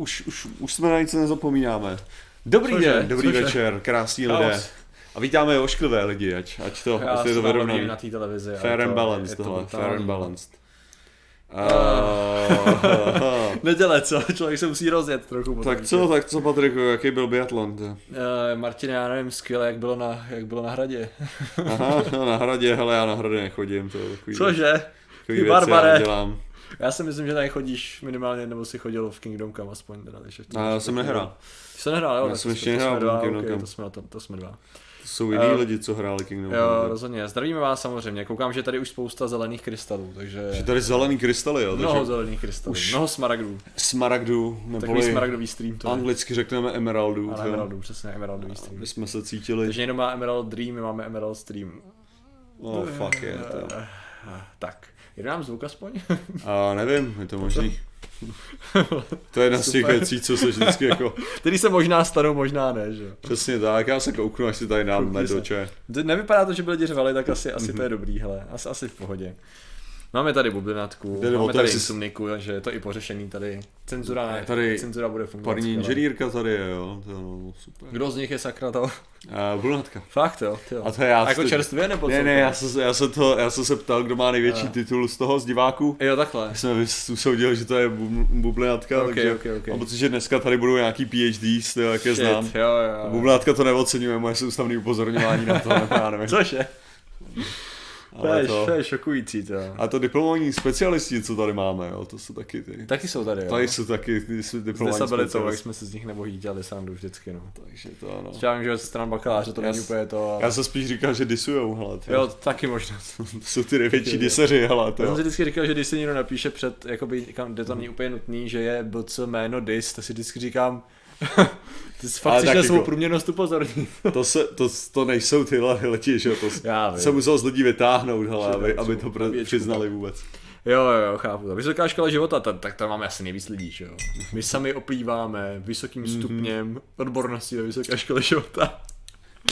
Už, už, už jsme na nic nezapomínáme. Dobrý Cože? den, dobrý Cože? večer, krásní Chaos. lidé. A vítáme ošklivé lidi, ať, ať to, Já ať je to hodně na té televizi. a Fair je and to- balanced je to tohle, fair and balanced. Uh, Neděle, co? Člověk se musí rozjet trochu. tak co, tak co Patriku, jaký byl biatlon? Eh, Martin, já nevím, skvěle, jak bylo na, jak bylo na hradě. Aha, no, na hradě, hele, já na hradě nechodím, to je takový, Cože? takový Ty věci barbare. já nedělám. Já si myslím, že tady chodíš minimálně, nebo si chodil v Kingdom Come aspoň. Teda, když ještě- A já jsem nehrál. Ty jsi nehrál, jo? Já jsem to- ještě to nehrál dva, Kingdom ok, Come. to jsme, tom, to jsme dva. To jsou jiní Eh, lidi, co hráli Kingdom Jo, Come. rozhodně. Zdravíme vás samozřejmě. Koukám, že tady už spousta zelených krystalů, takže... Že tady zelený krystaly, jo, Mnoho takže zelených krystalů, už- mnoho smaragdů. smaragdu, Takový smaragdový stream to anglicky řekneme emeraldu. Ano, jo. emeraldů, přesně, emeraldový stream. My jsme se cítili, Takže někdo má Emerald Dream, my máme Emerald Stream. oh fuck je to. Eh, Tak, jde nám zvuk aspoň? A nevím, je to možný. To je jedna z těch věcí, co se vždycky jako, Který se možná stanou, možná ne, že jo. přesně tak, já se kouknu, až si tady čaje. To Nevypadá to, že by lidi řvali, tak asi, asi Mhm. to je dobrý, hele, asi, asi v pohodě. Máme tady bublinátku, Jde máme tady insomniku, takže je to i pořešený tady. Cenzura, Je tady cenzura bude fungovat. Parní inženýrka tady je, jo, to je no, super. Kdo z nich je sakra to? A brunetka. Fakt jo, ty jo. A to je já. A jako jste- čerstvě nebo Ne, ne, já jsem, se- já, jsem to, já jsem se ptal, kdo má největší A. titul z toho, z diváků. Jo, takhle. Já jsem usoudil, že to je bub- bublinatka, Ok, takže ok, ok. mám pocit, že dneska tady budou nějaký PhDs, to jak je Shit, znám. jo, jo, jo. Bublinatka to neocenňuje, moje soustavné upozorňování na to, nebo já nevím. Cože? To je, to, to je šokující, to. a to diplomovaní specialisti, co tady máme, jo, to jsou taky ty. Taky jsou tady, jo. Tady jsou taky ty jsou diplomovaní jak specialisti. jsme si z nich nebohý dělali srandu vždycky, no. Takže to ano. Já vím, že ze stran bakaláře to Já není úplně to. ale- Já jsem spíš říkal, že disujou, hele. to- Jo, taky možná. To jsou ty největší diseři, hele, to Já jsem si vždycky říkal, že když si někdo napíše před, jakoby, kam, kde to není úplně nutný, že je BC jméno dis, tak si vždycky říkám, ty jsi fakt na svou jako- průměrnost upozornit. To, se, to, to nejsou tyhle leti, že to Já se musel z lidí vytáhnout, hele, aby, aby to pro, přiznali vůbec. Jo, jo, jo, chápu to. Vysoká škola života, ta, tak tam máme asi nejvíc lidí, že jo. My sami oplýváme vysokým Mhm. stupněm odbornosti ve vysoké škole života.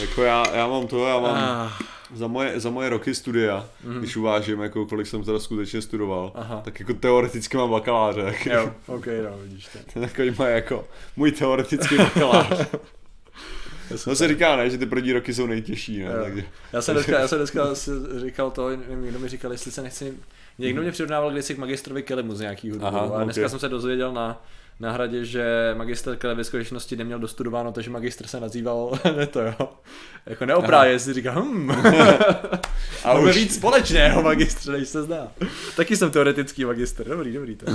Jako já, já mám to, já mám Ah, za moje, za moje roky studia, Mhm. když uvážím, jako kolik jsem teda skutečně studoval, Aha. tak jako teoreticky mám bakaláře. Tak jo, ok, no, vidíš to. Je takový moje jako můj teoretický bakalář. No se říká, ne, že ty první roky jsou nejtěžší, ne, Jo. takže Já jsem dneska, já jsem dneska říkal to, někdo mi říkal, jestli se nechci, někdo mě přirovnával kdysi k magistrovi Kelimu z nějakého důvodu, a dneska ok. jsem se dozvěděl na, na hradě, že magister Kelly ve skutečnosti neměl dostudováno, takže magistr se nazýval, ne to jo, jako neopráje, si říká, hm, A už- víc společného magistr, než se zná. Taky jsem teoretický magistr, dobrý, dobrý to.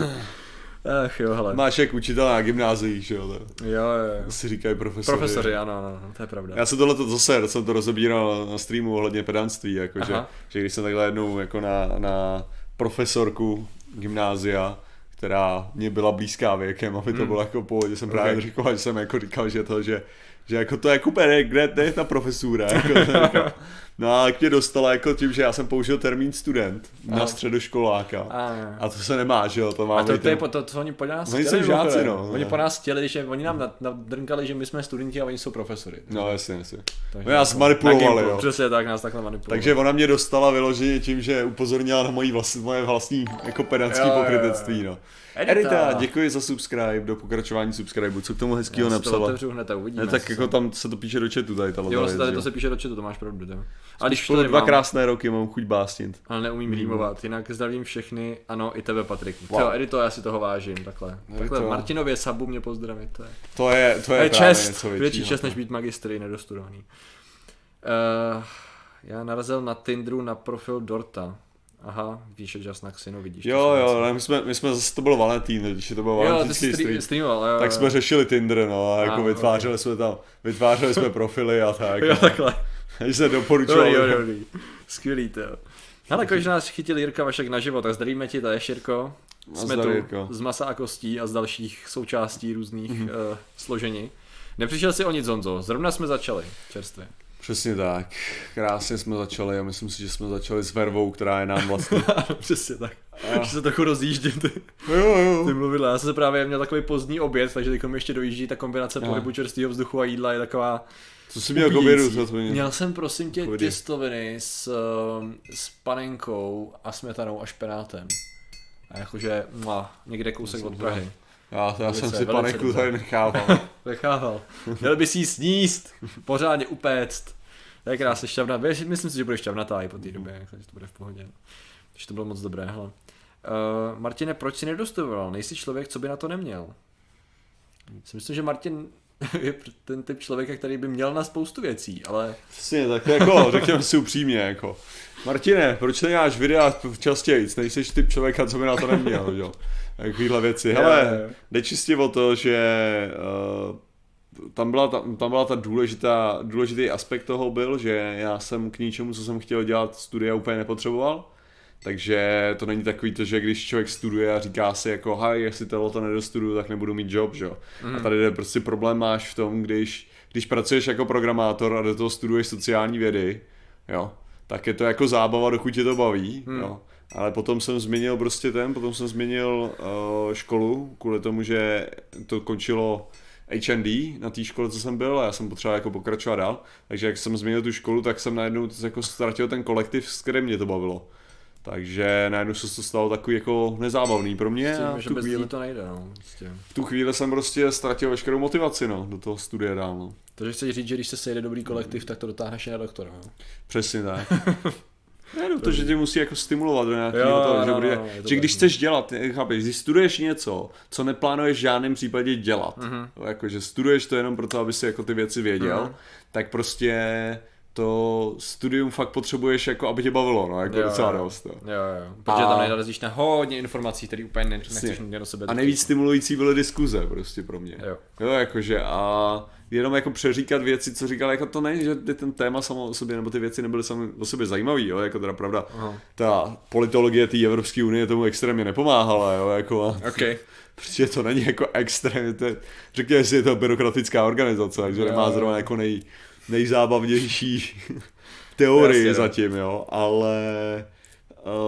Ach jo, hele. máš jak učitel na gymnázii, že jo, to, Jo, jo, si říkají profesory. Profesoři, ano, ano, to je pravda. Já jsem tohle to zase, jsem to rozebíral na streamu ohledně pedantství, jakože, Aha. že když jsem takhle jednou jako na, na profesorku gymnázia, která mě byla blízká věkem, aby to Hmm. bylo jako v pohodě, jsem Ok. právě říkal, že jsem jako říkal, že to, že, že jako to je kupere, kde kde je ta profesura, jako, jako, No a jak mě dostala jako tím, že já jsem použil termín student na Aha. středoškoláka. A, A to se nemá, že jo, to má a to, to, je, po- to, to, oni po nás Oni chtěli, žáci, no. Oni po nás chtěli, že oni nám nad- nadrnkali, že my jsme studenti a oni jsou profesory. No jasně, jasně. Takže No, nás jako manipulovali, na jo. Přesně tak, nás takhle manipulovali. Takže ona mě dostala vyloženě tím, že upozornila na moji vlast, moje vlastní jako pedantský Jo, jo, jo. Edita. Edita, děkuji za subscribe, do pokračování subscribe, co k tomu hezkýho Já to napsala. otevřu hned a uvidíme. Ne, tak jako tam se to píše do chatu tady, ta Jo, věc, tady že to se píše do chatu, to máš pravdu. To. Ale když to tady dva mám, krásné roky, mám chuť básnit. ale neumím rýmovat, jinak zdravím všechny, ano, i tebe Patriku. Wow. Jo, Edito, já si toho vážím, takhle. Takhle. Martinově Sabu mě pozdravit, to je. To je, to je, To je čest, něco větší většího. čest, než být magistry nedostudovaný. Uh, já narazil na Tinderu na profil Dorta. Aha, píše Just na Xinu, vidíš. Jo, jo, ne, my jsme, my jsme zase, to byl Valentín, když to byl Jo, ty valentinský jsi stream. stream, streamoval, jo. Tak jo. jsme řešili Tinder, no, a jako Ah, vytvářeli jsme tam, vytvářeli jsme profily a tak. Jo, no. takhle. Takže se doporučovali. Dobrý, dobrý. Skvělý to. Hele, když nás chytil Jirka Vašek na život, tak zdravíme ti, to je Širko. Jsme tu Jirko. z masa a kostí a z dalších součástí různých Mhm. mm-hmm. uh, složení. Nepřišel si o nic, Honzo. Zrovna jsme začali, čerstvě. Přesně tak. Krásně jsme začali a myslím si, že jsme začali s vervou, která je nám vlastně. Přesně tak. A- Že se trochu rozjíždím ty, jo, jo. ty mluvidla. Já jsem se právě měl takový pozdní oběd, takže teď mi ještě dojíždí ta kombinace Aha. pohybu čerstvého vzduchu a jídla je taková Co jsi měl k obědu? měl? Jsem prosím tě Pohodě. těstoviny s, um, s panenkou a smetanou a špenátem. A jakože, mua, někde kousek od Prahy. Já, já jsem si paniku tady nechával. Nechával. Měl by si ji sníst, pořádně upéct. To je krásně šťavná. Myslím si, že bude šťavnatá i po té době, jako, že to bude v pohodě. Takže to bylo moc dobré, hele. Uh, Martine, proč si nedostoval? Nejsi člověk, co by na to neměl. Si myslím, že Martin je ten typ člověka, který by měl na spoustu věcí, ale Přesně, tak jako, řekněme si upřímně, jako. Martine, proč neděláš videa častěji? Nejsi typ člověka, co by na to neměl, jo? Takovýhle věci. Hele, jde čistě o to, že uh, tam byla ta, tam byla ta důležitá, důležitý aspekt toho byl, že já jsem k ničemu, co jsem chtěl dělat, studia úplně nepotřeboval. Takže to není takový to, že když člověk studuje a říká si jako, hej, jestli tohle to nedostuduju, tak nebudu mít job, že jo. Mhm. A tady jde prostě problém máš v tom, když, když pracuješ jako programátor a do toho studuješ sociální vědy, jo, tak je to jako zábava, dokud tě to baví, Hmm. jo. Ale potom jsem změnil prostě ten, potom jsem změnil uh, školu, kvůli tomu, že to končilo HND na té škole, co jsem byl a já jsem potřeboval jako pokračovat dál. Takže jak jsem změnil tu školu, tak jsem najednou jako ztratil ten kolektiv, s kterým mě to bavilo. Takže najednou se to stalo takový jako nezábavný pro mě a tím, v že tu, bez chvíli, to nejde, no. Prostě. v tu chvíli jsem prostě ztratil veškerou motivaci no, do toho studia dál. No. Takže chceš říct, že když se sejde dobrý kolektiv, tak to dotáhneš i na doktora, no. Přesně tak. Ne, no, to, že tě musí jako stimulovat do nějakého toho, že, no, bude, no, že když tak, no. chceš dělat, chápeš, když studuješ něco, co neplánuješ v žádném případě dělat, Mhm. mm-hmm. jako, že studuješ to jenom proto, aby si jako ty věci věděl, mm-hmm. tak prostě to studium fakt potřebuješ, jako aby tě bavilo, no, jako Jo, docela dost. Jo. Jo, jo. Protože A- tam narazíš na hodně informací, které úplně ne, nechceš mít do sebe. A nejvíc stimulující byly diskuze prostě pro mě. Jo. Jo, jakože a jenom jako přeříkat věci, co říkal, jako to není, že ten téma samo o sobě, nebo ty věci nebyly sami o sobě zajímavý, jo, jako teda pravda, Aha. ta politologie té Evropské unie tomu extrémně nepomáhala, jo, jako a, OK. protože to není jako extrém, to je, řekněme si, je to byrokratická organizace, takže nemá zrovna jako nej, nejzábavnější teorii Jasně, no. zatím, jo, ale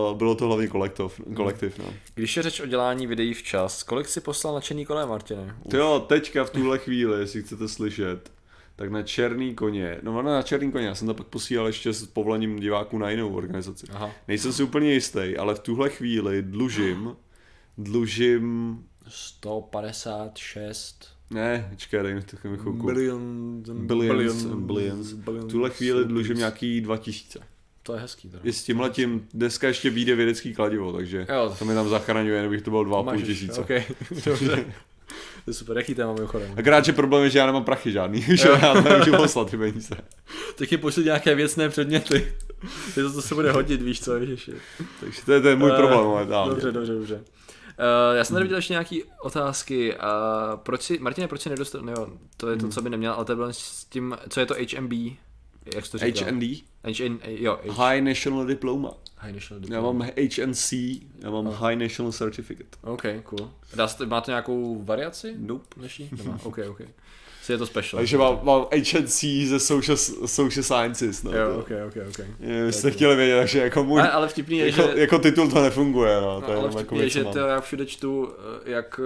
uh, bylo to hlavně kolektiv, kolektiv, no. Když je řeč o dělání videí včas, kolik si poslal na černý kole, Martine? To jo, teďka v tuhle chvíli, jestli chcete slyšet, tak na černý koně, no ono na černý koně, já jsem to pak posílal ještě s povolením diváků na jinou organizaci. Aha. Nejsem si úplně jistý, ale v tuhle chvíli dlužím, dlužím, 156 ne, počkej, dej mi takový chvilku. billion, Billions and billions. V tuhle chvíli dlužím nějaký 2000. To je hezký. Teda. I s tímhle tím, dneska ještě vyjde vědecký kladivo, takže Jo. to mi tam zachraňuje, kdybych to byl 2,5 Máš- tisíce. OK, dobře. To je super, jaký téma mimochodem. Akorát, že problém je, že já nemám prachy žádný, že já to nemůžu poslat ty peníze. Tak je pošli nějaké věcné předměty. Je to, to se bude hodit, víš co, ježiši. Takže to je, to je můj Eh, problém momentálně. Dobře, dobře, dobře. Uh, já jsem tady viděl ještě nějaký otázky. Uh, proč si, Martine, proč si nedostal, jo, to je to, co by neměl, ale to bylo s tím, co je to HMB? Jak to říkal? HND, HN, jo, H, High National Diploma. High National Já Diploma. mám HNC, já mám High National Certificate. OK, cool. Dá se, má to nějakou variaci? Nope. Dnešní? Nemá, OK, OK. Si je to special. Takže mám, mám HNC ze social, social Sciences. No, Jo, to- OK, OK, OK. Je, Jste chtěli vědět, takže jako můj, Ale, ale vtipný je, jako, že... jako titul to nefunguje, no, to No, je ale jenom jako vtipný je, že to já všude čtu, eh, jak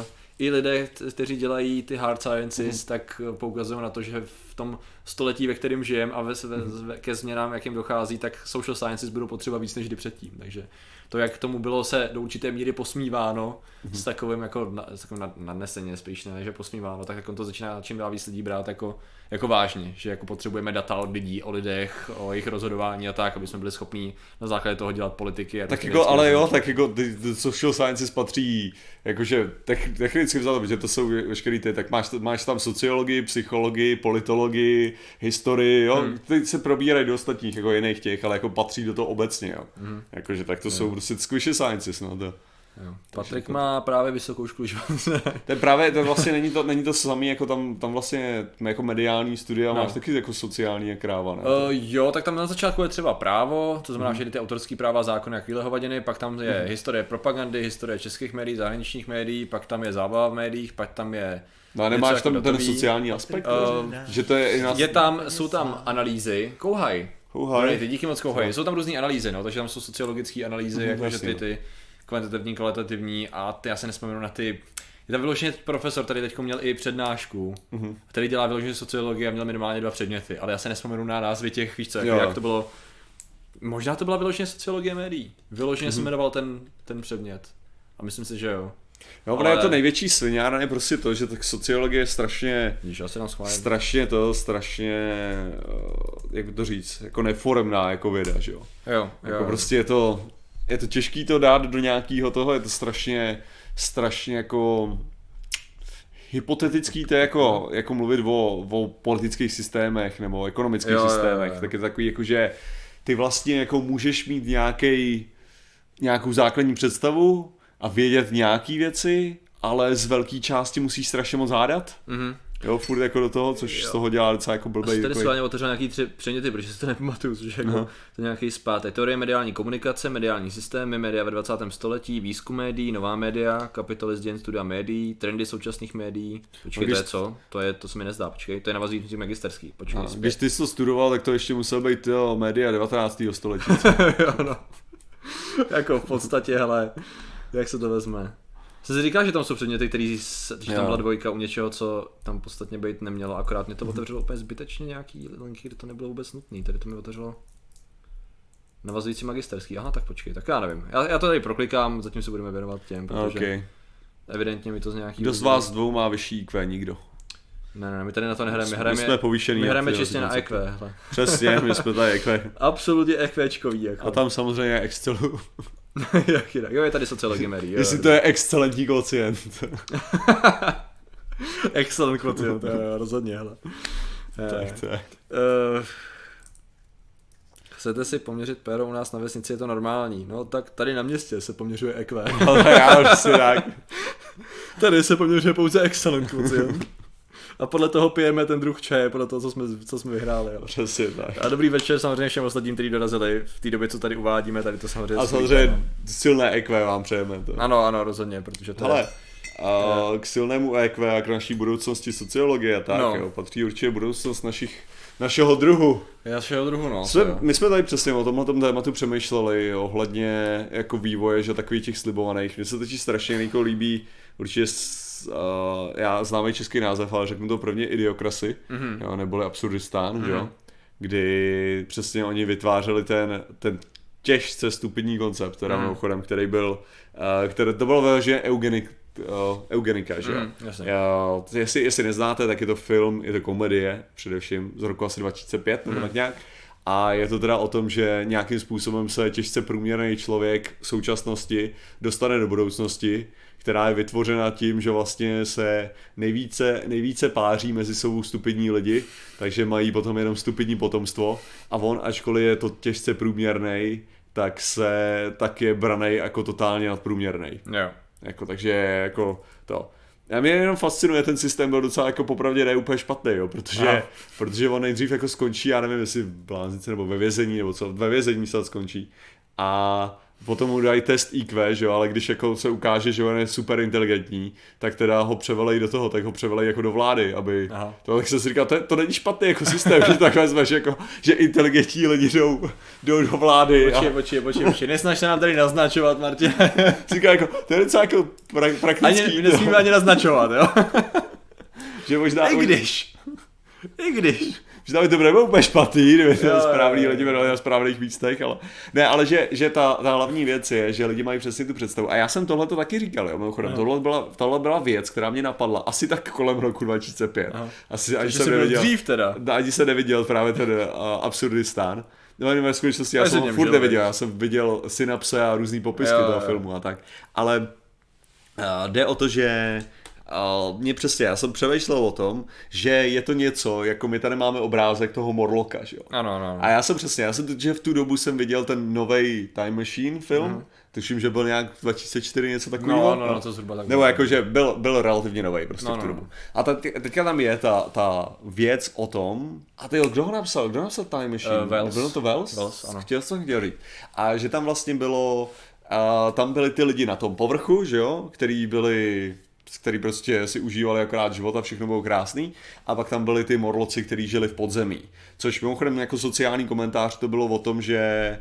eh, i lidé, kt- kteří dělají ty hard sciences, Mhm. tak eh, poukazují na to, že v tom století, ve kterém žijem a ve, ve, Mhm. ve, ke změnám, jakým dochází, tak social sciences budou potřeba víc než kdy předtím. Takže to, jak tomu bylo se do určité míry posmíváno, Mhm. s takovým jako na, s takovým nad- nadneseně spíš ne, že posmíváno, tak jako to začíná čím dál víc lidí brát jako, jako vážně, že jako potřebujeme data od lidí, o lidech, o jejich rozhodování a tak, aby jsme byli schopni na základě toho dělat politiky. A Tak jako, ale jo, tak jako ty, ty social sciences patří, jakože tech, technicky vzato, protože to jsou veškerý ty, tak máš, máš tam sociologii, psychologii, politologii, historii, jo, hmm. ty se probírají do ostatních jako jiných těch, ale jako patří do toho obecně, jo. Hmm. Jakože tak to jsou prostě squishy sciences, no to. Jo. Patrik má právě vysokou školu. To je právě, to vlastně není to, není to samý, jako tam, tam vlastně jako mediální studia, No. máš taky jako sociální kráva, ne? Uh, jo, tak tam na začátku je třeba právo, to znamená, že ty autorský práva, zákony a chvíle hovadiny, pak tam je historie propagandy, historie českých médií, zahraničních médií, pak tam je zábava v médiích, pak tam je... no a nemáš jako tam ten datový. sociální aspekt, Uh, že to je i na... Je tam, jsou tam analýzy, kouhaj. Kouhaj. Ty díky moc kouhaj. Jsou tam různé analýzy, no, takže tam jsou sociologické analýzy, Mhm, jakože jasně, ty, no. ty kvantitativní, kvalitativní a ty já se nespomenu na ty je tam vyloženě profesor, tady teď měl i přednášku, Mhm. který dělá vyloženě sociologii a měl minimálně dva předměty, ale já se nespomenu na názvy těch, víš co, jako, Jo. jak to bylo. Možná to byla vyloženě sociologie médií. Vyloženě Mhm. se jmenoval ten, ten předmět. A myslím si, že jo. No, ale... je to největší sviňárna je prostě to, že tak sociologie je strašně, Víš, asi strašně to, strašně, eh, jak by to říct, jako neforemná jako věda, že jo. Jo, Jako jo. prostě je to, je to těžký to dát do nějakého toho, je to strašně, strašně jako hypotetický to je jako, jako mluvit o, o politických systémech nebo ekonomických Jo, jo, jo, systémech, jo. tak je to takový jako, že ty vlastně jako můžeš mít nějaký nějakou základní představu a vědět nějaký věci, ale z velké části musíš strašně moc hádat. Mhm. Jo, furt jako do toho, což Jo. z toho dělá docela jako Asi blbej. tady takový- schválně otevřel nějaký tři předměty, protože si to nepamatuju, což je jako, Aha. to je nějaký zpátek. Teorie mediální komunikace, mediální systémy, média ve 20. století, výzkum médií, nová média, kapitoly z dějin studia médií, trendy současných médií. Počkej, když- to je co? To, je, to se mi nezdá, počkej, to je navazující magisterský. Počkej, zpět. když ty jsi to studoval, tak to ještě musel být jo, média 19. století. jo, no. jako v podstatě, hele, jak se to vezme. Jsem si říkal, že tam jsou předměty, který, že tam byla dvojka u něčeho, co tam podstatně být nemělo, akorát mě to otevřelo úplně zbytečně nějaký linky, kde to nebylo vůbec nutný, tady to mi otevřelo navazující magisterský, aha, tak počkej, tak já nevím, já, já to tady proklikám, zatím se budeme věnovat těm, protože okay. evidentně mi to z nějaký... Kdo z vás dvou má vyšší IQ? Nikdo. Ne, ne, my tady na to nehrajeme, my My hrajeme, jsme povýšený. my hrajeme čistě na. IQ, hele. Přesně, my jsme tady IQ. Absolutně EQčkový, jako. A tam samozřejmě Excelu. Jak jinak, jo, je tady sociologie médií, jo. Jestli to je excelentní kocient. Excellent jo, rozhodně, hele. tak, tak. Uh, chcete si poměřit péro u nás na vesnici, je to normální. No tak tady na městě se poměřuje EQ. Ale já prostě tak. tady se poměřuje pouze excellent kvotient. A podle toho pijeme ten druh čaje, podle toho, co jsme, co jsme vyhráli. Jo. Přesně tak. A dobrý večer samozřejmě všem ostatním, kteří dorazili v té době, co tady uvádíme, tady to samozřejmě. A samozřejmě silné EQ vám přejeme. To. Ano, ano, rozhodně, protože to Hele, je... a k silnému EQ a k naší budoucnosti sociologie a tak, No. jo, patří určitě budoucnost našich, našeho druhu. Našeho druhu, no. Jsme, my jsme tady přesně o tomhle tom tématu přemýšleli ohledně jako vývoje, že takových těch slibovaných. Mně se totiž strašně líbí, určitě s, uh, já známý český název, ale řeknu to prvně idiokrasy, Mhm. jo, neboli absurdistán, mm-hmm. jo, Mhm. kdy přesně oni vytvářeli ten, ten těžce stupidní koncept, teda Mhm. mimochodem, který byl, uh, který, to bylo vyloženě eugenik, uh, eugenika, že. Mhm, jasně. Já, jestli, jestli neznáte, tak je to film, je to komedie, především z roku asi 2005 nebo Mhm. tak nějak. A je to teda o tom, že nějakým způsobem se těžce průměrný člověk v současnosti dostane do budoucnosti, která je vytvořena tím, že vlastně se nejvíce, nejvíce páří mezi sebou stupidní lidi, takže mají potom jenom stupidní potomstvo a on, ačkoliv je to těžce průměrný, tak se tak je branej jako totálně nadprůměrný. Jo. Jako, takže jako to. A mě jenom fascinuje, ten systém byl docela jako popravdě ne úplně špatný, jo, protože, Aha. protože on nejdřív jako skončí, já nevím, jestli v blázince nebo ve vězení, nebo co, ve vězení se skončí. A potom mu dají test IQ, že jo, ale když jako se ukáže, že on je super inteligentní, tak teda ho převelej do toho, tak ho převelej jako do vlády, aby, Aha. to tak jsem si říkal, to, to není špatný jako systém, že tak vezmeš jako, že inteligentní lidi jdou, jdou do vlády Počkej, a počkej, počkej, počkej, nesnaž se nám tady naznačovat, Martin. říká jako, to je docela jako pra, praktický, Ani, nesmíme ani naznačovat, jo? že možná, I když. I když. Že tam by to nebylo úplně špatný, kdyby to správný lidi byli na správných místech, ale ne, ale že, že ta, ta hlavní věc je, že lidi mají přesně tu představu. A já jsem tohle to taky říkal, jo, mimochodem, Aha. tohle byla, tohle byla věc, která mě napadla asi tak kolem roku 2005. Aha. Asi, ani jsem neviděl, dřív teda. ani jsem neviděl právě ten uh, Absurdistán. No, ani ve skutečnosti já Ale jsem ho furt neviděl, já jsem viděl synapse a různý popisky Jo, toho jo. filmu a tak. Ale uh, jde o to, že uh, mě přesně, já jsem přemýšlel o tom, že je to něco, jako my tady máme obrázek toho Morloka, že jo. Ano, ano. A já jsem přesně, já jsem že v tu dobu jsem viděl ten nový Time Machine film, Mhm. tuším, že byl nějak 2004 něco takového. No, no, no, to zhruba tak. Nebo jakože byl, byl relativně nový prostě No, v tu no, dobu. A ta, teďka tam je ta, ta věc o tom, a ty kdo ho napsal? Kdo napsal Time Machine? Eh, Wells. Bylo to Wells? Wells, ano. Chtěl jsem chtěl říct. A že tam vlastně bylo, a tam byli ty lidi na tom povrchu, že jo, který byli který prostě si užívali akorát život a všechno bylo krásný. A pak tam byli ty morloci, kteří žili v podzemí. Což mimochodem jako sociální komentář to bylo o tom, že,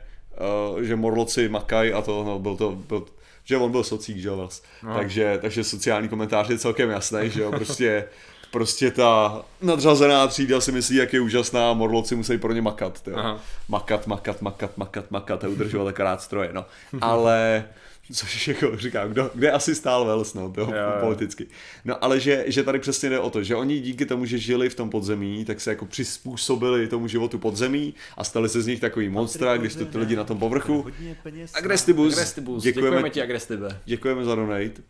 uh, že morloci makají a to, no, byl to, byl, že on byl socík, že jo. No. Takže, takže sociální komentář je celkem jasný, že jo, prostě prostě ta nadřazená třída si myslí, jak je úžasná a morloci musí pro ně makat. Aha. Makat, makat, makat, makat, makat a udržovat akorát stroje, no. Ale Což jako říkám, kdo, kde asi stál Wales, no, to Jo, jo. politicky. No ale že, že tady přesně jde o to, že oni díky tomu, že žili v tom podzemí, tak se jako přizpůsobili tomu životu podzemí a stali se z nich takový monstra, když to ty lidi na tom povrchu. Agrestibus, Agrestibus, děkujeme, děkujeme ti, Agrestibe. děkujeme za donate.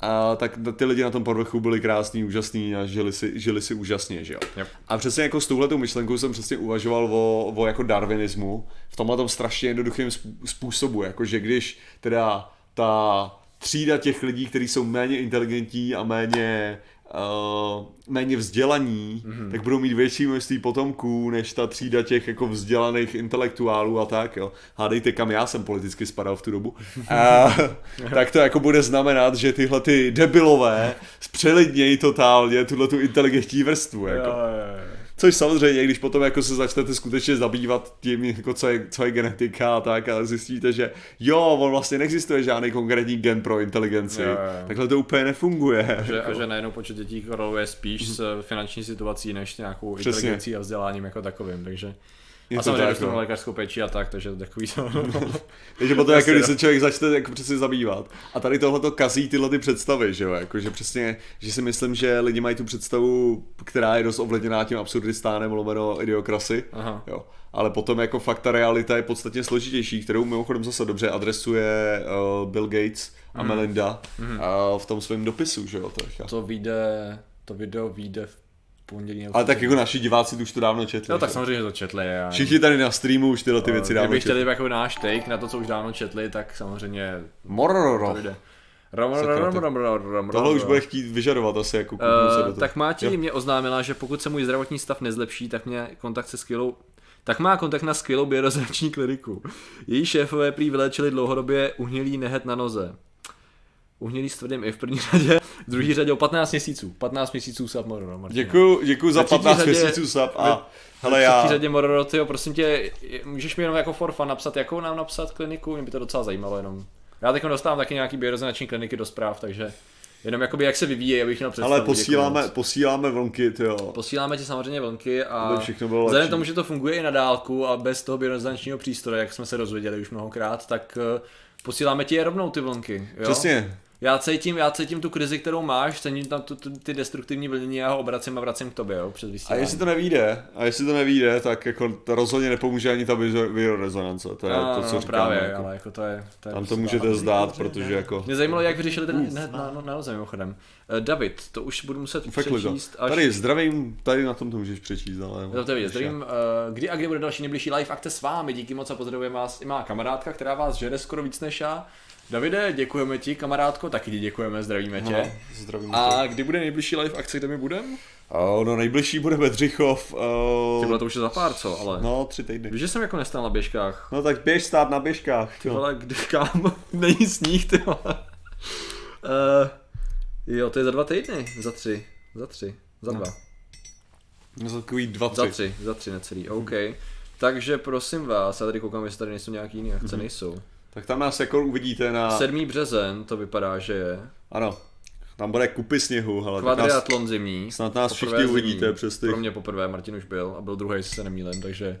A tak ty lidi na tom povrchu byli krásní, úžasní a žili si, žili si úžasně, že jo. Yep. A přesně jako s touhletou myšlenkou jsem přesně uvažoval o, o jako darwinismu v tomhle tom strašně jednoduchém způsobu, jakože když teda ta třída těch lidí, kteří jsou méně inteligentní a méně uh, méně vzdělaní, mm-hmm. tak budou mít větší množství potomků, než ta třída těch jako vzdělaných intelektuálů a tak, jo. Hádejte, kam já jsem politicky spadal v tu dobu. A, tak to jako bude znamenat, že tyhle ty debilové zpřelidnějí totálně tuhle tu inteligentní vrstvu, jako. Jo, jo, jo. Což samozřejmě, když potom jako se začnete skutečně zabývat tím, jako co, je, co je genetika a tak, a zjistíte, že jo, on vlastně neexistuje žádný konkrétní gen pro inteligenci. Jo, jo. Takhle to úplně nefunguje. Že, jako. a že najednou počet dětí koreluje spíš s finanční situací, než nějakou Přesně. inteligencí a vzděláním jako takovým, takže... Je a samozřejmě dostanu no. lékařskou péči a tak, takže takový to... Takže potom, jako, když no. se člověk začne jako přesně zabývat. A tady tohle to kazí tyhle ty představy, že jo, jako, že přesně, že si myslím, že lidi mají tu představu, která je dost ovlivněná tím absurdistánem, lomeno idiokrasy, Aha. jo. Ale potom jako fakt ta realita je podstatně složitější, kterou mimochodem zase dobře adresuje uh, Bill Gates a Mhm. Melinda uh, v tom svém dopisu, že jo. To, To vyjde, to video vyjde v pondělí. ale tak jako naši diváci to už to dávno četli. No tak že? samozřejmě to četli. Já... Všichni tady na streamu už tyhle ty věci dávno Kdyby chtěli jako náš take na to, co už dávno četli, tak samozřejmě to Morororo. vyjde. Rom, rom, Sakra, rom, to- rom, rom, rom, Tohle už bude chtít vyžadovat asi jako se Uh, toho. tak Máti Jo. mě oznámila, že pokud se můj zdravotní stav nezlepší, tak mě kontakt se skvělou tak má kontakt na skvělou biorezonanční kliniku. Její šéfové prý vyléčili dlouhodobě uhnělý nehet na noze. Uhnělý s tvrdým i v první řadě, v druhé řadě o 15 měsíců. 15 měsíců sub Mororo, Martina. Děkuju, děkuju za Ve třetí 15 řadě- měsíců sub a hele třetí já, řadě Mororo, tyjo, prosím tě, můžeš mi jenom jako for fun napsat, jakou nám napsat kliniku, mě by to docela zajímalo jenom. Já teď dostávám taky nějaký biorezonanční kliniky do zpráv, takže jenom jakoby jak se vyvíjí, abych měl představu. ale děkuju posíláme, moc. posíláme vlnky, jo. Posíláme ti samozřejmě vlnky a Aby všechno bylo vzhledem tomu, že to funguje i na dálku a bez toho biorezonančního přístroje, jak jsme se dozvěděli už mnohokrát, tak eh, posíláme ti je rovnou ty vlnky. Jo? Přesně, Já cítím, já cítím tu krizi, kterou máš, cítím tam tu, tu, ty destruktivní vlnění, já ho obracím a vracím k tobě, jo, přes a vysílání. jestli to nevíde, a jestli to nevíde, tak jako to rozhodně nepomůže ani ta biorezonance, to je no, to, co no, říkám. právě, jako. ale jako to je... To je Tam to můžete zdát, protože jako... Mě zajímalo, jak vyřešili ten hned na, na, na mimochodem. Uh, David, to už budu muset Fekli to. přečíst až... Tady zdravím, tady na tom to můžeš přečíst, ale... Jo, to je vidět. Zdravím, uh, kdy a kdy bude další nejbližší live akce s vámi. Díky moc a pozdravujeme vás i má kamarádka, která vás žere skoro víc než já. Davide, děkujeme ti, kamarádko, taky ti děkujeme, zdravíme tě. No, zdravím tě. A kdy bude nejbližší live akce, kde my budeme? A no nejbližší bude Bedřichov, Ty uh, bylo to už je za pár, co, ale... no tři týdny. Víš, že jsem jako nestál na běžkách. No tak běž stát na běžkách. Ty vole, kdy kam? Není sníh, ty vole. Uh, jo, to je za dva týdny, za tři, za tři, za No. dva. No, za takový dva, Za tři. tři, za tři necelý, OK. Takže prosím vás, já tady koukám, jestli tady nejsou nějaký jiné akce, nejsou. Tak tam nás jako uvidíte na... 7. březen to vypadá, že je. Ano, tam bude kupy sněhu, ale tak nás, Kvadriatlon zimní. snad nás Poprvé všichni zimní. uvidíte přes ty... Pro mě poprvé, Martin už byl a byl druhý, jestli se nemýlím, takže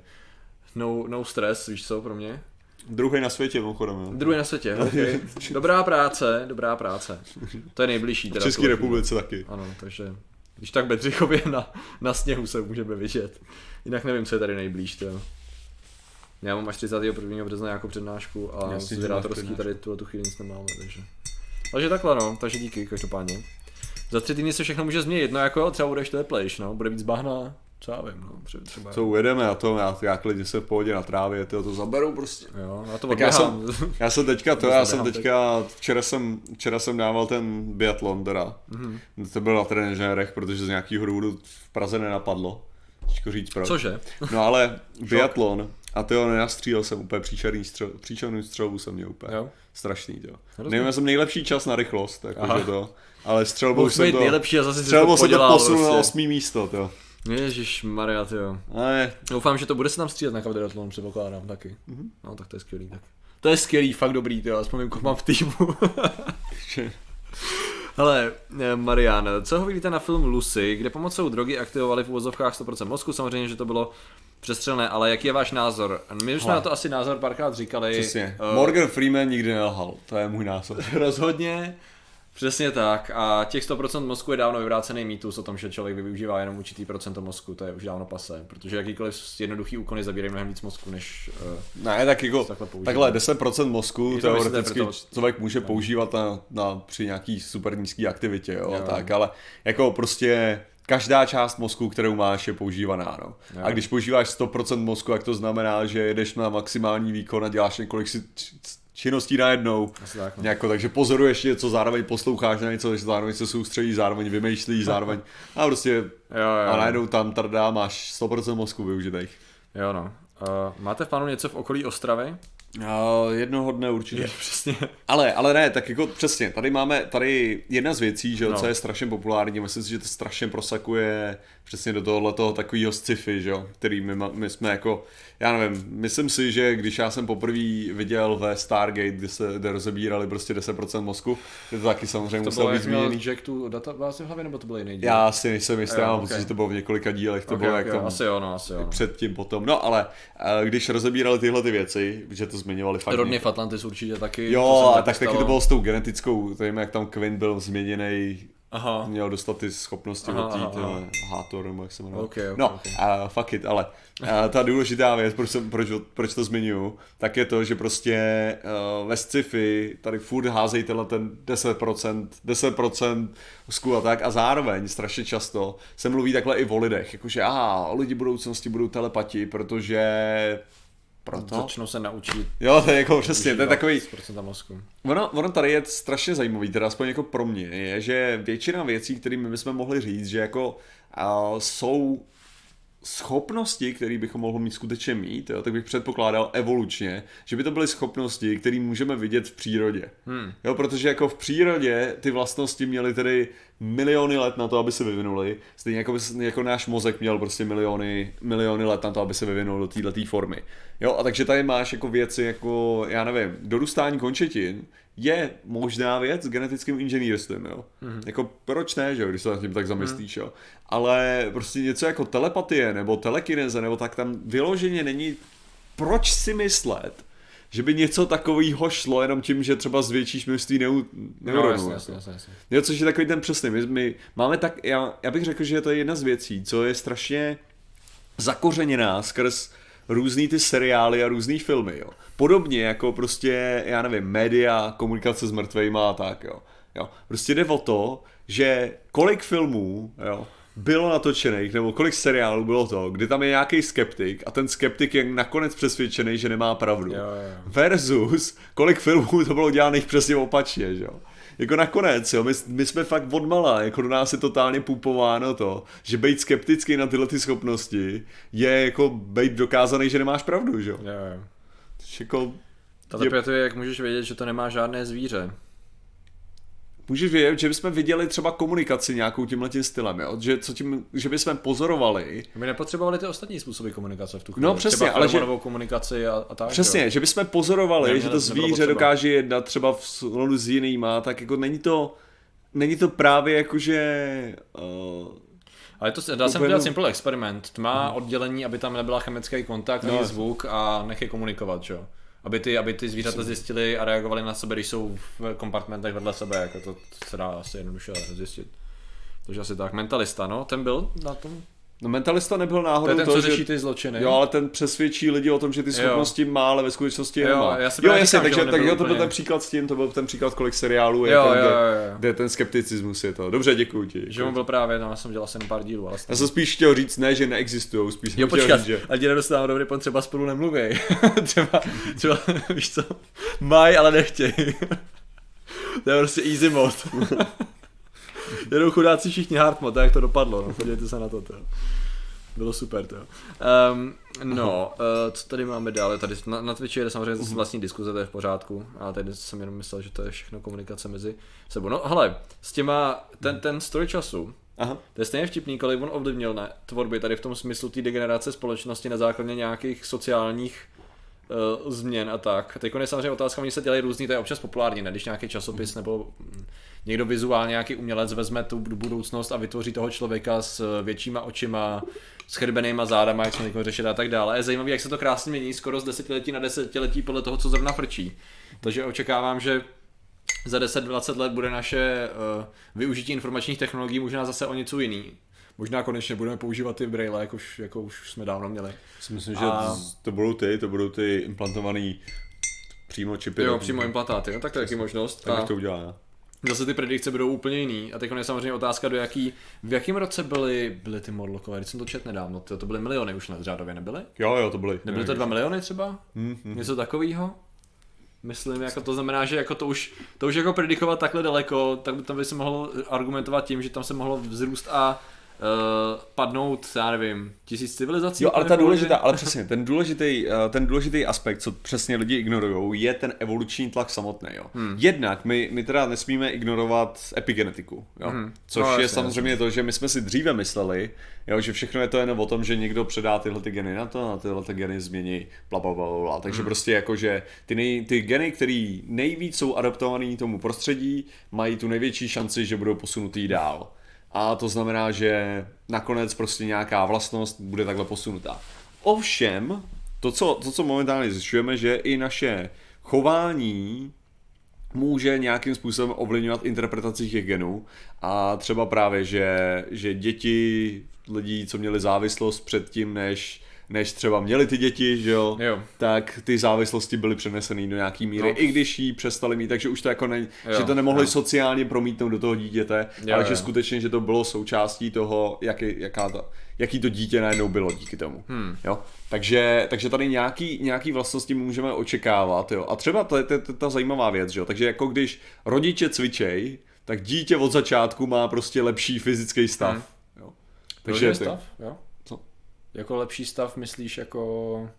no, no stres, víš co, pro mě. Druhý na světě, mimochodem. Druhý na světě, okay. Dobrá práce, dobrá práce. To je nejbližší. V Teda České tuhle republice taky. Ano, takže když tak Bedřichově na, na sněhu se můžeme vidět. Jinak nevím, co je tady nejblíž. To. Já mám až 31. března nějakou přednášku a Jasně, z vydátorský tady tuhle tu chvíli nic nemáme, takže. Takže takhle no, takže díky každopádně. Za tři týdny se všechno může změnit, no jako jo, třeba budeš teplejš, no, bude víc bahna, co já vím, no, třeba, třeba Co ujedeme a to, já, já klidně se v pohodě na trávě, tyjo, to zaberou prostě. Jo, na to Tak já odběhám. Já jsem teďka to, To já jsem teďka, včera jsem, včera jsem dával ten biatlon teda. Mhm. To byl na trenéřech, protože z nějakého důvodu v Praze nenapadlo. Říct proč. Cože? No ale biatlon, a to jo, nenastřílel jsem úplně příšerný střel, příšernou střelbu jsem měl úplně. Jo. Strašný, jo. Nevím, já jsem nejlepší čas na rychlost, takže to. Ale střelbou Mohl jsem to, nejlepší a zase to střelbou jsem to posunul na prostě. osmý místo, to. Ježíš Maria, jo. Ale Doufám, že to bude se tam střílet na kvadriatlon, předpokládám taky. Mm-hmm. No, tak to je skvělý. Tak. To je skvělý, fakt dobrý, ty, aspoň vím, koho mám v týmu. Hele, eh, Marian, co ho vidíte na film Lucy, kde pomocou drogy aktivovali v uvozovkách 100% mozku, samozřejmě, že to bylo přestřelné, ale jaký je váš názor? My už jsme na to asi názor párkrát říkali. Přesně. Eh, Morgan Freeman nikdy nelhal, to je můj názor. Rozhodně, přesně tak. A těch 100% mozku je dávno vyvrácený mýtus o tom, že člověk využívá jenom určitý procento mozku, to je už dávno pasé, protože jakýkoliv jednoduchý úkony zabírají mnohem víc mozku, než uh, Ne, tak jako Takhle používá. takhle 10% mozku Je to teoreticky myslíte, člověk může používat na, na, při nějaký super nízký aktivitě, jo, Jo. tak, ale jako prostě každá část mozku, kterou máš, je používaná, no. Jo. A když používáš 100% mozku, jak to znamená, že jedeš na maximální výkon a děláš několik si činností najednou, Asi tak, no. Jako, takže pozoruješ něco, zároveň posloucháš na něco, zároveň se soustředíš, zároveň vymýšlíš, zároveň a prostě Jo, jo. a najednou tam trdá máš 100% mozku využitých. Jo, no. Uh, máte v plánu něco v okolí Ostravy? A jednoho dne určitě. Je, přesně. Ale, ale ne, tak jako přesně, tady máme, tady jedna z věcí, že jo, No. co je strašně populární, myslím si, že to strašně prosakuje přesně do tohohle toho takového sci-fi, že jo, který my, my jsme jako, já nevím, myslím si, že když já jsem poprvé viděl ve Stargate, kde se kde rozebírali prostě 10% mozku, to taky samozřejmě To muselo být zmíněný. Jack tu databázi v hlavě, nebo to byl jiný díl? Já si nejsem jistý, já mám ok. pocit, že to bylo v několika dílech, to Ok, bylo ok, jak tam Asi jo, no, asi jo. No. předtím potom. No ale eh, když rozebírali tyhle ty věci, že to zmiňovali fakt Rodney v Atlantis určitě taky. Jo, a tak taky to bylo s tou genetickou, to jim, jak tam Quinn byl změněný, Aha. měl dostat ty schopnosti Aha, od té aha, tyhle Hátor, nebo jak se jmenuje. Ok, ok, no, ok. a fuck it, ale a ta důležitá věc, proč, jsem, proč, proč to zmiňuju, tak je to, že prostě uh, ve sci-fi tady furt házejí tenhle ten 10%, 10% zku a tak a zároveň strašně často se mluví takhle i o lidech, jakože aha, lidi budoucnosti budou telepati, protože proto? Začnou se naučit. Jo, to je jako přesně, to je takový, mozku. Ono, ono tady je strašně zajímavý, teda aspoň jako pro mě, je, že většina věcí, kterými bychom mohli říct, že jako uh, jsou schopnosti, které bychom mohli mít skutečně mít, jo, tak bych předpokládal evolučně, že by to byly schopnosti, které můžeme vidět v přírodě. Hmm. Jo, protože jako v přírodě ty vlastnosti měly tedy miliony let na to, aby se vyvinuly, stejně jako, by- jako náš mozek měl prostě miliony, miliony let na to, aby se vyvinul do této formy. Jo, a takže tady máš jako věci jako, já nevím, dorůstání končetin je možná věc s genetickým inženýrstvím, jo. Mm-hmm. Jako proč ne, že jo, když se nad tím tak zamyslíš, jo. Ale prostě něco jako telepatie nebo telekineze nebo tak tam vyloženě není proč si myslet, že by něco takového šlo jenom tím, že třeba zvětšíš množství neu, No, neuronů. jako. jasně, jasně, jasně. Jo, což je takový ten přesný. My, my máme tak, já, já bych řekl, že to je jedna z věcí, co je strašně zakořeněná skrz různý ty seriály a různý filmy, jo. Podobně jako prostě, já nevím, média, komunikace s mrtvejma a tak, jo. jo. Prostě jde o to, že kolik filmů, jo, bylo natočených, nebo kolik seriálů bylo to, kdy tam je nějaký skeptik a ten skeptik je nakonec přesvědčený, že nemá pravdu. Jo, jo. Versus, kolik filmů to bylo dělaných přesně opačně, že jo. Jako nakonec, jo, my, my jsme fakt odmala, jako do nás je totálně pupováno to, že být skeptický na tyhle ty schopnosti je jako být dokázaný, že nemáš pravdu, že jo. Jo, jo. Jako, Telepatie, jak můžeš vědět, že to nemá žádné zvíře. Můžeš vědět, že bychom viděli třeba komunikaci nějakou tímhle tím stylem, jo? Že, co tím, že bychom pozorovali, My nepotřebovali ty ostatní způsoby komunikace v tu chvíli. No, přesně, Třeba ale že- komunikaci a, a tak. Přesně, jo. že bychom pozorovali, Nemělo- že to zvíře dokáže jednat třeba v souladu s jinýma, tak jako není to, není to právě jako, že uh, Ale to, dá se udělat simple experiment. Tma, oddělení, aby tam nebyla chemický kontakt, No. zvuk a nech je komunikovat, jo. Aby ty, aby ty zvířata zjistili a reagovali na sebe, když jsou v kompartmentech vedle sebe, jako to, se dá asi jednoduše zjistit. Takže asi tak. Mentalista, no, ten byl na tom. No mentalista nebyl To náhodou je ten, to, co že... řeší ty zločiny. Jo, ale ten přesvědčí lidi o tom, že ty schopnosti má, ale ve skutečnosti je Jo, nemá. já jo, jasně, že takže tak, jo, to byl ten příklad s tím, to byl ten příklad, kolik seriálů je, Jo, ten, jo, jo, jo. kde ten skepticismus je to. Dobře, děkuji ti. Že Děkuji. on byl právě, no, já jsem dělal jen pár dílů, ale Já jsem spíš chtěl říct, ne, že neexistují, spíš jsem Jo, chtěl počkat, říct, že... ať nedostávám dobrý pon, třeba spolu nemluví. třeba, třeba, víš co, mají, ale nechtějí. to je prostě easy mod. Jedou chudáci všichni hard mod, tak jak to dopadlo, no, podívejte se na to, to. Bylo super, to. Um, no, uh, co tady máme dále? Tady na, na Twitchi je samozřejmě zase vlastní diskuze, to je v pořádku, ale tady jsem jenom myslel, že to je všechno komunikace mezi sebou. No, hele, s těma, ten, ten stroj času, Aha. to je stejně vtipný, kolik on ovlivnil ne, tvorby tady v tom smyslu té degenerace společnosti na základě nějakých sociálních uh, změn a tak. Teď je samozřejmě otázka, oni se dělají různý, to je občas populární, ne? Když nějaký časopis nebo mm, někdo vizuálně, nějaký umělec vezme tu budoucnost a vytvoří toho člověka s většíma očima, s chrbenýma zádama, jak jsme teď řešili a tak dále. Je zajímavé, jak se to krásně mění skoro z desetiletí na desetiletí podle toho, co zrovna frčí. Takže očekávám, že za 10-20 let bude naše uh, využití informačních technologií možná zase o něco jiný. Možná konečně budeme používat ty braille, jako už, jako už jsme dávno měli. Myslím, že a... to budou ty, to budou ty implantovaný přímo čipy. Jo, přímo implantáty, no, tak to je taky možnost. Tak a... to udělá, ne? Zase ty predikce budou úplně jiný. A teď je samozřejmě otázka, do jaký, v jakém roce byly, byly ty Morlockové, když jsem to čet nedávno, to, to byly miliony už let řádově, nebyly? Jo, jo, to byly. Nebyly to dva miliony třeba? Mm-hmm. Něco takového? Myslím, jako to znamená, že jako to už, to už jako predikovat takhle daleko, tak by tam by se mohl argumentovat tím, že tam se mohlo vzrůst a uh, padnout, já nevím, tisíc civilizací. Jo, ale ta důležitá, ale přesně, ten důležitý, uh, ten důležitý aspekt, co přesně lidi ignorují, je ten evoluční tlak samotný. Jo. Hmm. Jednak my, my teda nesmíme ignorovat epigenetiku, jo. Hmm. což no, je jasně, samozřejmě jasně. to, že my jsme si dříve mysleli, jo, že všechno je to jen o tom, že někdo předá tyhle ty geny na to a tyhle ty geny změní, bla, bla, bla, bla. Takže hmm. prostě jako, že ty, nej, ty geny, které nejvíc jsou adaptované tomu prostředí, mají tu největší šanci, že budou posunutý dál a to znamená, že nakonec prostě nějaká vlastnost bude takhle posunutá. Ovšem, to, co, to, co momentálně zjišťujeme, že i naše chování může nějakým způsobem ovlivňovat interpretaci těch genů a třeba právě, že, že děti lidí, co měli závislost předtím, než než třeba měli ty děti, že jo, jo. tak ty závislosti byly přeneseny do nějaký míry, no. i když ji přestali mít, takže už to jako ne, jo. že to nemohli jo. sociálně promítnout do toho dítěte, jo, ale jo. že skutečně, že to bylo součástí toho, jaký, jaká to, jaký to dítě najednou bylo díky tomu. Hmm. Jo? Takže, takže tady nějaký, nějaký vlastnosti můžeme očekávat. Jo? A třeba to je, to je ta zajímavá věc, že jo? takže jako když rodiče cvičej, tak dítě od začátku má prostě lepší fyzický stav. Hmm. Jo? Takže stav, jo? Jako lepší stav myslíš jako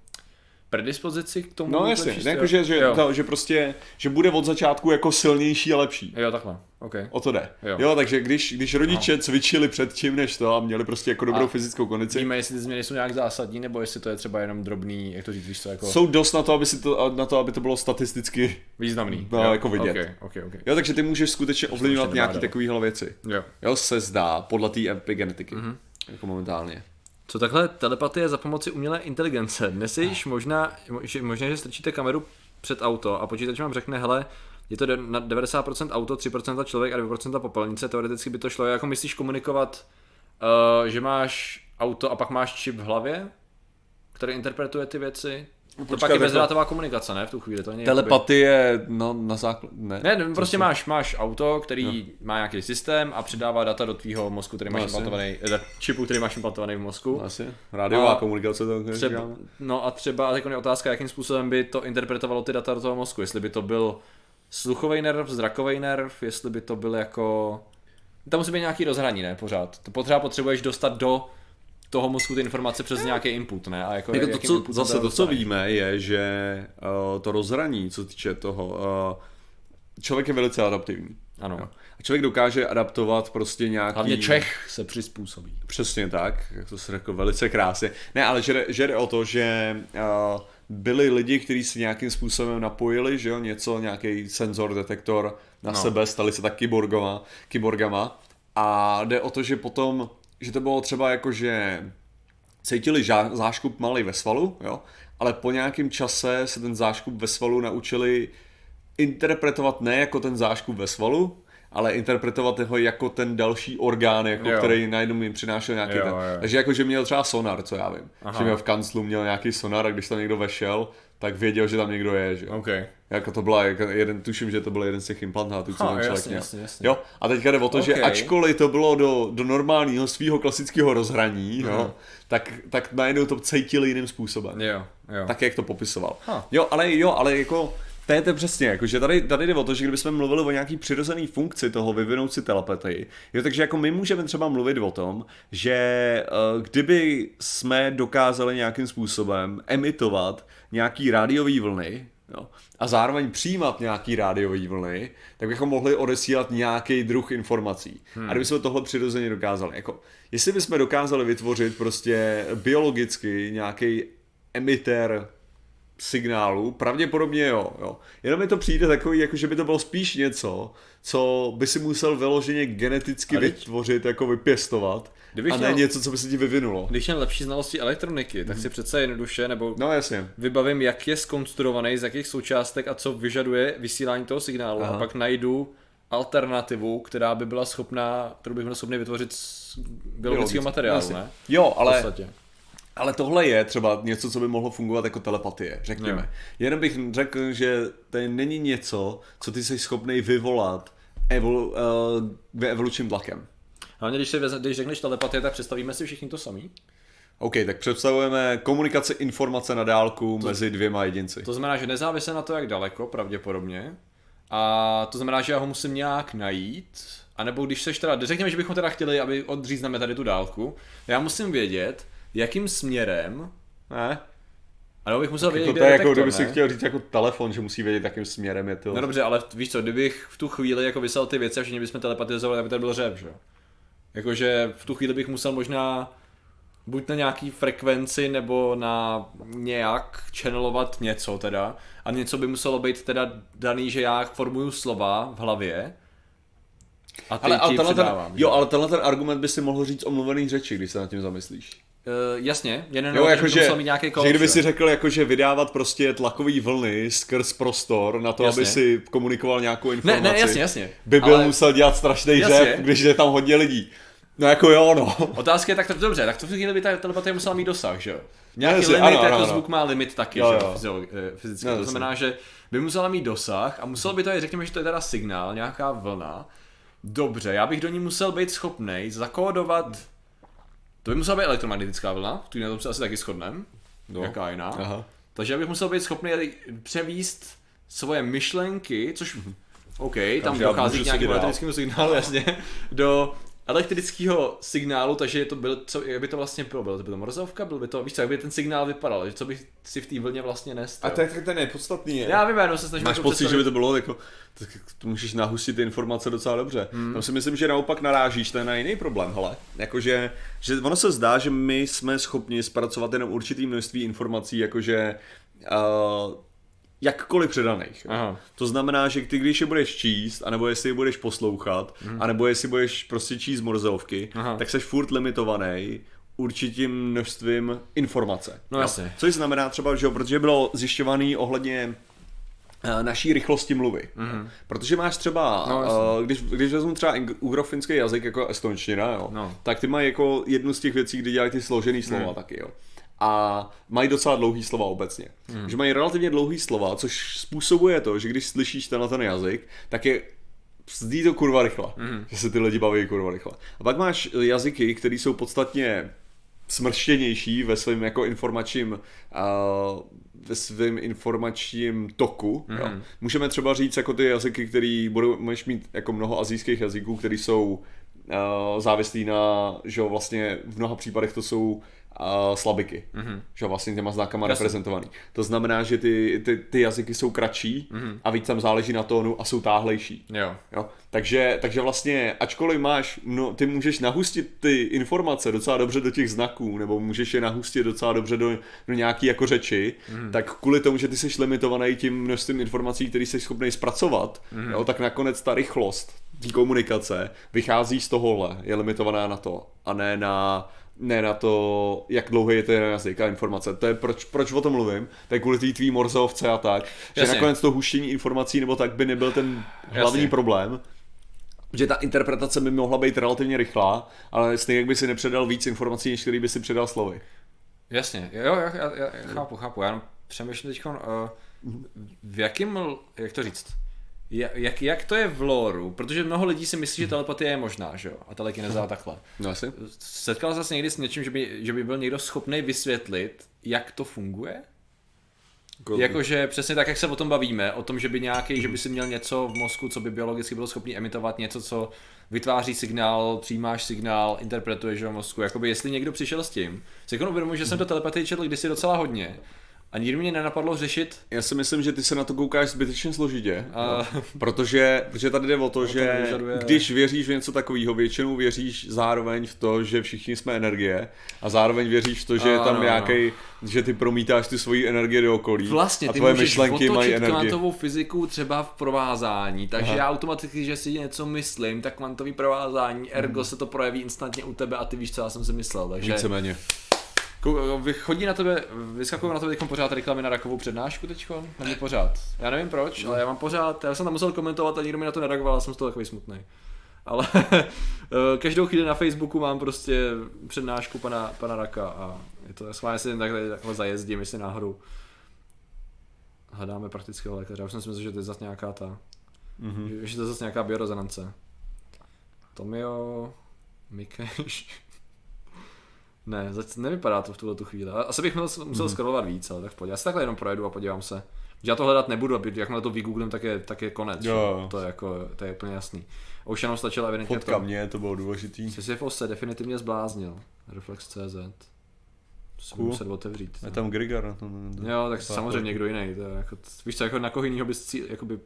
predispozici k tomu? No jasně, ne, jako, že, že, to, že prostě, že bude od začátku jako silnější a lepší. Jo, takhle, ok. O to jde. Jo, jo takže když, když rodiče no. cvičili předtím než to a měli prostě jako dobrou a fyzickou kondici. Víme, jestli ty změny jsou nějak zásadní, nebo jestli to je třeba jenom drobný, jak to říct, víš co, jako... Jsou dost na to, aby, si to, na to, aby to bylo statisticky významný. No, jo, jako vidět. Okay, okay, okay. Jo, takže ty můžeš skutečně ovlivňovat nějaké takovéhle věci. Jo. Jo, se zdá, podle té epigenetiky. Mm-hmm. Jako momentálně. Co takhle telepatie za pomoci umělé inteligence? Dnes je již možná, možná, že strčíte kameru před auto a počítač vám řekne, hele, je to na 90% auto, 3% člověk a 2% popelnice, teoreticky by to šlo, jako myslíš komunikovat, uh, že máš auto a pak máš čip v hlavě, který interpretuje ty věci, Počkat, to pak je bezdrátová jako... komunikace, ne? V tu chvíli to není. Telepatie, no na základ, ne. Ne, ne prostě máš, máš auto, který no. má nějaký systém a předává data do tvýho mozku, který máš no, implantovaný, eh, čipu, který máš implantovaný v mozku. No, asi. Rádiová a komunikace to třeba, No a třeba, a teď je otázka, jakým způsobem by to interpretovalo ty data do toho mozku, jestli by to byl sluchový nerv, zrakový nerv, jestli by to byl jako... Tam musí být nějaký rozhraní, ne, pořád. To potřeba potřebuješ dostat do toho mozku ty informace přes nějaký input, ne? A jako, jako to, co, zase to, co víme, je, že uh, to rozhraní, co týče toho, uh, člověk je velice adaptivní. Ano. Jo. A člověk dokáže adaptovat prostě nějaký... Hlavně Čech se přizpůsobí. Přesně tak, jak to se řekl velice krásně. Ne, ale že, že jde o to, že uh, byli lidi, kteří si nějakým způsobem napojili, že jo, něco, nějaký senzor, detektor na no. sebe, stali se tak kyborgama, kyborgama. A jde o to, že potom že to bylo třeba jako, že cítili žá, záškup malý ve svalu, jo, ale po nějakém čase se ten záškup ve svalu naučili interpretovat ne jako ten záškup ve svalu, ale interpretovat ho jako ten další orgán, jako který najednou jim přinášel nějaký jo, ten. Jo. Takže jako, že měl třeba sonar, co já vím. Aha. Že měl v kanclu měl nějaký sonar a když tam někdo vešel, tak věděl, že tam někdo je, že okay. Jako to byla, jako jeden, tuším, že to byl jeden z těch implantátů, co ha, ten člověk jasně, měl. Jasně, jasně. Jo, a teďka jde o to, okay. že ačkoliv to bylo do, do normálního svého klasického rozhraní, uh-huh. jo, tak, tak najednou to cítili jiným způsobem. Jo, jo. Tak, jak to popisoval. Huh. Jo, ale jo, ale jako to je to přesně, jako, že tady, tady jde o to, že kdybychom mluvili o nějaký přirozený funkci toho vyvinout si telepatii, jo, takže jako my můžeme třeba mluvit o tom, že uh, kdyby jsme dokázali nějakým způsobem emitovat nějaký rádiový vlny, jo, a zároveň přijímat nějaký rádiový vlny, tak bychom mohli odesílat nějaký druh informací. Hmm. A kdybychom tohle přirozeně dokázali, jako, jestli bychom dokázali vytvořit prostě biologicky nějaký emitter signálu, pravděpodobně jo, jo. Jenom mi to přijde takový, jako že by to bylo spíš něco, co by si musel vyloženě geneticky vytvořit, jako vypěstovat, Kdybych a ne měl- něco, co by se ti vyvinulo. Když měl lepší znalosti elektroniky, tak si přece jednoduše, nebo No jasně. vybavím, jak je skonstruovaný, z jakých součástek a co vyžaduje vysílání toho signálu Aha. a pak najdu alternativu, která by byla schopná, kterou bych byl schopný vytvořit z biologického materiálu, Jasně. ne? Jo, ale, ale tohle je třeba něco, co by mohlo fungovat jako telepatie, řekněme. Jo. Jenom bych řekl, že to není něco, co ty jsi schopný vyvolat evolu, uh, evolučním tlakem. Hlavně, když, si, když řekneš telepatie, tak představíme si všichni to samý. OK, tak představujeme komunikace informace na dálku mezi dvěma jedinci. To znamená, že nezávisle na to, jak daleko, pravděpodobně. A to znamená, že já ho musím nějak najít. A nebo když seš teda, řekněme, že bychom teda chtěli, aby odřízneme tady tu dálku, já musím vědět, jakým směrem, Ne? a nebo bych musel vědět, To, to je jako, kdyby si chtěl říct jako telefon, že musí vědět, jakým směrem je to. No dobře, ale víš co, kdybych v tu chvíli jako vysel ty věci a všichni bychom telepatizovali, tak by to byl řev, že jo? Jakože v tu chvíli bych musel možná buď na nějaký frekvenci nebo na nějak channelovat něco teda a něco by muselo být teda daný, že já formuju slova v hlavě a ty ale, ale tenhle ten, jo, ale tenhle ten argument by si mohl říct o mluvených řeči, když se nad tím zamyslíš. Uh, jasně, jeden Jo, jo, jako že, mít nějaký kód, že kdyby si řekl, jako, že vydávat prostě tlakové vlny skrz prostor na to, Jasně. aby si komunikoval nějakou Ne, informaci, ne, jasně, jasně. by byl Ale musel dělat strašný řev, když je tam hodně lidí. No jako jo, no. Otázka je tak, tak dobře, tak to v tu chvíli by ta telepatie musela mít dosah, že jo? Nějaký jasně, limit, ano, jako ano, ano. zvuk má limit taky, Jo, že jo. fyzio- eh, fyzicky. No, to znamená, že by musela mít dosah a muselo by to je, řekněme, že to je teda signál, nějaká vlna. Dobře, já bych do ní musel být schopný zakódovat, to by musela být elektromagnetická vlna, tu na tom se asi taky shodneme, No. jaká jiná. Aha. Takže já bych musel být schopný převíst svoje myšlenky, což OK, tam dochází k nějakému elektrickému signálu, jasně, do elektrického signálu, takže to byl, co, jak by to vlastně bylo, bylo to, by to morzovka, byl by to, víš co, jak by ten signál vypadal, že co by si v té vlně vlastně nesl. A tak, ten nepodstatný je. Já vím, jenom se snažím Máš to pocit, že by to bylo jako, tak to můžeš nahustit ty informace docela dobře. Hmm. Tam si myslím, že naopak narážíš to je na jiný problém, hele. Jakože, že ono se zdá, že my jsme schopni zpracovat jenom určitý množství informací, jakože uh, jakkoliv předaných. Aha. To znamená, že ty, když je budeš číst, anebo jestli je budeš poslouchat, hmm. anebo jestli budeš prostě číst morzovky, Aha. tak seš furt limitovaný určitým množstvím informace. No jasně. Což znamená třeba, že jo, protože bylo zjišťovaný ohledně eh, naší rychlosti mluvy. Mm. Protože máš třeba, No, jasně. když, když vezmu třeba ugrofinský jazyk jako estonština, jo, No. tak ty mají jako jednu z těch věcí, kdy dělají ty složený slova mm. taky, jo. A mají docela dlouhý slova obecně. Mm. Že mají relativně dlouhý slova, což způsobuje to, že když slyšíš tenhle ten jazyk, tak je Zdí to kurva rychle, mm. že se ty lidi baví kurva rychle. A pak máš jazyky, které jsou podstatně smrštěnější ve svém jako informačním uh, ve svém informačním toku. Mm. Jo. Můžeme třeba říct jako ty jazyky, který budou, můžeš mít jako mnoho azijských jazyků, které jsou uh, závislí na, že jo, vlastně v mnoha případech to jsou uh, slabiky, mm-hmm. že jo, vlastně těma znákama Jasně. reprezentovaný. To znamená, že ty, ty, ty jazyky jsou kratší mm-hmm. a víc tam záleží na tónu a jsou táhlejší. Jo. Jo? Takže, takže vlastně, ačkoliv máš, no, ty můžeš nahustit ty informace docela dobře do těch znaků, nebo můžeš je nahustit docela dobře do, do nějaký jako řeči, mm. tak kvůli tomu, že ty jsi limitovaný tím množstvím informací, který jsi schopný zpracovat, mm. jo, tak nakonec ta rychlost té komunikace vychází z tohohle, je limitovaná na to, a ne na ne na to, jak dlouhý je ten jazyk a informace. To je proč, proč o tom mluvím. To je kvůli té tvý morzovce a tak. Že Jasně. nakonec to huštění informací nebo tak by nebyl ten hlavní Jasně. problém, že ta interpretace by mohla být relativně rychlá, ale stejně jak by si nepředal víc informací, než který by si předal slovy. Jasně, jo, já, já, já, chápu, chápu, já jenom přemýšlím teď, uh, v jakém, jak to říct, jak, jak to je v lore, protože mnoho lidí si myslí, že telepatie je možná, že jo, a telekineza takhle. No asi. Setkal jsi se někdy s něčím, že by, že by byl někdo schopný vysvětlit, jak to funguje? Jako, Jakože přesně tak, jak se o tom bavíme, o tom, že by nějaký, že by si měl něco v mozku, co by biologicky bylo schopný emitovat, něco, co vytváří signál, přijímáš signál, interpretuješ ho v mozku. Jakoby jestli někdo přišel s tím, si jako uvědomuji, že jsem to telepatii četl kdysi docela hodně A nikdy mě nenapadlo řešit, Já si myslím, že ty se na to koukáš zbytečně složitě, A- no. protože, protože tady jde o to, že vyžaduje- když věříš v něco takového, většinou věříš zároveň v to, že všichni jsme energie a zároveň věříš v to, že je tam Ano, nějaký, že ty promítáš ty svoji energie do okolí Vlastně, a ty tvoje můžeš myšlenky mají energii. kvantovou fyziku třeba v provázání, takže Aha. já automaticky, že si něco myslím, tak kvantový provázání, ergo se to projeví instantně u tebe a ty víš, co já jsem si myslel, takže Víceméně. Vy- chodí na tebe, vyskakují na tebe teď pořád reklamy na rakovou přednášku teďko? Na mě pořád. Já nevím proč, ale já mám pořád, já jsem tam musel komentovat a nikdo mi na to nereagoval, já jsem z toho takový smutný. Ale eh, každou chvíli na Facebooku mám prostě přednášku pana, pana Raka a je to schválně si jen takhle, takhle zajezdím, jestli náhodou hledáme praktického lékaře. Já už jsem si myslel, že to je zase nějaká ta, Mhm. že, že to je zase nějaká biorezonance. Tomio, Mikeš. Ne, nevypadá to v tuhle tu chvíli. A- Asi bych musel, musel Mhm. scrollovat víc, ale tak v pohodě. Já se takhle jenom projedu a podívám se. Že já to hledat nebudu, aby jakmile to vygooglím, tak je, tak je konec. Jo. To je jako, to je úplně jasný. A už jenom stačila evidentně Fotka to. mě, to bylo důležitý. Sisyphos se definitivně zbláznil. Reflex.cz. To si Cool. muset otevřít. Je tam Grigar na tom. Jo, tak samozřejmě někdo jiný. To je jako, víš co, jako na koho jinýho bys cí- jakoby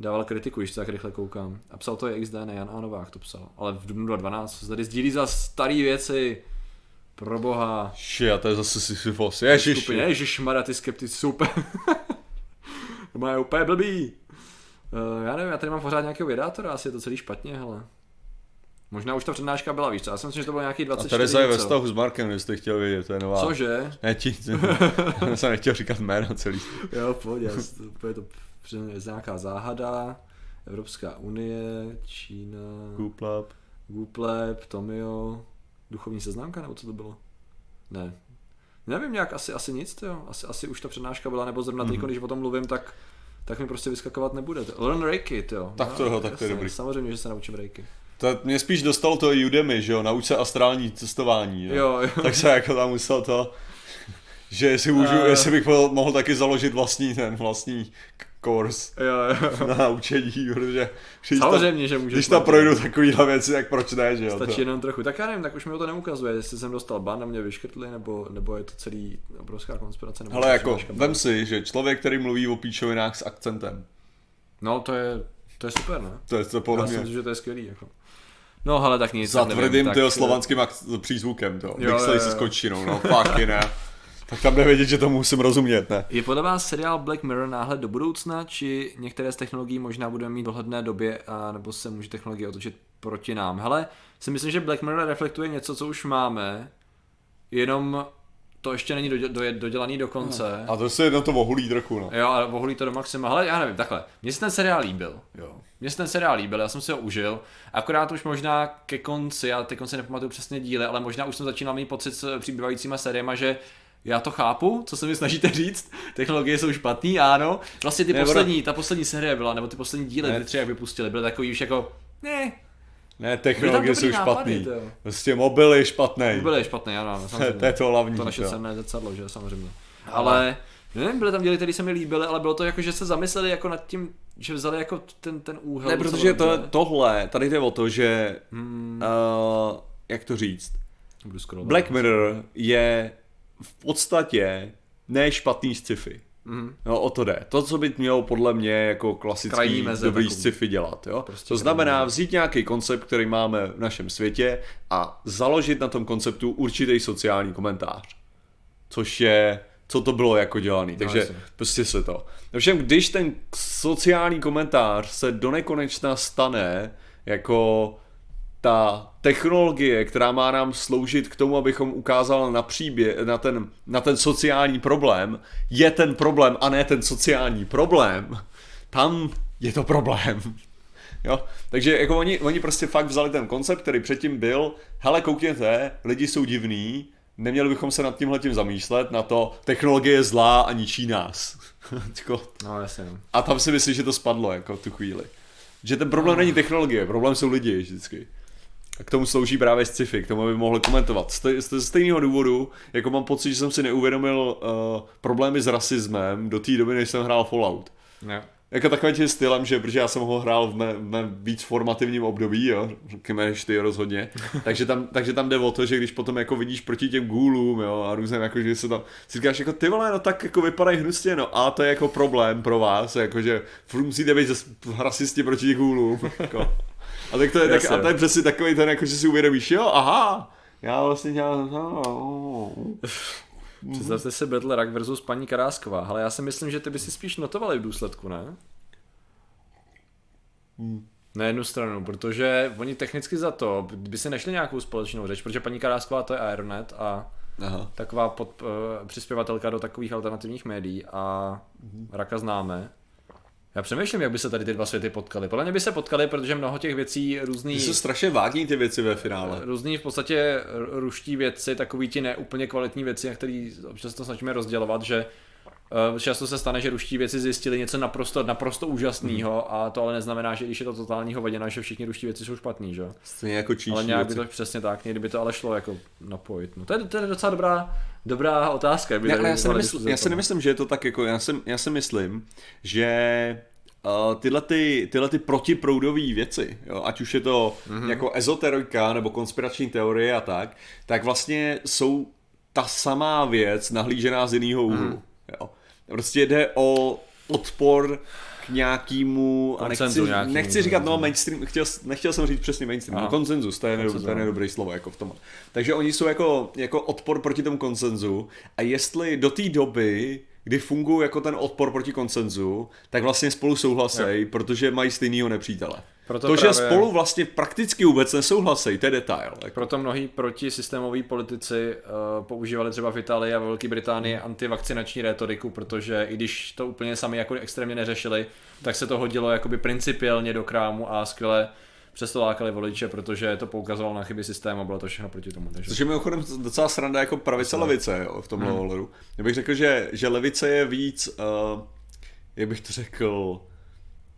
dával kritiku, když to tak rychle koukám. A psal to je XD, ne Jan A. Novák to psal. Ale v dubnu 2012 se tady sdílí za staré věci. Pro boha. Ši, a to je zase Sisyphos. Ježiš. Ježišmarja, ty skeptici jsou úplně... to má je úplně blbý. Uh, já nevím, já tady mám pořád nějakého vědátora, asi je to celý špatně, hele. Možná už ta přednáška byla, víš co? Já si myslím, že to bylo nějaký A 24 Tereza je ve vztahu s Markem, jestli chtěl vědět, to je nová. Cože? Ne, ti, já jsem nechtěl říkat jméno celý. Jo, si to- úplně to je nějaká záhada, Evropská unie, Čína, Kuplap. Gooplab, Tomio, duchovní seznámka, nebo co to bylo? Ne. Nevím nějak, asi, asi nic, jo. Asi, asi už ta přednáška byla, nebo zrovna Mhm. když o tom mluvím, tak, tak mi prostě vyskakovat nebude. Learn Reiki, jo. Tak to jo, tak to je dobrý. Samozřejmě, že se naučím Reiki. To mě spíš dostalo to Udemy, že jo, nauč se astrální cestování. Jo. Jo, jo. Tak se jako tam musel to, že jestli, můžu, Eh. jestli bych mohl, mohl taky založit vlastní ten vlastní kurz Jo, jo. na naučení, protože když Samozřejmě, že můžeš. když tam projdu takovýhle věci, tak proč ne, že jo? Stačí To. jenom trochu. Tak já nevím, tak už mi to neukazuje, jestli jsem dostal ban a mě vyškrtli, nebo, nebo je to celý obrovská konspirace. Nebo Ale ta jako, vem si, že člověk, který mluví o píčovinách s akcentem, No, to je, to je super, ne? to je to Já podle si mě myslím, že to je skvělý, jako. No, ale tak nic. za tvrdým tak, slovanským ak- přízvukem, to. Jo, Mixlej jo. s kočinou, no, fuck, ne. Tak tam jde vědět, že to musím rozumět, ne? Je podle vás seriál Black Mirror náhled do budoucna, či některé z technologií možná budeme mít v dohledné době, a nebo se může technologie otočit proti nám? Hele, si myslím, že Black Mirror reflektuje něco, co už máme, jenom to ještě není do, do, dodělaný do konce. A to se jedno to ohulí trochu, no. Jo, ale oholí to do maxima. Ale já nevím, takhle. Mně se ten seriál líbil. Jo. Mně se ten seriál líbil, já jsem si ho užil. Akorát už možná ke konci, já teď konci nepamatuju přesně díly, ale možná už jsem začínal mít pocit s přibývajícíma sériema, že já to chápu, co se mi snažíte říct. Technologie jsou špatný, ano. Vlastně ty Ne, poslední, ta poslední série byla, nebo ty poslední díly, Ne. ty tři, jak vypustili, byly takový už jako, ne, Ne, technologie jsou nápady, špatný. to jo. Prostě mobil je špatný. byly špatné, ano, ano, To samozřejmě. je to hlavní. To naše to. cenné zrcadlo, že samozřejmě. Ale, nevím, byly tam díly, které se mi líbily, ale bylo to jako, že se zamysleli jako nad tím, že vzali jako ten, ten úhel. Ne, protože to, tohle, tady jde o to, že, Hmm, uh, jak to říct. Black Mirror je v podstatě ne špatný sci-fi. Mhm. No, o to jde. To, co by mělo podle mě jako klasický meze dobrý takový. sci-fi dělat. Jo? Prostě to znamená vzít nějaký koncept, který máme v našem světě a založit na tom konceptu určitý sociální komentář. Což je, co to bylo jako dělaný. Takže jasně. prostě se to. Ovšem, když ten sociální komentář se do nekonečna stane jako ta technologie, která má nám sloužit k tomu, abychom ukázal na příběh, na ten, na ten sociální problém, je ten problém a ne ten sociální problém, tam je to problém. Jo? Takže jako oni, oni prostě fakt vzali ten koncept, který předtím byl, hele koukněte, lidi jsou divní, neměli bychom se nad tímhletím zamýšlet, na to, technologie je zlá a ničí nás. Jako, No jasně, no. a tam si myslím, že to spadlo jako tu chvíli. Že ten problém není technologie, problém jsou lidi vždycky. A k tomu slouží právě sci-fi, k tomu aby mohl komentovat. Z te- z stejného důvodu, jako mám pocit, že jsem si neuvědomil uh, problémy s rasismem do té doby, než jsem hrál Fallout. Ne. jako takovým tím stylem, že protože já jsem ho hrál v mém mé víc formativním období, jo, než ty rozhodně, takže tam, takže tam jde o to, že když potom jako vidíš proti těm gůlům, jo, a různým, jako, že se tam, si říkáš, jako ty vole, no tak jako vypadají hnusně, no a to je jako problém pro vás, jako, že musíte být rasisti proti těm gůlům, jako. A tak to je, tak, a to je přesně takový ten, jako, že si uvědomíš, jo, aha, já vlastně dělám, no, Představte si Battle Rock versus paní Karásková, ale já si myslím, že ty by si spíš notovali v důsledku, ne? Hmm. Na jednu stranu, protože oni technicky za to by si nešli nějakou společnou řeč, protože paní Karásková to je Aeronet a Aha. taková pod, uh, přispěvatelka do takových alternativních médií a hmm. Raka známe. Já přemýšlím, jak by se tady ty dva světy potkali. Podle mě by se potkali, protože mnoho těch věcí různý... Jsou strašně vágní ty věci ve finále. Různý v podstatě ruští věci, takový ti neúplně kvalitní věci, na který občas to snažíme rozdělovat, že uh, často se stane, že ruští věci zjistili něco naprosto, naprosto úžasného hmm. a to ale neznamená, že když je to totální hovedina, že všichni ruští věci jsou špatný, že? Stejně jako číši Ale nějak věci. by to přesně tak, někdy by to ale šlo jako napojit. No to je, to je docela dobrá, dobrá otázka. Ne, já, si nemysl, já si nemyslím, že je to tak jako, já si, já si myslím, že Uh, tyhle, ty, tyhle ty protiproudové věci, jo, ať už je to mm-hmm. jako ezoterika nebo konspirační teorie a tak, tak vlastně jsou ta samá věc nahlížená z jiného úhlu. Mm. Jo. Prostě jde o odpor k nějakému, a nechci, nějakým, nechci říkat, no mainstream, chtěl, nechtěl jsem říct přesně mainstream, no, konsenzus, to je, konsenzu, to je nedobrý slovo jako v tom. Takže oni jsou jako, jako odpor proti tomu konsenzu a jestli do té doby kdy fungují jako ten odpor proti konsenzu, tak vlastně spolu souhlasejí, protože mají stejného nepřítele. Proto to, právě... že spolu vlastně prakticky vůbec nesouhlasejí, to je detail. Jako. Proto mnohí protisystémoví politici uh, používali třeba v Itálii a ve Velké Británii antivakcinační rétoriku, protože i když to úplně sami jako extrémně neřešili, tak se to hodilo jakoby principiálně do krámu a skvěle přesto lákali voliče, protože to poukazovalo na chyby systému a bylo to všechno proti tomu. Takže... Což je mimochodem docela sranda jako pravice levice jo, v tomhle hmm. ohledu. Já bych řekl, že, že levice je víc, uh, jak bych to řekl,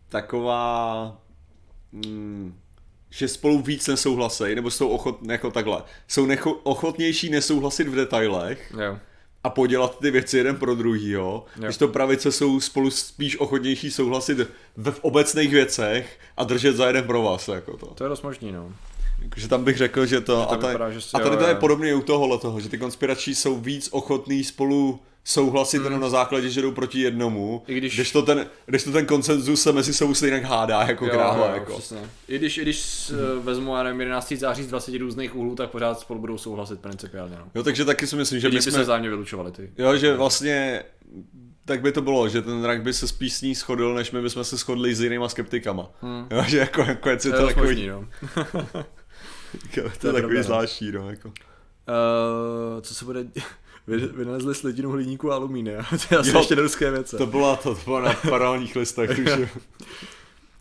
taková, mm, že spolu víc nesouhlasejí, nebo jsou ochot, jako takhle, jsou necho, ochotnější nesouhlasit v detailech, jo a podělat ty věci jeden pro druhýho, když to pravice jsou spolu spíš ochotnější souhlasit ve v obecných věcech a držet za jeden pro vás. Jako to. to je dost možný, no. Že tam bych řekl, že to... Že to a, tady, vypadá, že a tady to je podobně u tohohle toho, že ty konspirační jsou víc ochotný spolu souhlasit hmm. jenom na základě, že jdou proti jednomu, I když... když, to ten, když to ten konsenzus se mezi sebou stejně hádá jako jo, kráva. Jo, jako. I když, i když hmm. vezmu, já nevím, 11. září z 20 různých úhlů, tak pořád spolu budou souhlasit principiálně. No. Jo, takže taky si myslím, že by jsme... se vzájemně vylučovali ty. Jo, že vlastně tak by to bylo, že ten rak by se spíš s ní shodil, než my bychom se shodli s jinýma skeptikama. Hmm. Jo, že jako, jako je to, to takový... Možný, no. to, je, to je takový zvláštní, no, jako. Uh, co se bude vynalezli slitinu hliníku a alumínia. to je asi jo, ještě ruské věce. To byla to, to bylo na paralelních listech.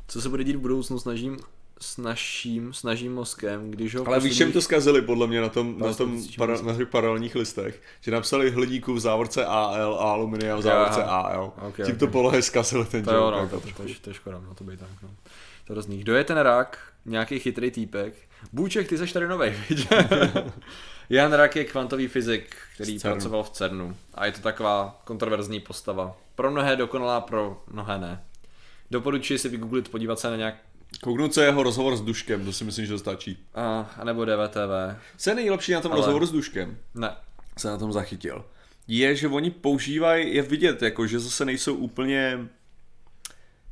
Co se bude dít v budoucnu, snažím s naším, s naším mozkem, když ho... Ale víš, čem to zkazili podle mě na tom, na tom para, na těch paralelních listech? Že napsali hliníku v závorce AL a aluminia v závorce Aha. AL. Okay, Tím okay. to polohy zkazili ten to jo, no, to, to, to, to, je škoda, no to by tak, no. To hrozný. Kdo je ten rak? Nějaký chytrý týpek? Bůček, ty seš tady novej, Jan Rak je kvantový fyzik, který pracoval v CERNu. A je to taková kontroverzní postava. Pro mnohé dokonalá, pro mnohé ne. Doporučuji si vygooglit, podívat se na nějak Kouknout se jeho rozhovor s Duškem, to si myslím, že to stačí. A, a nebo DVTV. Co je nejlepší na tom Ale... rozhovoru s Duškem? Ne. Se na tom zachytil. Je, že oni používají, je vidět, jako, že zase nejsou úplně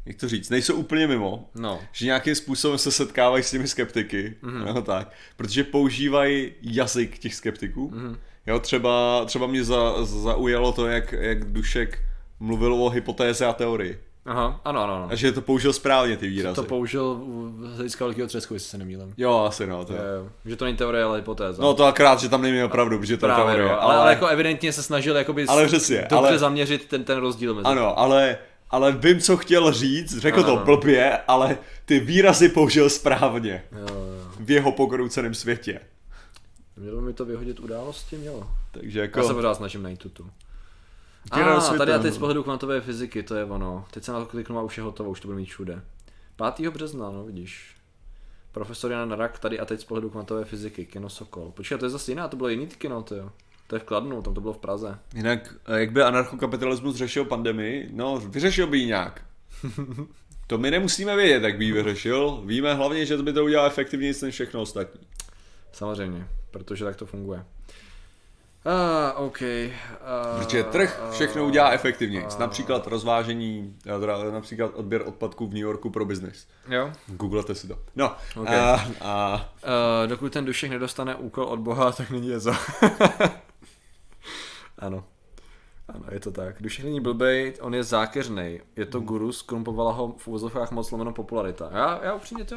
jak to říct, nejsou úplně mimo, no. že nějakým způsobem se setkávají s těmi skeptiky, mm-hmm. no, tak, protože používají jazyk těch skeptiků. Mm-hmm. Jo, třeba, třeba mě za, zaujalo to, jak, jak Dušek mluvil o hypotéze a teorii. Aha, ano, ano, ano. A že to použil správně ty výrazy. To použil z hlediska velkého třesku, jestli se nemýlím. Jo, asi no. To je. Že to není teorie, ale hypotéza. No to akrát, že tam neměl pravdu, protože to Právě, teorie. No, ale, ale, jako evidentně se snažil jakoby ale přesně, dobře ale... zaměřit ten, ten rozdíl mezi Ano, ale ale vím, co chtěl říct, řekl ano, to blbě, ale ty výrazy použil správně. Jo, jo. V jeho pokrouceném světě. Mělo mi to vyhodit události? Mělo. Takže jako... Já se pořád snažím najít tuto. A ah, tady já teď z pohledu kvantové fyziky, to je ono. Teď se na to kliknu a už je hotovo, už to bude mít všude. 5. března, no vidíš. Profesor Jan Rak tady a teď z pohledu kvantové fyziky, kino Sokol. Počkej, to je zase jiná, to bylo jiný kino, to jo. To je v Kladnu, tam to bylo v Praze. Jinak, jak by anarchokapitalismus řešil pandemii? No, vyřešil by ji nějak. To my nemusíme vědět, jak by ji vyřešil. Víme hlavně, že to by to udělal efektivněji než všechno ostatní. Samozřejmě, protože tak to funguje. Uh, OK. Uh, Protože trh všechno udělá efektivněji. Například rozvážení, teda například odběr odpadků v New Yorku pro biznis. Jo. Googlete si to. No, Okay. a, a Uh, dokud ten dušek nedostane úkol od Boha, tak není jezo. ano. Ano, je to tak. Dušek není blbej, on je zákeřnej. Je to guru, skrumpovala ho v úvozovkách moc lomeno popularita. Já, já upřímně to...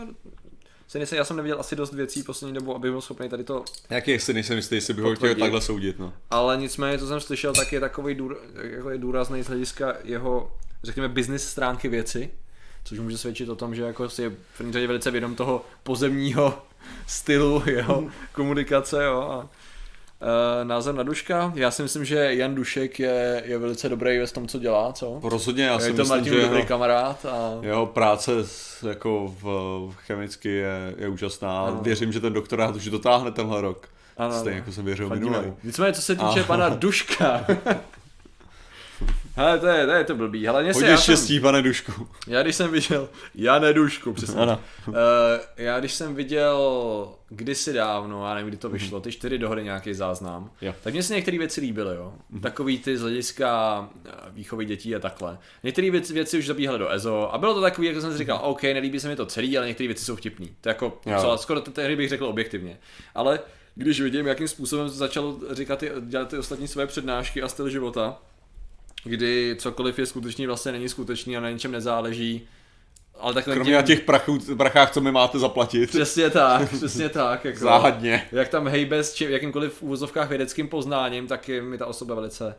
Se nejsem, já jsem neviděl asi dost věcí poslední dobu, abych byl schopný tady to jak je, si nejsem jistý, jestli bych ho chtěl takhle soudit, no. Ale nicméně, co jsem slyšel, tak je takový důr, jako je důrazný z hlediska jeho, řekněme, business stránky věci, což může svědčit o tom, že jako si je v první řadě velice vědom toho pozemního stylu jeho komunikace. Jo. A, názor na Duška, já si myslím, že Jan Dušek je, je velice dobrý ve tom, co dělá, co? Rozhodně já si je to myslím, Martin že dobrý jeho, kamarád a jeho práce jako v, chemicky je, je úžasná. Ano. Věřím, že ten doktorát už dotáhne tenhle rok. Ano, Stejně ano. jako jsem věřil minulý. Nicméně, co se týče A- pana Duška, Hele, to je, to je to blbý. Hele, mě se, já, jsem, štěstí, pane Dušku. já když jsem viděl, já nedušku, přesně. Ano. Uh, já když jsem viděl kdysi dávno, já nevím, kdy to vyšlo, ty čtyři dohody nějaký záznam, Jo. tak mně se některé věci líbily, jo. Takový ty z hlediska eh, výchovy dětí a takhle. Některé věci, věci už zabíhaly do EZO a bylo to takový, jako jsem si říkal, OK, nelíbí se mi to celý, ale některé věci jsou vtipný. To jako, co, skoro tehdy bych řekl objektivně. Ale když vidím, jakým způsobem začal říkat ty, dělat ty ostatní své přednášky a styl života, kdy cokoliv je skutečný, vlastně není skutečný a na ničem nezáleží, ale takhle Kromě na těch prachů, prachách, co mi máte zaplatit. Přesně tak, přesně tak. Jako, Záhadně. Jak tam hejbe s čím, jakýmkoliv v úvozovkách vědeckým poznáním, tak je mi ta osoba velice,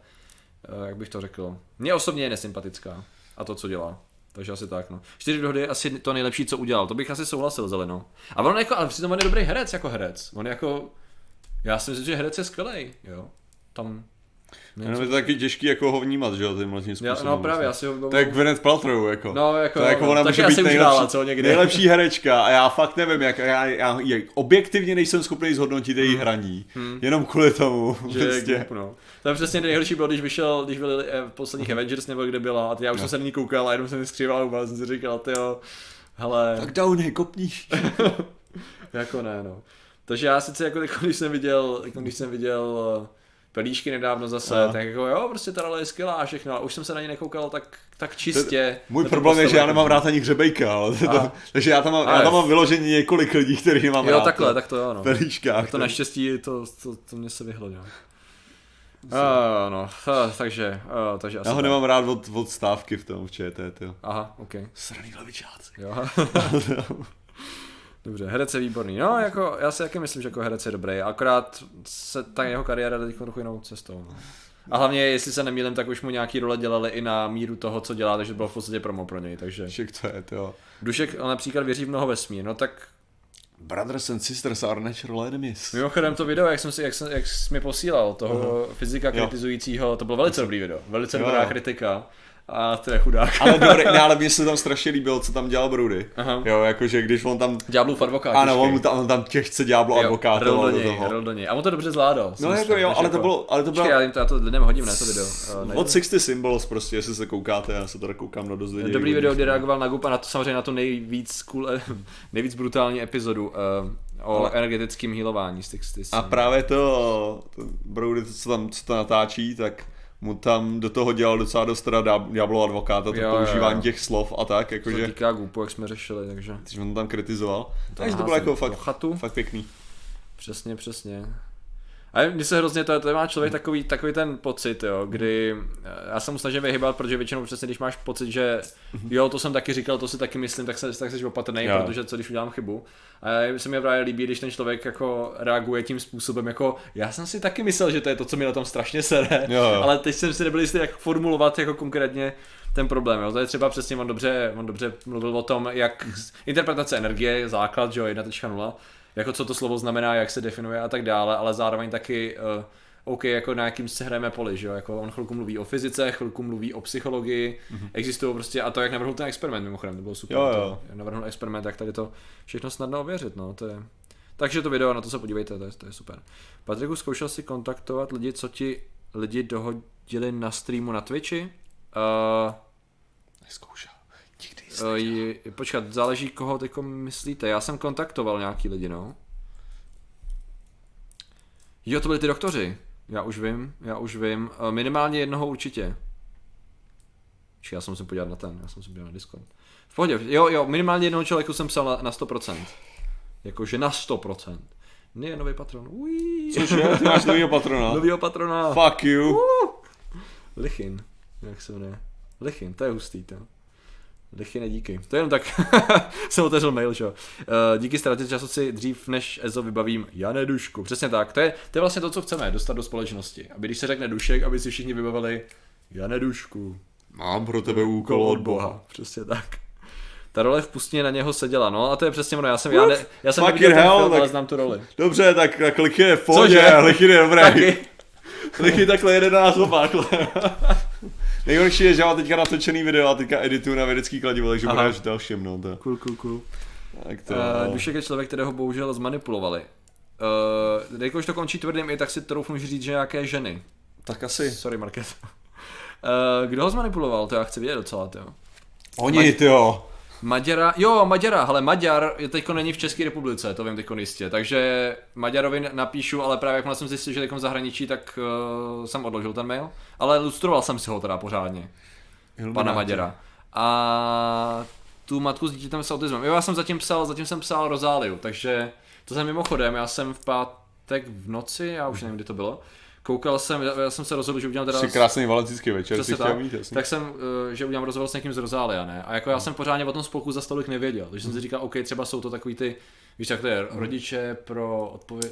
eh, jak bych to řekl, mně osobně je nesympatická a to, co dělá. Takže asi tak, no. Čtyři dohody je asi to nejlepší, co udělal. To bych asi souhlasil zeleno. A on jako, ale přitom on je dobrý herec jako herec. On jako, já si myslím, že herec je skvělý, jo. Tam, Jenom je to taky těžký jako ho vnímat, že jo, tímhle tím já, způsobem. no právě, já vlastně. si ho To je Gwyneth Paltrow, jako. No, jako to je jako no. ona může asi být nejlepší, hrála, co, někde. nejlepší herečka a já fakt nevím, jak, já, já, jak objektivně nejsem schopný zhodnotit její hraní. Jenom kvůli tomu. Hmm. Že je prostě. no. To je přesně nejhorší bylo, když vyšel, když byli eh, v posledních Avengers nebo kde byla a já už jsem se na ní koukal a jenom jsem mi skříval huba, jsem si říkal, ty jo, hele, Tak Downey, kopníš. jako ne, no. Takže já sice jako, jako když jsem viděl, jako když jsem viděl eh, pelíšky nedávno zase, Aha. tak jako jo, prostě ta role je skvělá a všechno, ale už jsem se na ní nekoukal tak, tak čistě. Můj na tu problém je, že já nemám rád ani hřebejka, ale to, Aha. takže já tam mám, já tam mám vyloženě několik lidí, který mám Jo, rád. takhle, no. tak to jo, no. Pelíškách. Tak to naštěstí, to, to, to mě se vyhlo, jo. Uh, no, uh, takže, uh, takže asi Já ho tak. nemám rád od, od stávky v tom v ČT, jo. Aha, ok. Sraný levičáci. Jo. Dobře, herec je výborný. No, jako, já si taky myslím, že jako herec je dobrý, akorát se ta jeho kariéra jde teď trochu jinou cestou. No. A hlavně, jestli se nemýlím, tak už mu nějaký role dělali i na míru toho, co dělá, takže to bylo v podstatě promo pro něj. Takže Však to je, jo. Dušek například věří v mnoho vesmír, no tak Brothers and sisters are natural enemies. mimochodem to video, jak jsem si, jak, jsem, jak jsi mi posílal, toho fyzika Jo. kritizujícího, to bylo velice dobrý video, velice Jo, dobrá jo. kritika. A to je chudák. Ale dobrý, ne, ale mně se tam strašně líbilo, co tam dělal Brody. Aha. Jo, jakože když on tam, Ďáblův advokát. ano, těžkej. on, mu tam, on tam těžce ďáblo Jo, advokátoval rol do do něj, toho. rol do něj. A on to dobře zvládal. No jako jo, ale to jako- bylo, ale to Počkej, bylo, já jim to, já to lidem hodím, ne to video. Uh, od 60 Symbols prostě, jestli se koukáte, já se teda koukám na dost lidí. Dobrý video, kdy reagoval na Gup a na to samozřejmě na to nejvíc, cool, nejvíc brutální epizodu uh, o Ale- energetickém healování z těch A právě to, to Brody, to, co tam co to natáčí, tak mu tam do toho dělal docela dost teda Diab- Diablo advokáta, to Jo, jo, používání jo. těch slov a tak, jakože, týká Gupu, jak jsme řešili, takže že on tam kritizoval. Takže to bylo jako fakt, chatu. fakt pěkný. přesně, přesně. A mně se hrozně, to, to má člověk takový, takový ten pocit, jo, kdy eh, já se mu snažím vyhybat, protože většinou přesně, když máš pocit, že jo, to jsem taky říkal, to si taky myslím, tak, se, tak jsi opatrný, Jo. protože co když udělám chybu. A se mi právě líbí, když ten člověk jako reaguje tím způsobem, jako já jsem si taky myslel, že to je to, co mi na tom strašně sere, Jo, jo. ale teď jsem si nebyl jistý, jak formulovat jako konkrétně ten problém. Jo. To je třeba přesně, on dobře, on dobře mluvil o tom, jak interpretace energie je základ, že jo, 1.0, jako co to slovo znamená, jak se definuje a tak dále, ale zároveň taky uh, OK, jako na jakým se hrajeme poli, že jo, jako on chvilku mluví o fyzice, chvilku mluví o psychologii, mm-hmm. existují prostě, a to jak navrhl ten experiment mimochodem, to bylo super, Jo, jo. To, navrhl experiment, jak tady to všechno snadno ověřit, no, to je, takže to video, na to se podívejte, to je, to je super. Patriku, zkoušel si kontaktovat lidi, co ti lidi dohodili na streamu na Twitchi? Uh, Neskoušel. Uh, je, počkat, záleží koho teď myslíte. Já jsem kontaktoval nějaký lidi, no. Jo, to byli ty doktoři. Já už vím, já už vím. Uh, minimálně jednoho určitě. Či já jsem musím podívat na ten, já jsem se podívat na Discord. V pohodě, jo, jo, minimálně jednoho člověku jsem psal na, na 100%. Jakože na 100%. Ne, nový patron. Uí. Cože, ty máš novýho patrona. Novýho patrona. Fuck you. Uh. Lichin, jak se jmenuje. Lichin, to je hustý, to. Lichin díky. To je jenom tak, jsem otevřel mail, čo. Uh, díky ztratě času si dřív než Ezo vybavím Jane Dušku. Přesně tak, to je, to je vlastně to, co chceme, dostat do společnosti. Aby když se řekne Dušek, aby si všichni vybavili Jane Dušku. Mám pro tebe úkol od Boha. Přesně tak. Ta role v pustině na něho seděla, no a to je přesně ono, já jsem, já, ne, já jsem neviděl ten hell, film, tak- ale znám tu roli. Dobře, tak, tak Lichy je v pohodě? Lichy je dobrý. Taky. Lichy takhle jede na nás opákle. Nejhorší je, že mám teďka natočený video a teďka edituju na vědecký kladivo, takže budeš dalším, no to. Cool, cool, cool. Tak to, Uh, Dušek je člověk, kterého bohužel zmanipulovali. Uh, jakož to končí tvrdým i, tak si troufnu říct, že nějaké ženy. tak asi. Sorry, Market. Uh, kdo ho zmanipuloval, to já chci vědět docela, to. Oni, ty jo. Maďara, jo, Maďara, ale Maďar je teďko není v České republice, to vím teďko jistě, takže Maďarovi napíšu, ale právě jak jsem zjistil, že teďko v zahraničí, tak uh, jsem odložil ten mail, ale lustroval jsem si ho teda pořádně, pana Maďara. A tu matku s dítětem s autismem. Jo, já jsem zatím psal, zatím jsem psal Rozáliu, takže to jsem mimochodem, já jsem v pátek v noci, já už nevím, kdy to bylo, koukal jsem, já jsem se rozhodl, že udělám teda... Jsi krásný valentický večer, si chtěl tak, mít, jasně. tak jsem, eh, že udělám rozhovor s někým z Rozália, ne? A jako já jsem pořádně o tom spolku za stolik nevěděl, takže jsem si říkal, OK, třeba jsou to takový ty, víš, jak to je, rodiče pro odpověď,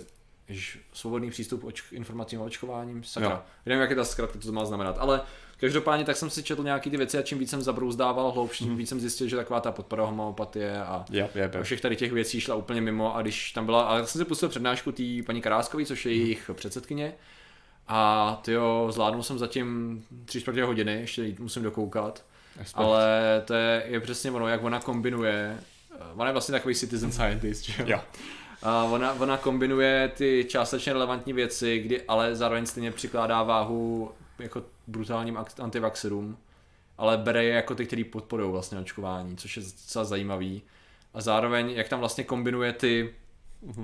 svobodný přístup oč- k informacím o očkováním, sakra. Jo. Nevím, jak je ta zkratka, co to má znamenat, ale každopádně tak jsem si četl nějaký ty věci a čím víc jsem zabrouzdával hloubš, tím víc jsem zjistil, že taková ta podpora homopatie a Yep, yep, a yep. všech tady těch věcí šla úplně mimo a když tam byla, a já jsem si pustil přednášku té paní Karáskový, což je jejich předsedkyně a tyjo, zvládnul jsem zatím tři čtvrtě hodiny, ještě musím dokoukat, Respekt. ale to je, je přesně ono, jak ona kombinuje, eh, ona je vlastně takový citizen scientist, že jo? Jo. A ona, ona kombinuje ty částečně relevantní věci, kdy ale zároveň stejně přikládá váhu jako brutálním antivaxerům, ale bere je jako ty, kteří podporují vlastně očkování, což je docela zajímavý. A zároveň, jak tam vlastně kombinuje ty,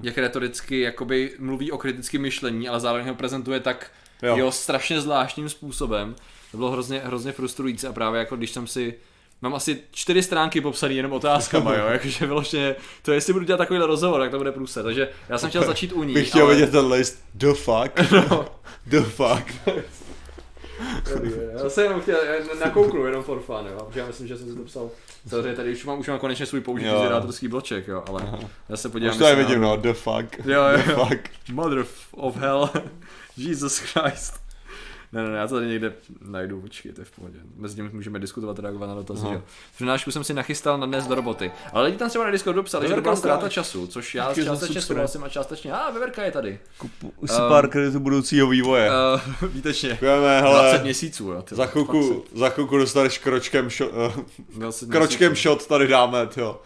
jak retoricky jakoby mluví o kritickém myšlení, ale zároveň ho prezentuje tak Jo. jo. jo strašně zvláštním způsobem. To bylo hrozně, hrozně frustrující a právě jako když jsem si Mám asi čtyři stránky popsané jenom otázkama, jo, jakože vyloženě, to jestli budu dělat takovýhle rozhovor, tak to bude průse, takže já jsem chtěl začít u ní, Bych chtěl ale... vidět ten list. The fuck. No. The fuck. Já jsem jenom chtěl, já nakouknu jenom for fun, jo, protože já myslím, že jsem si to psal. Samozřejmě tady už mám, už mám konečně svůj použitý Jo. generátorský bloček, jo, ale já se podívám. Už to je vidím, no. The fuck. Jo, jo, The jo. fuck. Mother of hell. Jesus Christ. Ne, ne, já to tady někde najdu, počkej, to je v pohodě. Mezi tím můžeme diskutovat, reagovat na dotazy, jo. Přednášku jsem si nachystal na dnes do roboty. Ale lidi tam třeba na Discordu psali, že to byla ztráta času, což já za částečně souhlasím a částečně, a Veverka je tady. Už si pár kreditů budoucího vývoje. Uh, vítečně. Děkujeme, 20 hele. měsíců, jo. ty Za chvilku, za chvilku dostaneš kročkem shot, uh, 20 kročkem shot tady dáme, jo.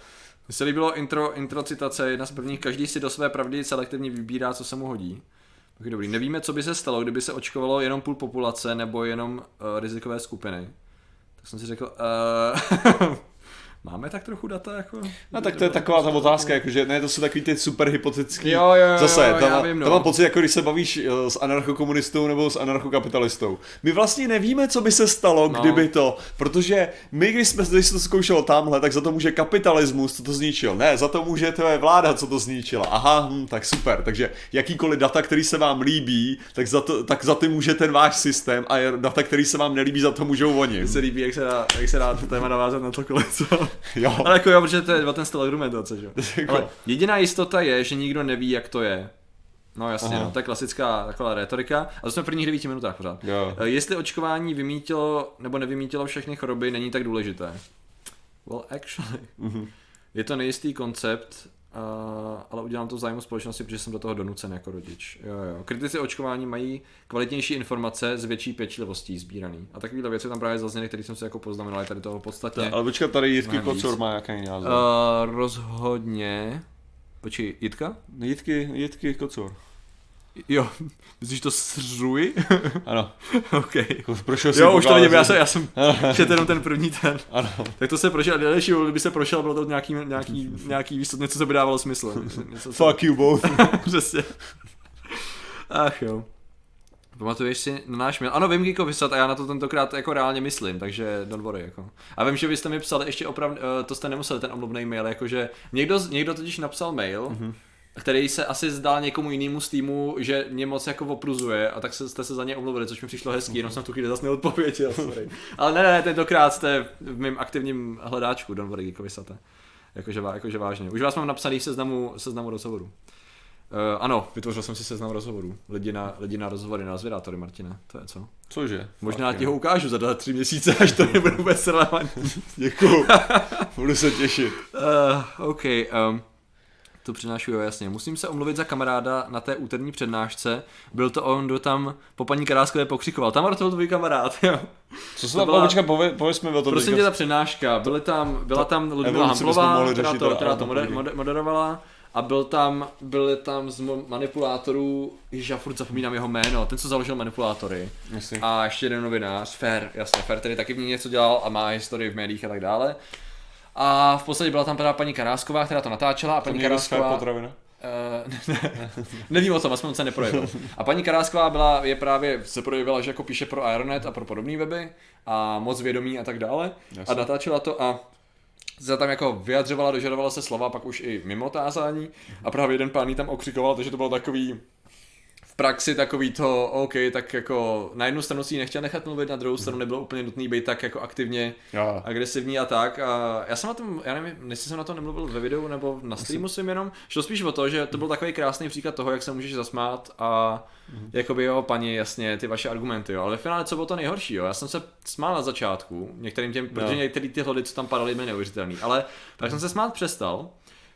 Mně se líbilo intro, intro citace, jedna z prvních, každý si do své pravdy selektivně vybírá, co se mu hodí. Tak dobrý. Nevíme, co by se stalo, kdyby se očkovalo jenom půl populace nebo jenom uh, rizikové skupiny. Tak jsem si řekl, uh, máme tak trochu data jako? No tak to je taková ta otázka, jakože ne, to jsou takový ty super hypotetický. Jo, jo, jo, Zase, jo, tam, já vím, no. tam mám pocit, jako když se bavíš eh, s anarchokomunistou nebo s anarchokapitalistou. My vlastně nevíme, co by se stalo, No. kdyby to, protože my, když jsme když se to zkoušelo tamhle, tak za to může kapitalismus, co to zničil. Ne, za to může tvoje vláda, co to zničila. Aha, hm, tak super. Takže jakýkoliv data, který se vám líbí, tak za, to, tak za ty může ten váš systém a data, který se vám nelíbí, za to můžou oni. Mně se líbí, jak se dá, jak se dá to téma navázat na cokoliv, co? Jo. Ale jako jo, protože to je o ten styl argumentace, že jo. Jako- Ale jediná jistota je, že nikdo neví, jak to je. No jasně, Aha. no, to je klasická taková retorika. A to jsme v prvních devíti minutách pořád. Jo. Eh, Jestli očkování vymítilo nebo nevymítilo všechny choroby, není tak důležité. Well, actually. Mhm. Je to nejistý koncept, uh, ale udělám to v zájmu společnosti, protože jsem do toho donucen jako rodič. Jo, jo. Kritici očkování mají kvalitnější informace s větší pečlivostí sbíraný. A takovýhle věci tam právě zazněly, které jsem si jako poznamenal, je tady toho podstatně. Ale počkat, tady víc. Kocor má nějaký názor. Uh, rozhodně. Počkej, Jitka? Jitky, Jitky Kocor. Jo, myslíš to sřuj? Ano. OK. Jako Prošel jsem Jo, už to vidím, já jsem- já jsem četl jenom ten první ten. Ano. Tak to se prošel, další, kdyby se prošel, bylo to nějaký, nějaký, nějaký výstup, něco, co by dávalo smysl. Něco, co- Fuck you both. Přesně. Ach jo. Pamatuješ si na náš mail? Ano, vím Geeko vyslat a já na to tentokrát jako reálně myslím, takže don't worry, jako. A vím, že vy jste mi psali ještě opravdu, uh, to jste nemuseli ten omluvný mail, jakože někdo, někdo totiž napsal mail, mm-hmm. Který se asi zdál někomu jinému z týmu, že mě moc jako opruzuje a tak se, jste se za ně omluvili, což mi přišlo hezký, jenom jsem tu chvíli zase neodpověděl, sorry. Ale ne, ne, tentokrát jste v mém aktivním hledáčku, don't worry, Geeko vysate. Jakože, jakože vážně. Už vás mám napsaný seznamu, seznamu rozhovorů. Uh, ano, vytvořil jsem si seznam rozhovorů. Lidi na, lidi na rozhovory na zvědátory, Martine. To je co? Cože? Možná Fuck ti ho ukážu za dva, tři měsíce, až to nebude vůbec relevantní. Děkuju. Budu se těšit. Uh, OK, um, to přinášu, jo, jasně. Musím se omluvit za kamaráda na té úterní přednášce. Byl to on, kdo tam po paní Karáskové pokřikoval. Tam to byl tvůj kamarád, jo. Co se To tam byla-. Počkej, pově, pověz mi o tom. Prosím tě, ta přednáška, byly tam, byla tam Ludmila Hamplová, která to, která to moder, moder, moderovala a byl tam, byli tam z manipulátorů, ježiš, já furt zapomínám jeho jméno, ten, co založil manipulátory. Jasně. A ještě jeden novinář, Fer, jasně, Fer, který taky v ní něco dělal a má historii v médiích a tak dále. A v podstatě byla tam teda paní Karásková, která to natáčela a paní Karásková... potravina? Eh, ne, nevím o tom, aspoň se neprojevil. A paní Karásková byla, je právě, se projevila, že jako píše pro Ironet a pro podobné weby a moc vědomí a tak dále. Jasně. A natáčela to a se tam jako vyjadřovala, dožadovala se slova, pak už i mimo tázání a právě jeden pán tam okřikoval, takže to bylo takový v praxi takový to, OK, tak jako na jednu stranu si ji nechtěl nechat mluvit, na druhou stranu nebylo úplně nutný být tak jako aktivně Jo. agresivní a tak. A já jsem na tom, já nevím, jestli jsem na to nemluvil ve videu nebo na streamu svým jenom, šlo spíš o to, že to byl takový krásný příklad toho, jak se můžeš zasmát a jakoby jo, paní, jasně, ty vaše argumenty, jo. Ale ve finále, co bylo to nejhorší, jo. Já jsem se smál na začátku, některým těm, protože některý ty hlody, co tam padaly, byly neuvěřitelný, ale tak jsem se smát přestal,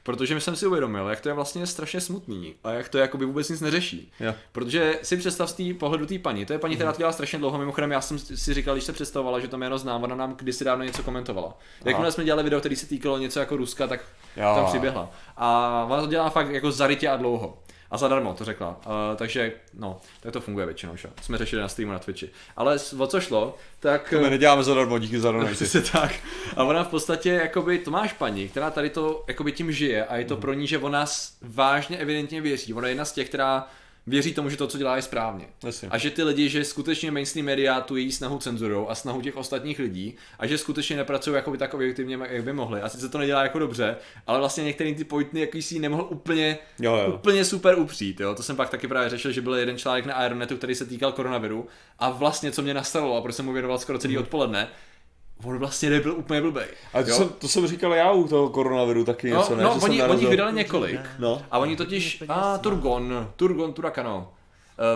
Protože jsem si uvědomil, jak to je vlastně strašně smutný a jak to jakoby vůbec nic neřeší. Jo. Protože si představ z té pohledu té paní, to je paní, která to dělá strašně dlouho, mimochodem já jsem si říkal, když se představovala, že to jméno znám, ona nám kdysi dávno něco komentovala. Jakmile jsme dělali video, který se týkalo něco jako Ruska, tak Jo. tam přiběhla. A ona to dělá fakt jako zarytě a dlouho. A zadarmo, to řekla. Uh, takže, no, tak to funguje většinou, že? Jsme řešili na streamu na Twitchi. Ale o co šlo, tak... To my neděláme zadarmo, díky za donaty. Přesně tak. A ona v podstatě, jakoby, to máš paní, která tady to jakoby tím žije a je to pro ní, že ona vážně evidentně věří. Ona je jedna z těch, která věří tomu, že to, co dělá, je správně. Jasně. A že ty lidi, že skutečně mainstream média tu její snahu cenzurou a snahu těch ostatních lidí a že skutečně nepracují jakoby tak objektivně, jak by mohli. A sice to nedělá jako dobře, ale vlastně některý ty pointny, jaký si nemohl úplně, Jo, jo. úplně super upřít. Jo? To jsem pak taky právě řešil, že byl jeden článek na Ironetu, který se týkal koronaviru a vlastně co mě nastalo a proč jsem mu věnoval skoro celý odpoledne, on vlastně nebyl úplně blbej. A to jo? jsem, to jsem říkal já u toho koronaviru taky No, něco, ne? no že jsem oni, oni vydali několik. No. A oni totiž, a Turgon, Turgon Turakano.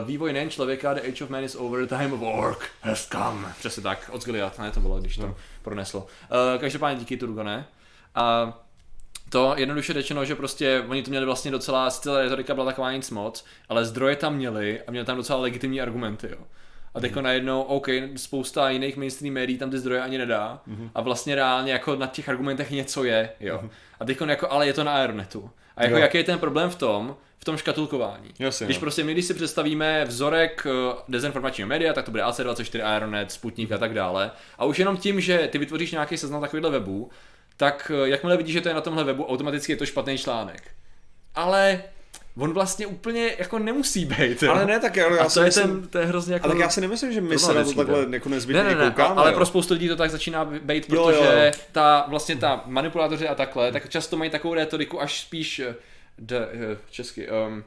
Uh, vývoj nejen člověka, The Age of Man is over, the time of work has come. Přesně tak, od Goliath, ne to bylo, když to proneslo. Uh, každopádně díky Turgone. A to jednoduše řečeno, že prostě oni to měli vlastně docela, celá retorika byla taková nic moc, ale zdroje tam měli a měli tam docela legitimní argumenty, jo. A teďko najednou, OK, spousta jiných mainstream médií tam ty zdroje ani nedá a vlastně reálně jako na těch argumentech něco je, jo. A teďko jako, ale je to na Aeronetu. A jako Jo. jaký je ten problém v tom, v tom škatulkování. Jasně, když no. prostě my, když si představíme vzorek eh, dezinformačního média, tak to bude AC24, Aeronet, Sputnik a tak dále. A už jenom tím, že ty vytvoříš nějaký seznam takovýchhle webů, tak eh, jakmile vidíš, že to je na tomhle webu, automaticky je to špatný článek. Ale on vlastně úplně jako nemusí být. jo. Ale ne, tak já, já a to je, myslím, ten, to je hrozně jako... a tak já si nemyslím, že my se na to takhle jako nezbytně ne, ne, ne, koukáme. ale jo. pro spoustu lidí to tak začíná být, Jo, protože jo. ta vlastně ta manipulátoři a takhle, tak často mají takovou retoriku až spíš eh, de, eh, česky, um,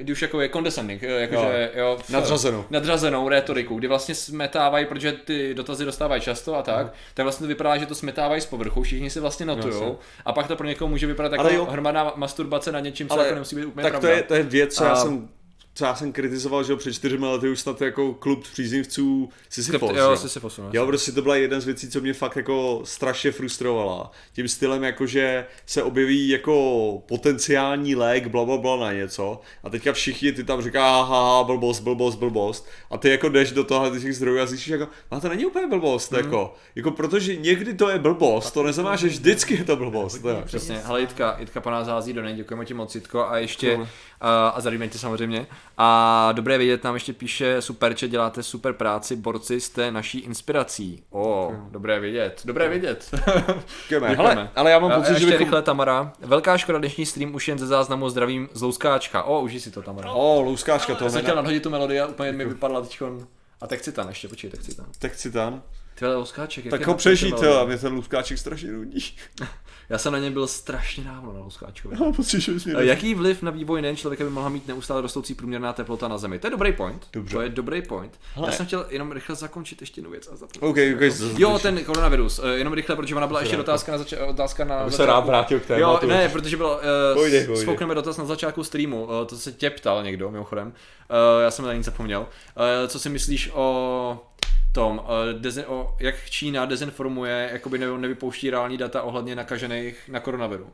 uh, už jako je condescending, eh, jakože jo, v- Nadřazenou. nadřazenou retoriku, kdy vlastně smetávají, protože ty dotazy dostávají často a tak, tak vlastně to vypadá, že to smetávají z povrchu, všichni si vlastně notujou a pak to pro někoho může vypadat jako jo. hromadná masturbace na něčím, co Ale jako nemusí být úplně tak pravda. to je, to je věc, co já A- jsem co já jsem kritizoval, že jo, před čtyřmi lety už snad jako klub příznivců Sisyphos, jo, jo. Sisyphos, no. Jo, prostě to byla jedna z věcí, co mě fakt jako strašně frustrovala. Tím stylem jako, že se objeví jako potenciální lék, bla, bla, bla na něco a teďka všichni ty tam říká, haha, blbost, blbost, blbost a ty jako jdeš do toho těch zdrojů a zjistíš jako, no to není úplně blbost, Hmm. jako, jako protože někdy to je blbost, to neznamená, že vždycky je to blbost. Přesně, hele Jitka, Jitka po nás hází do nej, děkujeme ti moc Jitko a ještě, a, zdravíme tě samozřejmě. A dobré vědět, nám ještě píše super, že děláte super práci, borci jste naší inspirací. O, dobré vědět, dobré vědět. Děkujeme. Hele, ale já mám pocit, ještě že bychom... rychle Tamara. Velká škoda dnešní stream už jen ze záznamu zdravím z Louskáčka. O, užij si to Tamara. O, louskáčka to Já jsem chtěl nadhodit tu melodii a úplně mi vypadla teďkon. A tak citan ještě, počkej, tak citan. Tak citan. Ty vole, Louskáček, jak Tak ho melodie? a mě ten louskáček strašně nudí. Já jsem na něm byl strašně dávno na že bys mě A Jaký vliv na vývoj nejen člověka by mohla mít neustále rostoucí průměrná teplota na Zemi? To je dobrý point. Dobře. To je dobrý point. Hele. Já jsem chtěl jenom rychle zakončit ještě jednu věc. A zapomněl OK, jsem, OK, jako- z- Jo, ten koronavirus. eh, Jenom rychle, protože ona byla ještě otázka na, zača- otázka na Aby se rád vrátil k Jo, tématu. ne, protože byl, uh, Pojde, pojde. spoukneme dotaz na začátku streamu, uh, to se tě ptal někdo, mimochodem, uh, já jsem na nic zapomněl. Uh, co si myslíš o tom, uh, dezi- o, jak Čína dezinformuje, jakoby ne, nevypouští reální data ohledně nakažených na koronaviru.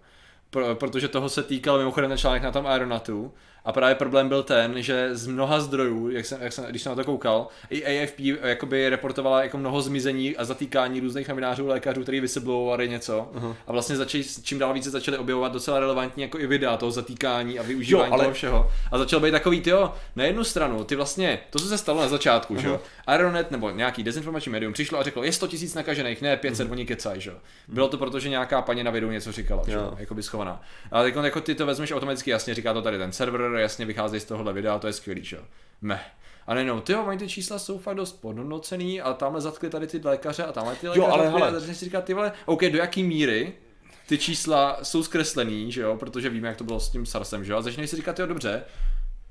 Pro, protože toho se týkal mimochodem ten článek na tom Aeronatu a právě problém byl ten, že z mnoha zdrojů, jak jsem, jak jsem, když jsem na to koukal, i AFP jakoby reportovala jako mnoho zmizení a zatýkání různých novinářů, lékařů, kteří whistleblowovali něco uh-huh. a vlastně začali, čím dál více začali objevovat docela relevantní jako i videa toho zatýkání a využívání Jo, ale- toho všeho. A začal být takový, ty jo, na jednu stranu, ty vlastně, to, co se stalo na začátku, že jo, Aeronet nebo nějaký dezinformační médium přišlo a řeklo, je 100 000 nakažených, ne 500, oni kecaj, že jo. Bylo to proto, že nějaká paní na videu něco říkala, že jo, jako by schovaná. A teď jako ty to vezmeš automaticky jasně, říká to tady ten server, jasně vychází z tohohle videa, to je skvělý, že jo. Meh. A nejenom, ty jo, oni ty čísla jsou fakt dost podhodnocený a tamhle zatkli tady ty lékaře a tamhle ty lékaře. ale zatkli hele. A začneš si říkat, ty vole, OK, do jaký míry ty čísla jsou zkreslený, že jo, protože víme, jak to bylo s tím SARSem, že jo, a začneš si říkat, jo, dobře,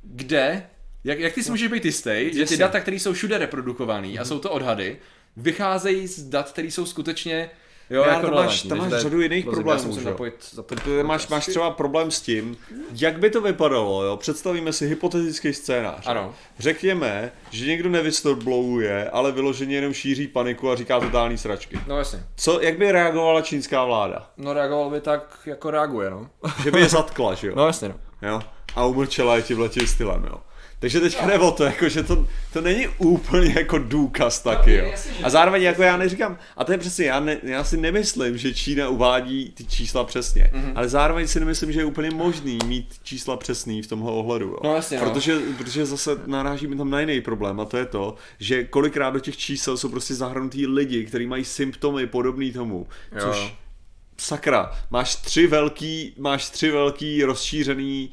kde, jak, jak ty si můžeš být jistý, že ty Jasně. data, které jsou všude reprodukované a jsou to odhady, vycházejí z dat, které jsou skutečně Jo, Já, jako tam máš- relevantní, tam máš to řadu jiných problémů, že jo? zapojit, zapojit Protože máš, máš třeba problém s tím, jak by to vypadalo, jo? Představíme si hypotetický scénář. Ano. Řekněme, že někdo nevystoblowuje, ale vyloženě jenom šíří paniku a říká totální sračky. No jasně. Co, jak by reagovala čínská vláda? No reagoval by tak, jako reaguje, no. Že by je zatkla, že jo? No jasně, no. jo? A umlčela je tímhle tím stylem, jo? Takže teďka jde o to, jako, že to, to není úplně jako důkaz taky, jo. A zároveň jako já neříkám, a to je přesně, já, ne, já si nemyslím, že Čína uvádí ty čísla přesně, Mhm. ale zároveň si nemyslím, že je úplně možný mít čísla přesný v tomhle ohledu, jo. No jasně, no. protože, protože zase narážíme tam na jiný problém a to je to, že kolikrát do těch čísel jsou prostě zahrnutí lidi, kteří mají symptomy podobný tomu, Jo. což sakra, máš tři velký, máš tři velký rozšířený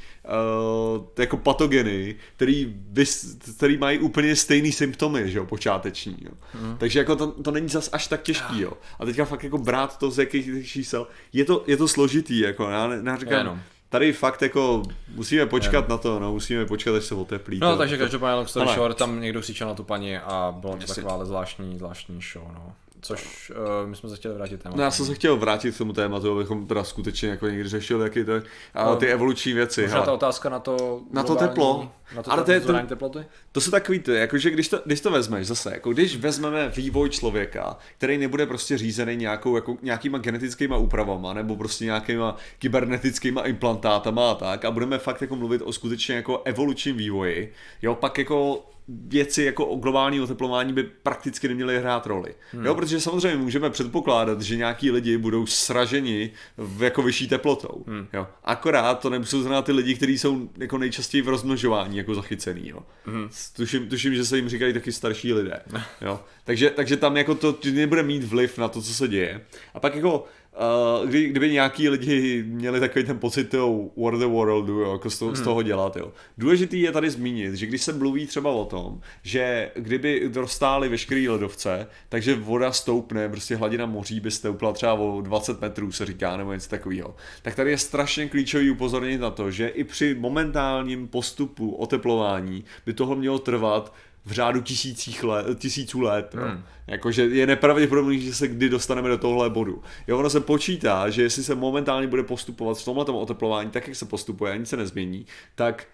uh, jako patogeny, který, vys, který mají úplně stejný symptomy, že jo, počáteční, jo. Mhm. Takže jako to, to není zas až tak těžký, jo. A teďka fakt jako brát to z jakých čísel, je to, je to složitý, jako, já, já říkám, Jenom. tady fakt jako musíme počkat na to, no, musíme počkat, až se oteplí. No, to, takže to, každopádně long story short, tam někdo křičel na tu paní a bylo to taková zvláštní, zvláštní show, no. Což uh, my jsme se chtěli vrátit tématu. No já jsem se chtěl vrátit k tomu tématu, abychom teda skutečně jako někdy řešili jaký to, a No. ty evoluční věci. Možná ta otázka na to Na to teplo. Na to, Ale to je- to, to- teploty? To jsou takový ty, jakože když to, když to vezmeš zase, jako když vezmeme vývoj člověka, který nebude prostě řízený nějakou, jako, nějakýma genetickýma úpravama, nebo prostě nějakýma kybernetickýma implantátama a tak, a budeme fakt jako mluvit o skutečně jako evolučním vývoji, jo, pak jako věci jako o globální oteplování by prakticky neměly hrát roli. Hmm. Jo, protože samozřejmě můžeme předpokládat, že nějaký lidi budou sraženi v jako vyšší teplotou. Hmm. Jo. Akorát to nemusou znamenat ty lidi, kteří jsou jako nejčastěji v rozmnožování jako zachycený. Jo. Hmm. Tuším, tuším, že se jim říkají taky starší lidé. Jo. Takže, takže tam jako to nebude mít vliv na to, co se děje. A pak jako Uh, kdy, kdyby nějaký lidi měli takový ten pocit toho War the Worldu, jo, jako z toho, z toho dělat. Jo. Důležitý je tady zmínit, že když se mluví třeba o tom, že kdyby rozstály veškerý ledovce, takže voda stoupne, prostě hladina moří by stoupla třeba o 20 metrů, se říká, nebo něco takového. Tak tady je strašně klíčový upozornit na to, že i při momentálním postupu oteplování by tohle mělo trvat v řádu tisících let, tisíců let. Hmm. Jakože je nepravděpodobný, že se kdy dostaneme do tohle bodu. Jo, ono se počítá, že jestli se momentálně bude postupovat v tomhle oteplování tak, jak se postupuje a nic se nezmění, tak,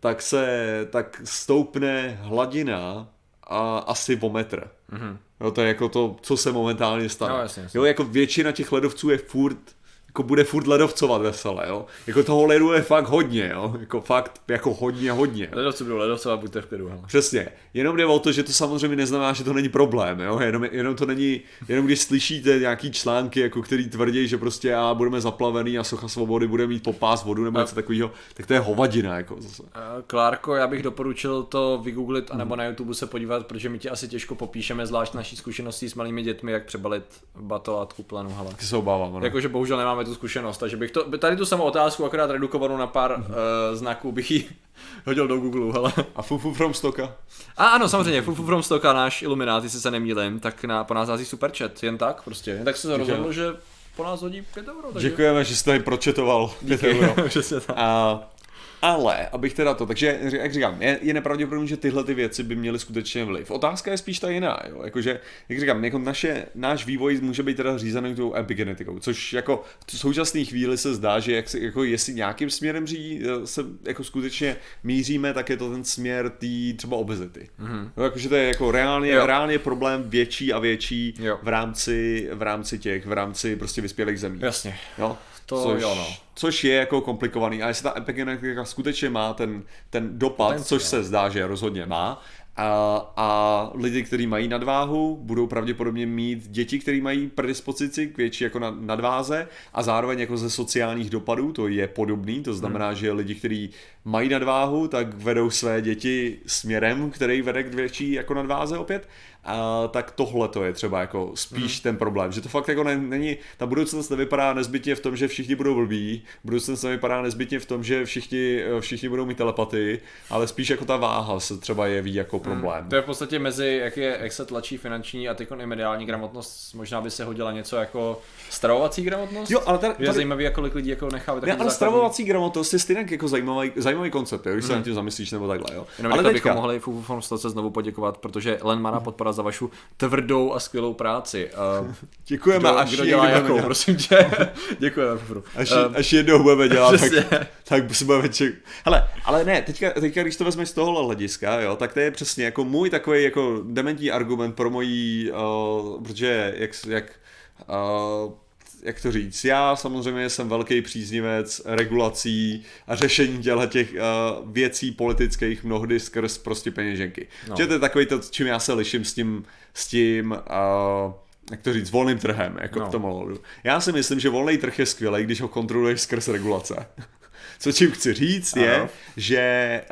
tak se tak stoupne hladina a asi o metr. Mhm. Jo, to je jako to, co se momentálně stane. No, jasně, jasně. Jo, jako většina těch ledovců je furt jako bude furt ledovcovat vesele, jo. Jako toho ledu je fakt hodně, jo. Jako fakt, jako hodně, hodně. Ledovci budou ledovcovat, buďte v klidu. hele. Přesně. Jenom jde o to, že to samozřejmě neznamená, že to není problém, jo? Jenom, jenom to není, jenom když slyšíte nějaký články, jako který tvrdí, že prostě a budeme zaplavený a socha svobody bude mít popás vodu nebo něco takového, tak to je hovadina, jako zase. Klárko, já bych doporučil to vygooglit, anebo na YouTube se podívat, protože my ti asi těžko popíšeme, zvlášť naší zkušeností s malými dětmi, jak přebalit bato planu, hele. Se obávám. Jakože bohužel nemáme tu zkušenost, takže bych to, tady tu samou otázku akorát redukovanou na pár uh, znaků bych ji hodil do Google, hele. A fufu from stoka? A ano, samozřejmě, Fufu from Stocka, náš Illuminát, jestli se nemýlím, tak na, po nás hází superchat, jen tak prostě. Jen tak se to rozhodl, že po nás hodí 5 euro. Takže... Děkujeme, že jste tady pročetoval. pět euro. Přesně tak. A, ale, abych teda to, takže jak říkám, je, je nepravděpodobné, že tyhle ty věci by měly skutečně vliv. Otázka je spíš ta jiná, jo? Jakože, jak říkám, jako naše, náš vývoj může být teda řízený tou epigenetikou, což jako v současné chvíli se zdá, že jak se, jako jestli nějakým směrem řídí, se jako skutečně míříme, tak je to ten směr té třeba obezity. Mm-hmm. No, jakože to je jako reálně, Jo. reálně problém větší a větší Jo. v rámci, v rámci těch, v rámci prostě vyspělých zemí. Jasně. Jo? To což, jo, no. což je jako komplikovaný. A jestli ta epigenetika skutečně má ten, ten dopad, Potenciál. což se zdá, že rozhodně má, a, a lidi, kteří mají nadváhu, budou pravděpodobně mít děti, které mají predispozici k větší jako nad, nadváze a zároveň jako ze sociálních dopadů to je podobný, to znamená, že lidi, kteří mají nadváhu, tak vedou své děti směrem, který vede k větší jako nadváze opět, a tak tohle to je třeba jako spíš ten problém, že to fakt jako ne, není, ta budoucnost nevypadá nezbytně v tom, že všichni budou blbí, budoucnost nevypadá nezbytně v tom, že všichni, všichni budou mít telepatii, ale spíš jako ta váha se třeba jeví jako problém. To je v podstatě mezi, jak, je, jak se tlačí finanční a teď i mediální gramotnost, možná by se hodila něco jako stravovací gramotnost. Jo, ale tady, Je zajímavý, jak kolik lidí jako nechá Ne, ale základní- stravovací gramotnost je stejně jako zajímavý, zajímavý koncept, jo, když se nad tím zamyslíš nebo takhle. Jo. Jenom ale ale teďka, bychom mohli Fufu Form znovu poděkovat, protože Len podpora za vašu tvrdou a skvělou práci. Uh, děkujeme, kdo, až kdo dělá jakou, dělat. prosím tě. Děkujeme. Až, Um, až jednou budeme dělat, tak, tak si budeme ček... Hele, ale ne, teďka, teďka, když to vezmeš z tohohle hlediska, jo, tak to je přesně jako můj takový jako dementní argument pro mojí, uh, protože jak, jak uh, jak to říct, já samozřejmě jsem velký příznivec regulací a řešení těchto těch uh, věcí politických mnohdy skrz prostě peněženky. No. Že to je takový to, čím já se liším s tím, s tím uh, jak to říct, volným trhem, jako no. V tom. Já si myslím, že volný trh je skvělý, když ho kontroluješ skrz regulace. Co tím chci říct je, Ano. že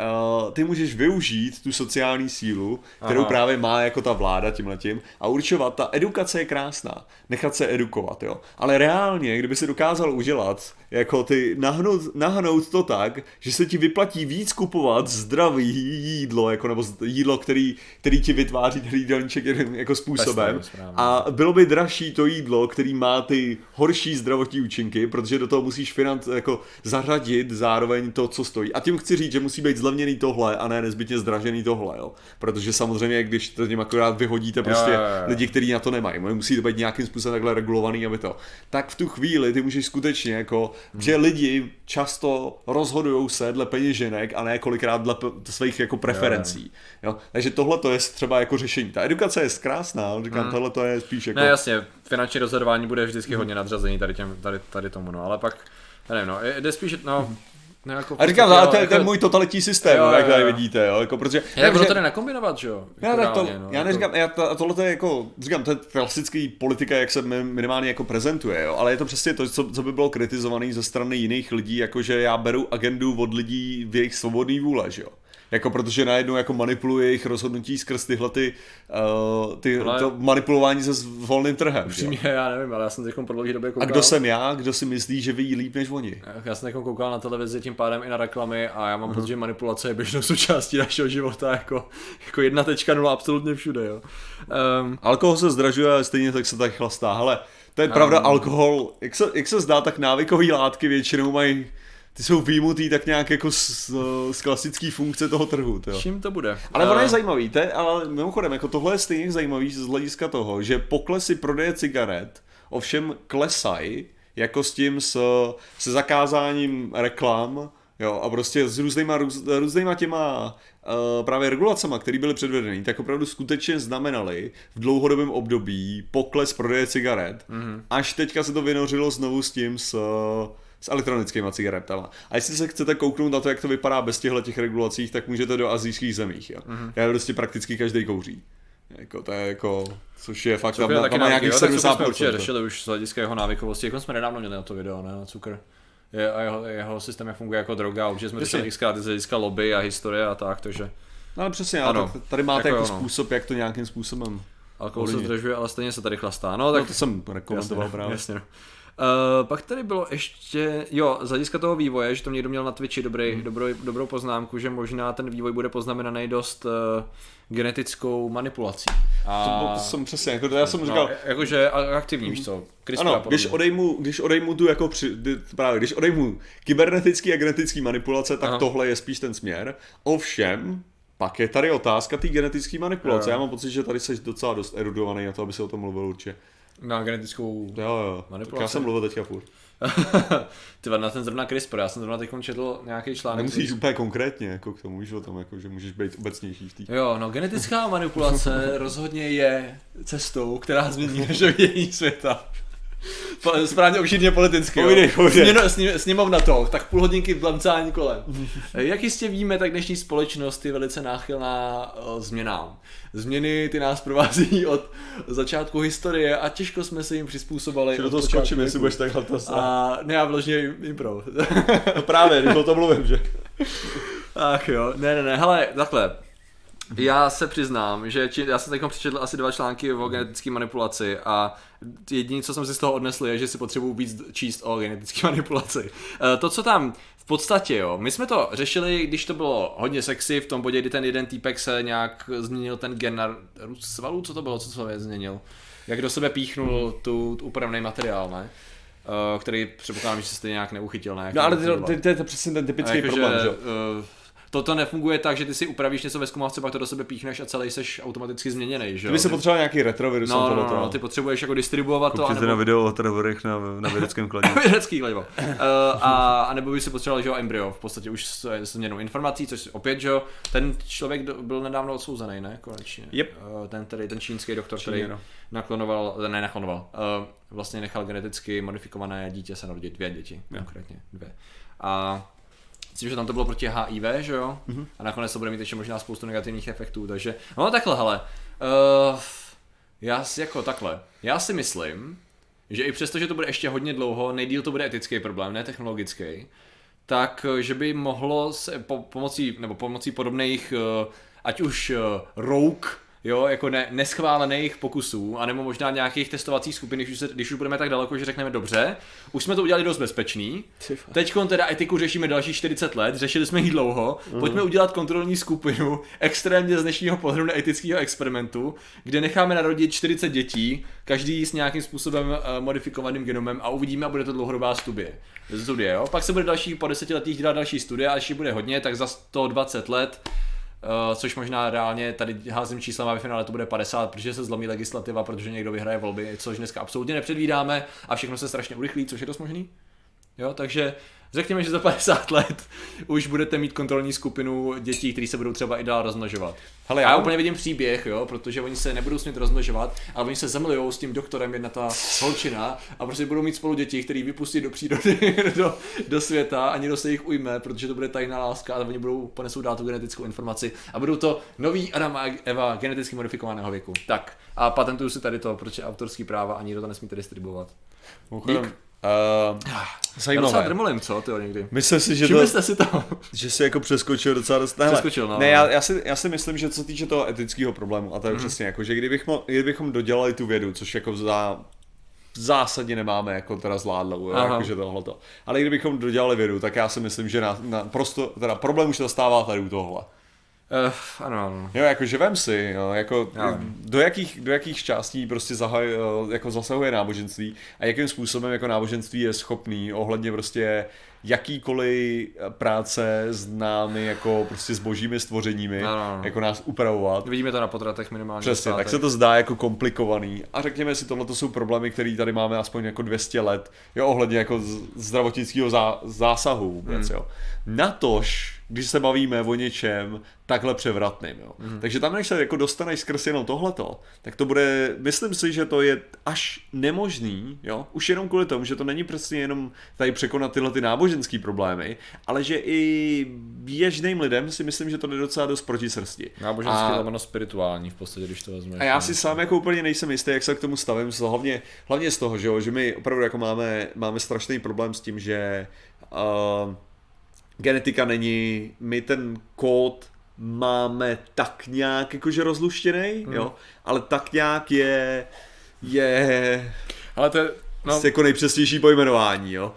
uh, ty můžeš využít tu sociální sílu, kterou Aha. právě má jako ta vláda tímhletím a určovat, ta edukace je krásná, nechat se edukovat, jo. Ale reálně, kdyby si dokázal udělat, jako ty nahnout, nahnout to tak, že se ti vyplatí víc kupovat zdravý jídlo, jako nebo jídlo, který, který ti vytváří ten jídelníček jedním jako způsobem Pestrý, správně. a bylo by dražší to jídlo, který má ty horší zdravotní účinky, protože do toho musíš financ, jako zařadit zároveň to, co stojí. A tím chci říct, že musí být zlevněný tohle a ne nezbytně zdražený tohle, jo. Protože samozřejmě, když to tím akorát vyhodíte prostě jo, jo. lidi, kteří na to nemají, musí to být nějakým způsobem takhle regulovaný, aby to. Tak v tu chvíli ty můžeš skutečně jako, Hmm. že lidi často rozhodují se dle peněženek a ne kolikrát dle svých jako preferencí. Jo. Takže tohle to je třeba jako řešení. Ta edukace je krásná, ale říkám, tohle to je spíš jako... Ne, jasně, finanční rozhodování bude vždycky hodně nadřazený tady, těm, tady, tady tomu, no, ale pak, nevím, no, jde spíš, no, no jako A říkám, ale jo, to je jako- ten můj totalitní systém, Jo, jak tady jo. vidíte, jo, jako protože... Já, bylo to jde nakombinovat, že jo? já, Jako tak to, reálně, no, já jako- neříkám, já, to, tohle to je jako, říkám, to je klasický politika, jak se mi- minimálně jako prezentuje, jo, ale je to přesně to, co, co by bylo kritizované ze strany jiných lidí, jakože já beru agendu od lidí v jejich svobodný vůle, že jo. Jako protože najednou jako manipuluje jejich rozhodnutí skrz tyhle ty, uh, ty Ale- to manipulování se s volným trhem. Upřímně, já nevím, ale já jsem teď po dlouhé době A koukal. kdo jsem já, kdo si myslí, že ví líp než oni? Já jsem teď koukal na televizi tím pádem i na reklamy a já mám Mhm. pocit, že manipulace je běžnou součástí našeho života jako, jako 1.0 absolutně všude, jo. Um, Alkohol se zdražuje, stejně tak se tak chlastá. Hele, to je pravda, alkohol, jak se, jak se zdá, tak návykové látky většinou mají, ty jsou výjimutý tak nějak jako z, z klasické funkce toho trhu. Jo. čím to bude? Ale ono Eh, je zajímavý, to je, ale mimochodem, jako tohle je stejně zajímavý z hlediska toho, že poklesy prodeje cigaret ovšem klesají jako s tím s, se zakázáním reklam Jo, a prostě s různýma, růz, různýma těma uh, právě regulacema, které byly předvedeny, tak opravdu skutečně znamenaly v dlouhodobém období pokles prodeje cigaret, mm-hmm. až teďka se to vynořilo znovu s tím s, s elektronickými cigaretama. A jestli se chcete kouknout na to, jak to vypadá bez těchto těch regulacích, tak můžete do azijských zemích. Jo. Mm-hmm. Já prostě prakticky každý kouří. Jako, to je jako, což je fakt, tam, tam má nějakých 70%. jsme určitě řešili už z hlediska jeho návykovosti, jako jsme nedávno měli na to video, ne, na cukr je, a jeho, jeho systém jak funguje jako droga, určitě jsme řešili xkrát z hlediska lobby a historie a tak, takže... No ale přesně, ano, tak tady máte jako, jako způsob, jak to nějakým způsobem Alkohol se zdržuje, ale stejně se tady chlastá. No, tak no, to jsem rekomendoval právě. Jasně, no. Uh, pak tady bylo ještě, jo, z hlediska toho vývoje, že to někdo měl na Twitchi dobrý, hmm. dobrou, dobrou poznámku, že možná ten vývoj bude poznamenaný dost uh, genetickou manipulací. A... To, to jsem přesně, jako to já jsem no, říkal. Jakože aktivní, víš co? CRISPR ano, když odejmu, když odejmu tu jako při, právě, když odejmu kybernetický a genetický manipulace, tak Aha. tohle je spíš ten směr. Ovšem, pak je tady otázka té genetické manipulace. Jo. Já mám pocit, že tady jsi docela dost erudovaný na to, aby se o tom mluvil určitě. Na genetickou jo, jo. manipulaci? Tak já jsem mluvil teďka furt. Ty na ten zrovna CRISPR, já jsem zrovna teď četl nějaký článek. Nemusíš úplně konkrétně, jako k tomu, víš o tom, jako, že můžeš být obecnější v té. Jo, no genetická manipulace rozhodně je cestou, která změní naše vidění světa. Správně obšírně politicky. Povídej, povídej. Sněmovna to, tak půl hodinky blancání kolem. Jak jistě víme, tak dnešní společnost je velice náchylná změnám. Změny ty nás provází od začátku historie a těžko jsme se jim přizpůsobili. do toho skočím, jestli budeš takhle to A ne, já vložně impro. no právě, když o tom mluvím, že? Ach jo, ne, ne, ne, hele, takhle. Já se přiznám, že či, já jsem teď přečetl asi dva články o genetické manipulaci a jediné, co jsem si z toho odnesl, je, že si potřebuji víc číst o genetické manipulaci. E, to, co tam v podstatě, jo, my jsme to řešili, když to bylo hodně sexy, v tom bodě, kdy ten jeden týpek se nějak změnil ten gen na svalů, co to bylo, co se změnil? Jak do sebe píchnul tu, tu upravný materiál, ne? Uh, který předpokládám, že se stejně nějak neuchytil, ne? No ale to, je to přesně ten typický jako, problém, že? Uh, toto nefunguje tak, že ty si upravíš něco ve zkumavce, pak to do sebe píchneš a celý jsi automaticky změněný, že Ty by se potřeboval nějaký retrovirus. No, no, no, no, ty potřebuješ jako distribuovat Kupte to. Anebo... na video o retrovirech na, na vědeckém kladivu. Vědecký kladivo. uh, a, a, nebo by si potřeboval, že jo, embryo, v podstatě už s, s změnou informací, což opět, že jo, ten člověk byl nedávno odsouzený, ne, konečně. Yep. Uh, ten, tedy, ten čínský doktor, Číně, který no. naklonoval, ne, naklonoval, uh, vlastně nechal geneticky modifikované dítě se narodit, dvě děti, yeah. konkrétně, dvě. A Myslím, že tam to bylo proti HIV, že jo? Mm-hmm. A nakonec to bude mít ještě možná spoustu negativních efektů, takže... No takhle, hele. Uh, já si jako takhle. Já si myslím, že i přesto, že to bude ještě hodně dlouho, nejdíl to bude etický problém, ne technologický, tak eh, že by mohlo se po, pomocí, nebo pomocí podobných, uh, ať už uh, rouk jo, jako ne, neschválených pokusů, anebo možná nějakých testovacích skupin, když už, se, když už budeme tak daleko, že řekneme dobře, už jsme to udělali dost bezpečný, teď teda etiku řešíme další 40 let, řešili jsme ji dlouho, uh-huh. pojďme udělat kontrolní skupinu extrémně z dnešního pohledu etického experimentu, kde necháme narodit 40 dětí, každý s nějakým způsobem uh, modifikovaným genomem a uvidíme a bude to dlouhodobá studie. studie jo? Pak se bude další po deseti letých dělat další studie a ještě bude hodně, tak za 120 let Uh, což možná reálně tady házím čísla ve finále to bude 50, protože se zlomí legislativa, protože někdo vyhraje volby, což dneska absolutně nepředvídáme a všechno se strašně urychlí, což je dost možný. Jo, takže Řekněme, že za 50 let už budete mít kontrolní skupinu dětí, které se budou třeba i dál rozmnožovat. Hele, já, já úplně vidím příběh, jo, protože oni se nebudou smět rozmnožovat, ale oni se zamilujou s tím doktorem, jedna ta holčina, a prostě budou mít spolu děti, které vypustí do přírody, do, do světa a někdo se jich ujme, protože to bude tajná láska a oni budou ponesou dát tu genetickou informaci a budou to nový Adam a Eva geneticky modifikovaného věku. Tak a patentuju si tady to, proč autorský práva a nikdo to nesmíte distribuovat. Dík. Uh, zajímavé. Já drmolím, co, ty někdy. Myslím si, že to, jste si to? že si jako přeskočil docela dost. Ne, přeskočil, no. Ne, já, já, si, já si myslím, že co se týče toho etického problému, a to je mm. přesně jako, že kdybychom, kdybychom dodělali tu vědu, což jako za v zásadě nemáme jako teda zvládlou, jakože tohleto. Ale kdybychom dodělali vědu, tak já si myslím, že na, na prosto, teda problém už nastává tady u tohle. Uh, ano, ano. Jo, jako že vem si, jo, jako do jakých, do jakých částí prostě zahaj, jako zasahuje náboženství a jakým způsobem jako náboženství je schopný ohledně prostě jakýkoliv práce s námi jako prostě s božími stvořeními, No, no, no. jako nás upravovat. Vidíme to na potratech minimálně. Přesně, tak se to zdá jako komplikovaný. A řekněme si, tohle to jsou problémy, které tady máme aspoň jako 200 let, jo, ohledně jako zdravotnického zá, zásahu vůbec, Hmm. jo. Natož, když se bavíme o něčem takhle převratným, jo. Hmm. Takže tam, než se jako dostaneš skrz jenom tohleto, tak to bude, myslím si, že to je až nemožný, jo, už jenom kvůli tomu, že to není prostě jenom tady překonat tyhle ty náboženský problémy, ale že i běžným lidem si myslím, že to jde docela dost proti srsti. Náboženský A- lomeno spirituální v podstatě, když to vezmeš. a já no. si sám jako úplně nejsem jistý, jak se k tomu stavím, z- hlavně, hlavně z toho, že, jo, že my opravdu jako máme, máme strašný problém s tím, že uh, genetika není, my ten kód máme tak nějak jakože rozluštěný, Hmm. jo, ale tak nějak je, je Ale to je, no, jako nejpřesnější pojmenování, jo.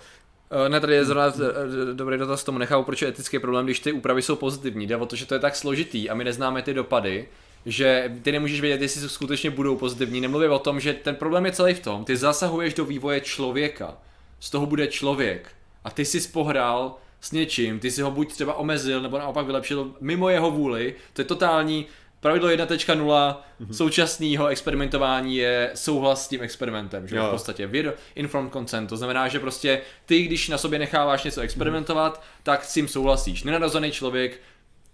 Eh, Ne, tady je zrovna eh, dobrý dotaz tomu, nechápu, proč je etický problém, když ty úpravy jsou pozitivní. Jde o to, že to je tak složitý a my neznáme ty dopady, že ty nemůžeš vědět, jestli skutečně budou pozitivní. Nemluvím o tom, že ten problém je celý v tom, ty zasahuješ do vývoje člověka, z toho bude člověk a ty jsi pohrál s něčím, ty si ho buď třeba omezil, nebo naopak vylepšil mimo jeho vůli, to je totální Pravidlo 1.0 Mhm. současného experimentování je souhlas s tím experimentem, že jo, v podstatě věd, informed consent, to znamená, že prostě ty, když na sobě necháváš něco experimentovat, tak s tím souhlasíš. Nenarozený člověk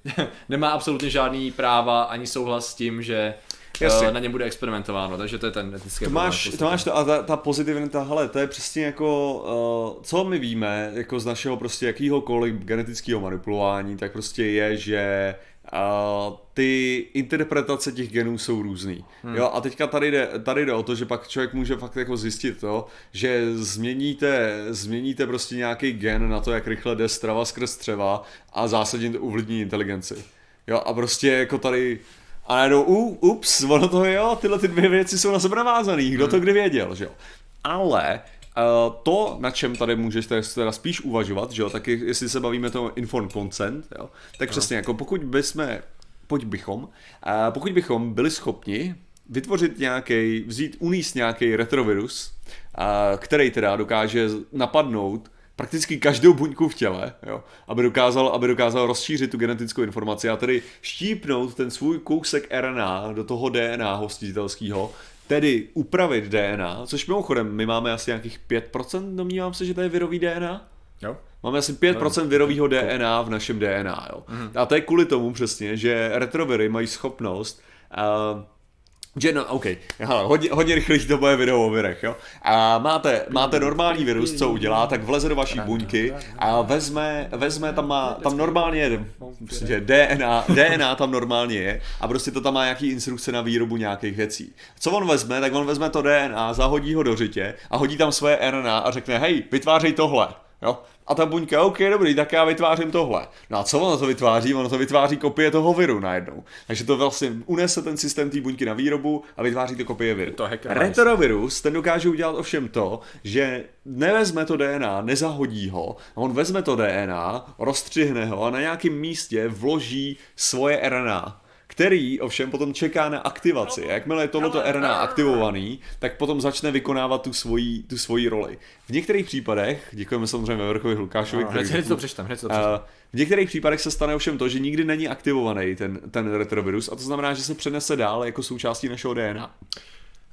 nemá absolutně žádný práva ani souhlas s tím, že Jasně. uh, na něm bude experimentováno, takže to je ten etický To problém máš, podstatě. to máš to a ta, ta pozitivita, hele, to je přesně jako, uh, co my víme, jako z našeho prostě jakýhokoliv genetického manipulování, tak prostě je, že uh, ty interpretace těch genů jsou různý. Hmm. Jo, a teďka tady jde, tady jde o to, že pak člověk může fakt jako zjistit to, že změníte, změníte prostě nějaký gen na to, jak rychle jde strava skrz střeva a zásadně to ovlivní inteligenci. Jo, a prostě jako tady a najednou, uh, ups, ono to je, jo, tyhle ty dvě věci jsou na sebe navázaný, kdo to kdy věděl, že jo. Ale uh, to, na čem tady můžeš teda, spíš uvažovat, že jo, tak je- jestli se bavíme to informed consent, jo, tak přesně jako pokud bychom, pojď bychom, uh, pokud bychom byli schopni vytvořit nějaký, vzít, uníst nějaký retrovirus, uh, který teda dokáže napadnout prakticky každou buňku v těle, jo, aby, dokázal, aby dokázal rozšířit tu genetickou informaci a tedy štípnout ten svůj kousek RNA do toho DNA hostitelského, tedy upravit DNA, což mimochodem my máme asi nějakých 5%, domnívám se, že to je virový DNA. Jo? Máme asi 5% virového DNA v našem DNA. Jo. A to je kvůli tomu přesně, že retroviry mají schopnost uh, že no, OK, Hele, hodně, hodně rychlých to bude video o virech, jo. A máte, máte normální virus, co udělá, tak vleze do vaší buňky a vezme, vezme tam má, tam normálně je, prostě DNA, DNA tam normálně je a prostě to tam má nějaký instrukce na výrobu nějakých věcí. Co on vezme, tak on vezme to DNA, zahodí ho do řitě a hodí tam svoje RNA a řekne, hej, vytvářej tohle, jo. A ta buňka, OK, dobrý, tak já vytvářím tohle. No a co ono to vytváří? Ono to vytváří kopie toho viru najednou. Takže to vlastně unese ten systém té buňky na výrobu a vytváří to kopie viru. to Retrovirus, ten dokáže udělat ovšem to, že nevezme to DNA, nezahodí ho, a on vezme to DNA, rozstřihne ho a na nějakém místě vloží svoje RNA který ovšem potom čeká na aktivaci. A jakmile je tohleto RNA aktivovaný, tak potom začne vykonávat tu svoji, tu svoji roli. V některých případech, děkujeme samozřejmě Veverkovi Lukášovi, No, hned si to přečtem, hned si to přečtem. Uh, v některých případech se stane ovšem to, že nikdy není aktivovaný ten, ten retrovirus a to znamená, že se přenese dál jako součástí našeho DNA.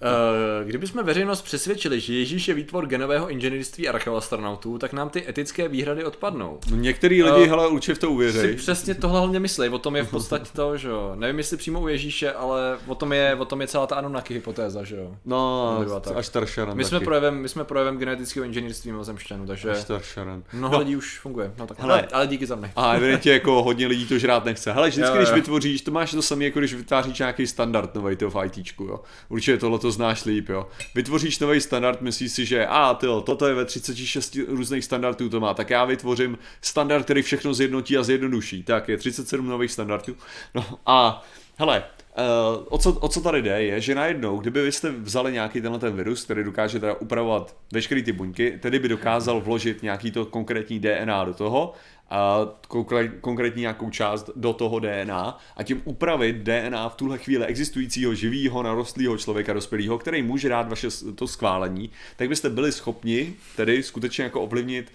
Uh, kdybychom veřejnost přesvědčili, že Ježíš je výtvor genového inženýrství archeoastronautů, tak nám ty etické výhrady odpadnou. No, některý lidi, Eh, hele, určitě v to uvěří. přesně tohle hlavně myslí, o tom je v podstatě to, že jo. Nevím, jestli přímo u Ježíše, ale o tom je, o tom je celá ta Anunnaki hypotéza, že jo. No, tak. až Tarsharan My jsme, projevem, my jsme projevem genetického inženýrství mimozemšťanů, takže Až mnoho lidí už funguje. No tak, Hele. ale, ale díky za mě. A evidentně jako hodně lidí to žrát nechce. Hele, vždycky, Jo, když jo. vytvoříš, to máš to samé, jako když vytváříš nějaký standard nový to v ITčku, jo. Určitě tohle znáš líp, jo. Vytvoříš nový standard, myslíš si, že a tyjo, toto je ve 36 různých standardů to má, tak já vytvořím standard, který všechno zjednotí a zjednoduší. Tak je 37 nových standardů. No a hele, Uh, o, co, o co tady jde, je, že najednou, kdyby vy jste vzali nějaký tenhle ten virus, který dokáže teda upravovat veškeré ty buňky, tedy by dokázal vložit nějaký to konkrétní DNA do toho konkrétní nějakou část do toho DNA a tím upravit DNA v tuhle chvíli existujícího živého narostlého člověka dospělého, který může dát vaše to schválení, tak byste byli schopni tedy skutečně jako ovlivnit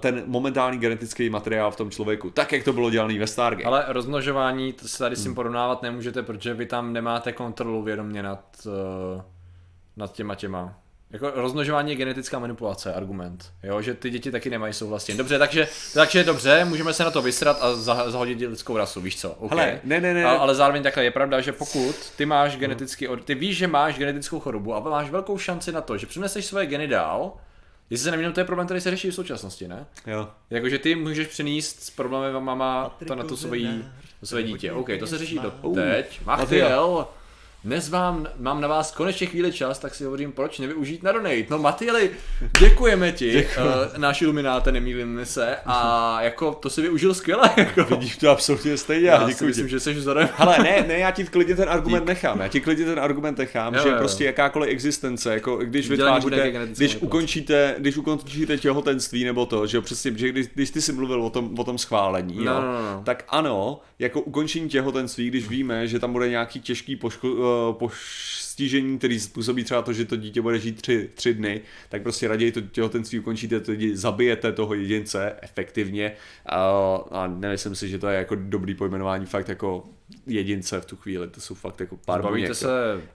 ten momentální genetický materiál v tom člověku, tak jak to bylo dělané ve Stargate. Ale rozmnožování, to se tady s tím hmm. porovnávat nemůžete, protože vy tam nemáte kontrolu vědomě nad, uh, nad těma těma jako rozmnožování je genetická manipulace, argument. Jo, že ty děti taky nemají souhlasně. Dobře, takže, takže dobře, můžeme se na to vysrat a zahodit lidskou rasu, víš co? Okay. Hele, ne, ne, ne. A, ale zároveň takhle je pravda, že pokud ty máš genetický, ty víš, že máš genetickou chorobu a máš velkou šanci na to, že přineseš svoje geny dál, Jestli se nemýlím, to je problém, který se řeší v současnosti, ne? Jo. Jakože ty můžeš přenést s problémy mama to na to svoje, svoje dítě. OK, to se řeší do teď. Machtiel, dnes vám, mám na vás konečně chvíli čas, tak si hovorím, proč nevyužít na donate. No Matyli, děkujeme ti, Děkuji. uh, náš ilumináte, nemýlím se, a jako to si využil skvěle. Jako. Vidíš to absolutně stejně, já děkuji myslím, že jsi vzorem. Ale ne, ne, já ti klidně ten argument Dík. nechám, já ti klidně ten argument nechám, jo, že jo. prostě jakákoliv existence, jako když vytváříte, když ukončíte, když ukončíte těhotenství nebo to, že jo, přesně, že když, když ty jsi mluvil o tom, o tom schválení, no, jo, no, no, no. tak ano, jako ukončení těhotenství, když víme, že tam bude nějaký těžký poško, Eh, postižení, který způsobí třeba to, že to dítě bude žít tři, tři dny, tak prostě raději to těhotenství ukončíte, to dítě, zabijete toho jedince efektivně a, a nemyslím si, že to je jako dobrý pojmenování fakt jako jedince v tu chvíli, to jsou fakt jako pár Bavíte se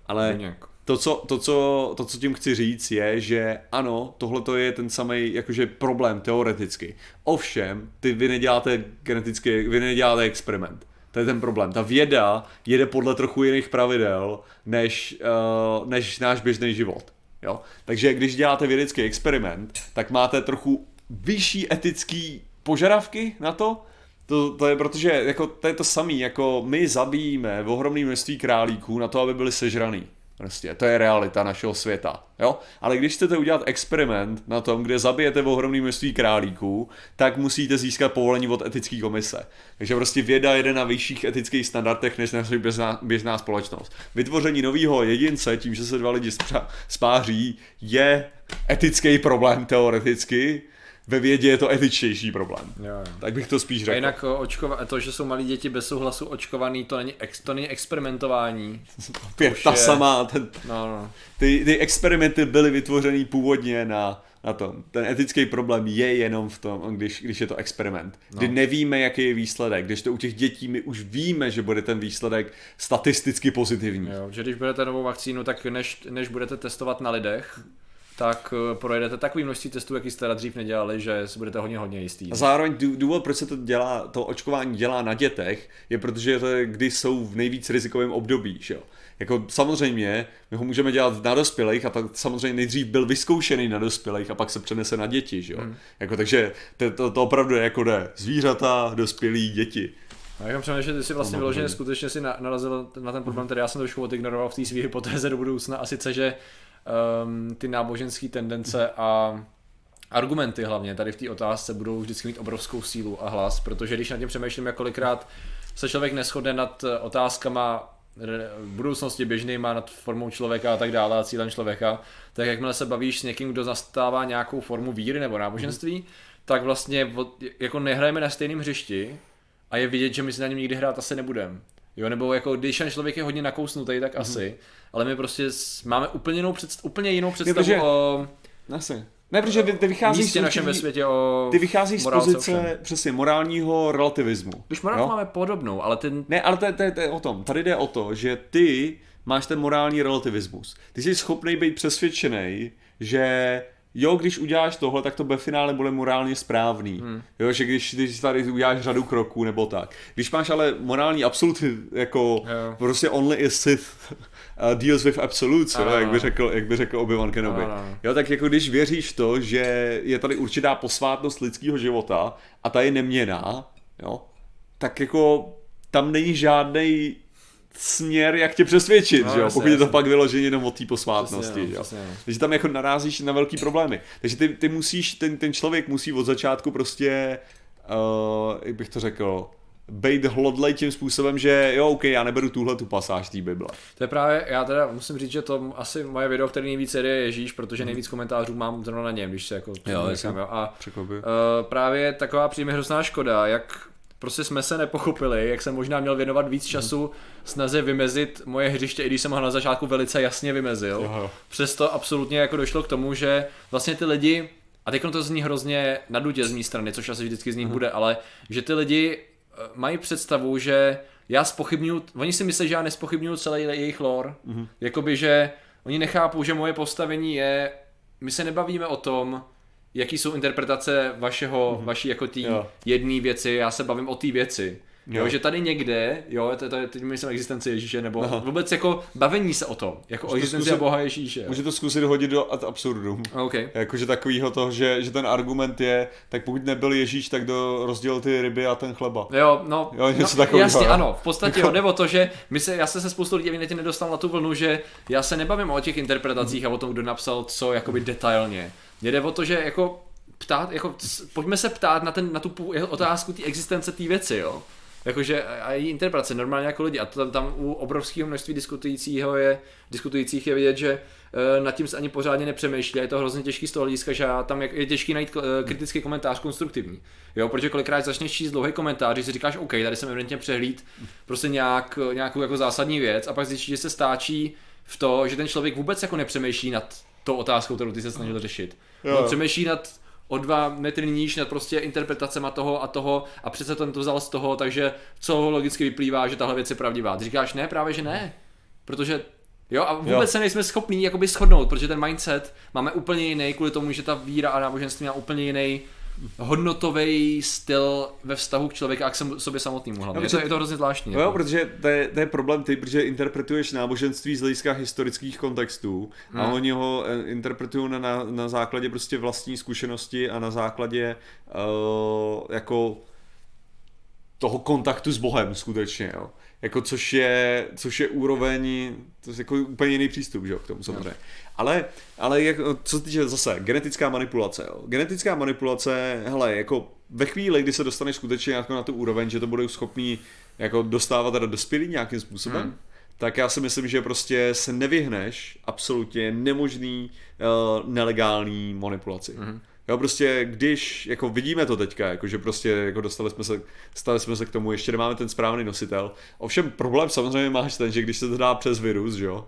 ale to co, to, co, to, co tím chci říct, je, že ano, tohle to je ten samý jakože problém teoreticky. Ovšem, ty vy neděláte genetický, vy neděláte experiment. To je ten problém. Ta věda jede podle trochu jiných pravidel, než, uh, než náš běžný život. Jo? Takže když děláte vědecký experiment, tak máte trochu vyšší etický požadavky na to, to, to je protože jako, to je to samé, jako my zabijíme ohromné množství králíků na to, aby byli sežraný. Prostě, to je realita našeho světa. Jo? Ale když chcete udělat experiment na tom, kde zabijete v ohromné množství králíků, tak musíte získat povolení od etické komise. Takže prostě věda jede na vyšších etických standardech než naše běžná, běžná společnost. Vytvoření nového jedince, tím, že se dva lidi spáří, je etický problém teoreticky, ve vědě je to etičtější problém. Jo, jo. Tak bych to spíš řekl. A jinak očkova- to, že jsou malí děti bez souhlasu očkovaný, to není, ex- to není experimentování. Pět, ta je... sama, ten, no, no. Ty, ty experimenty byly vytvořeny původně na, na tom. Ten etický problém je jenom v tom, když, když je to experiment. No. Kdy nevíme, jaký je výsledek. Když to u těch dětí my už víme, že bude ten výsledek statisticky pozitivní. Jo, že když budete novou vakcínu, tak než, než budete testovat na lidech, tak eh, projedete takový množství testů, jaký jste dřív nedělali, že si budete hodně hodně jistý. A zároveň důvod, proč se to dělá, to očkování dělá na dětech, je protože to je, kdy jsou v nejvíc rizikovém období, že jo. Jako samozřejmě, my ho můžeme dělat na dospělých a pak samozřejmě nejdřív byl vyzkoušený na dospělých a pak se přenese na děti, že jo. Hmm. Jako, takže to, to, to opravdu je jako jde. Zvířata, dospělí, děti. A já přemýšlel, že ty si vlastně vyloženě skutečně si narazil na ten problém, který já jsem trošku odignoroval v té své hypotéze do budoucna, a sice, že um, ty náboženské tendence a argumenty hlavně tady v té otázce budou vždycky mít obrovskou sílu a hlas, protože když nad tím přemýšlím, jak kolikrát se člověk neschodne nad otázkama budoucnosti běžnýma nad formou člověka a tak dále a cílem člověka, tak jakmile se bavíš s někým, kdo zastává nějakou formu víry nebo náboženství, mm. tak vlastně jako nehrajeme na stejném hřišti a je vidět, že my si na něm nikdy hrát asi nebudeme. Jo, nebo jako když ten člověk je hodně nakousnutý, tak mm-hmm. asi, ale my prostě máme úplně jinou, představ, úplně jinou představu Protože, o... Asi. Ne, protože ty, ty vycházíš z našem ve světě o Ty vycházíš z pozice přesně morálního relativismu. Když morálku máme podobnou, ale ten... Ne, ale to, to, to je o tom. Tady jde o to, že ty máš ten morální relativismus. Ty jsi schopný být přesvědčený, že jo, když uděláš tohle, tak to ve finále bude morálně správný. Hmm. Jo, že když, když tady uděláš řadu kroků nebo tak. Když máš ale morální absolut, jako jo. prostě only a Sith uh, deals with absolutes, jo, jak by řekl, jak by řekl Obi-Wan Kenobi. Jo, tak jako když věříš to, že je tady určitá posvátnost lidského života a ta je neměná, jo, tak jako tam není žádný směr, jak tě přesvědčit, no, že jo? pokud je to pak vyloženě jenom o té posvátnosti. Přesně, jo? Přesně, Takže tam jako narazíš na velký problémy. Takže ty, ty musíš, ten, ten člověk musí od začátku prostě, uh, jak bych to řekl, být hlodlej tím způsobem, že jo, ok, já neberu tuhle tu pasáž té Bible. To je právě, já teda musím říct, že to asi moje video, který nejvíc jede, je Ježíš, Mhm. protože nejvíc komentářů mám zrovna na něm, když se jako Jo, nechám, jo. A uh, právě taková přijme hrozná škoda, jak prostě jsme se nepochopili, jak jsem možná měl věnovat víc času snaze vymezit moje hřiště, i když jsem ho na začátku velice jasně vymezil. Jo, jo. Přesto absolutně jako došlo k tomu, že vlastně ty lidi, a teď to zní hrozně nadutě z mé strany, což asi vždycky z nich bude, ale že ty lidi mají představu, že já spochybnuju, oni si myslí, že já nespochybnuju celý jejich lore, mm-hmm. jakoby, že oni nechápou, že moje postavení je, my se nebavíme o tom, jaký jsou interpretace vašeho, mm-hmm. vaší jako tý Jo. jedné věci, já se bavím o té věci. Jo. Jo. že tady někde, jo, to, to, teď myslím existenci Ježíše, nebo Aha. vůbec jako bavení se o tom, jako o to existenci zkusit- Boha Ježíše. jo. Může to zkusit hodit do ad absurdum. OK. Jakože takovýho toho, že, že ten argument je, tak pokud nebyl Ježíš, tak do rozdělil ty ryby a ten chleba. Jo, no, Jo, něco no takového, jasně, jo. ano, v podstatě jo, jde o to, že my se, já se se spoustu lidí evidentně nedostal na tu vlnu, že já se nebavím o těch interpretacích a o tom, kdo napsal co jakoby detailně. Mně jde o to, že jako ptát, jako, pojďme se ptát na, ten, na tu otázku té existence té věci, jo. Jakože a její interpretace normálně jako lidi a to tam, tam u obrovského množství diskutujícího je, diskutujících je vidět, že eh, nad tím se ani pořádně nepřemýšlí je to hrozně těžký z toho hlediska, že tam je, je těžký najít eh, kritický komentář konstruktivní. Jo, protože kolikrát začneš číst dlouhý komentář, že si říkáš, OK, tady jsem evidentně přehlíd prostě nějak, nějakou jako zásadní věc a pak zjistíš, že se stáčí v to, že ten člověk vůbec jako nepřemýšlí nad tou otázkou, kterou ty se snažil řešit. Jo. On přemýšlí nad o dva metry níž nad prostě interpretacema toho a toho a přece ten to vzal z toho, takže co logicky vyplývá, že tahle věc je pravdivá. Ty říkáš ne, právě že ne. Protože Jo, a vůbec Jo. se nejsme schopní jakoby shodnout, protože ten mindset máme úplně jiný kvůli tomu, že ta víra a náboženství má úplně jiný hodnotový styl ve vztahu k člověku a k sobě samotnému hlavně. No, je, to, je to hrozně zvláštní. No jo, jako. protože to je, to je problém ty, protože interpretuješ náboženství z hlediska historických kontextů a Hmm. oni ho eh, interpretují na, na, na základě prostě vlastní zkušenosti a na základě uh, jako toho kontaktu s Bohem skutečně, jo. Jako což je, což je úroveň, to je jako úplně jiný přístup, že jo, k tomu samozřejmě. Ale, ale jak, co se týče zase, genetická manipulace, jo. Genetická manipulace, hele, jako ve chvíli, kdy se dostaneš skutečně jako na tu úroveň, že to budou schopní jako dostávat teda dospělí nějakým způsobem, Hmm. hmm. tak já si myslím, že prostě se nevyhneš absolutně nemožný uh, nelegální manipulaci. Mhm. Jo, prostě když, jako vidíme to teďka, jako že prostě jako dostali jsme se, stali jsme se k tomu, ještě nemáme ten správný nositel. Ovšem problém samozřejmě máš ten, že když se to dá přes virus, jo,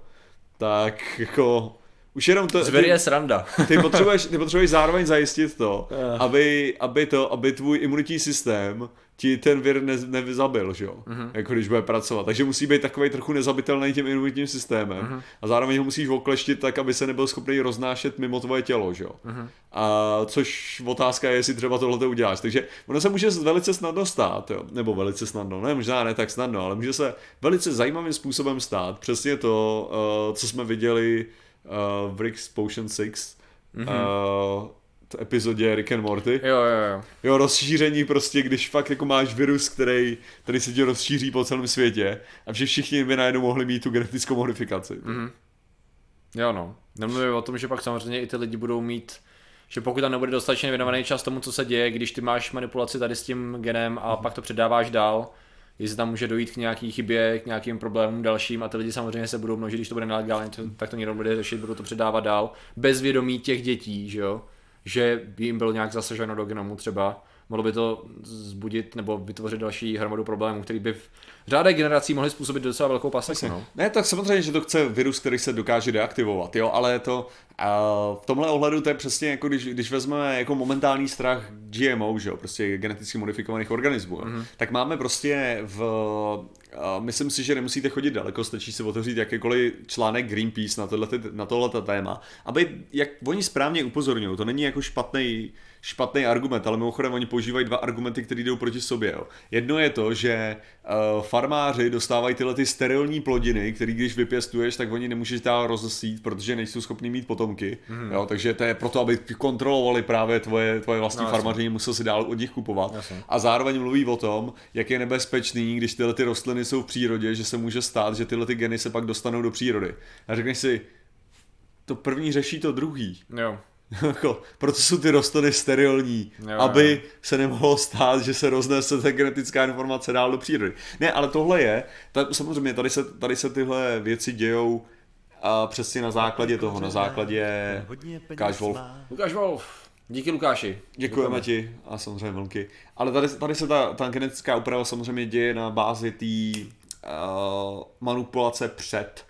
tak jako už jenom to, Zvěr je sranda. ty, potřebuješ, ty potřebuješ zároveň zajistit to, Eh. aby, aby to, aby tvůj imunitní systém ti ten vir ne, nezabil, že jo, Mhm. jako když bude pracovat. Takže musí být takový trochu nezabitelný tím imunitním systémem Mhm. a zároveň ho musíš okleštit tak, aby se nebyl schopný roznášet mimo tvoje tělo, že jo. Mhm. A což otázka je, jestli třeba tohle uděláš. Takže ono se může velice snadno stát, jo. nebo velice snadno, ne, možná ne tak snadno, ale může se velice zajímavým způsobem stát. Přesně to, uh, co jsme viděli uh, v Rick's Potion 6, mm-hmm. uh, v epizodě Rick and Morty. Jo, jo, jo. Jo, rozšíření prostě, když fakt jako máš virus, který, který se ti rozšíří po celém světě a že všichni by najednou mohli mít tu genetickou modifikaci. Mhm. Jo no. Nemluvím o tom, že pak samozřejmě i ty lidi budou mít že pokud tam nebude dostatečně věnovaný čas tomu, co se děje, když ty máš manipulaci tady s tím genem a pak to předáváš dál, jestli tam může dojít k nějaký chybě, k nějakým problémům dalším a ty lidi samozřejmě se budou množit, když to bude nelegálně, to- tak to někdo bude řešit, budou to předávat dál, bez vědomí těch dětí, že jo, že by jim bylo nějak zasaženo do genomu třeba, mohlo by to zbudit nebo vytvořit další hromadu problémů, který by v řádech generací mohly způsobit docela velkou paseku, no. Ne, tak samozřejmě, že to chce virus, který se dokáže deaktivovat, jo, ale to uh, v tomhle ohledu to je přesně jako když, když vezmeme jako momentální strach GMO, že jo, prostě geneticky modifikovaných organismů, jo, mm-hmm. tak máme prostě v, myslím si, že nemusíte chodit daleko, stačí si otevřít jakýkoliv článek Greenpeace na tohle, na tohleto téma, aby, jak oni správně upozorňují, to není jako špatný špatný argument, ale mimochodem oni používají dva argumenty, které jdou proti sobě. Jo. Jedno je to, že uh, farmáři dostávají tyhle ty sterilní plodiny, které když vypěstuješ, tak oni nemůžeš dál rozesít, protože nejsou schopní mít potomky. Mm. Jo, takže to je proto, aby kontrolovali právě tvoje, tvoje vlastní No, farmaři, musel si dál od nich kupovat. Jasně. A zároveň mluví o tom, jak je nebezpečný, když tyhle ty rostliny jsou v přírodě, že se může stát, že tyhle ty geny se pak dostanou do přírody. A řekneš si, to první řeší to druhý. Jo. Jako, proto jsou ty rostliny sterilní, Jo, jo, aby jo. se nemohlo stát, že se roznese ta genetická informace dál do přírody. Ne, ale tohle je, ta, samozřejmě tady se, tady se tyhle věci dějou a přesně na základě toho, na základě Lukáš Wolf. Lukáš Wolf. Díky Lukáši. Děkujeme ti a samozřejmě vlnky. Ale tady, tady se ta, ta genetická úprava samozřejmě děje na bázi té uh, manipulace před.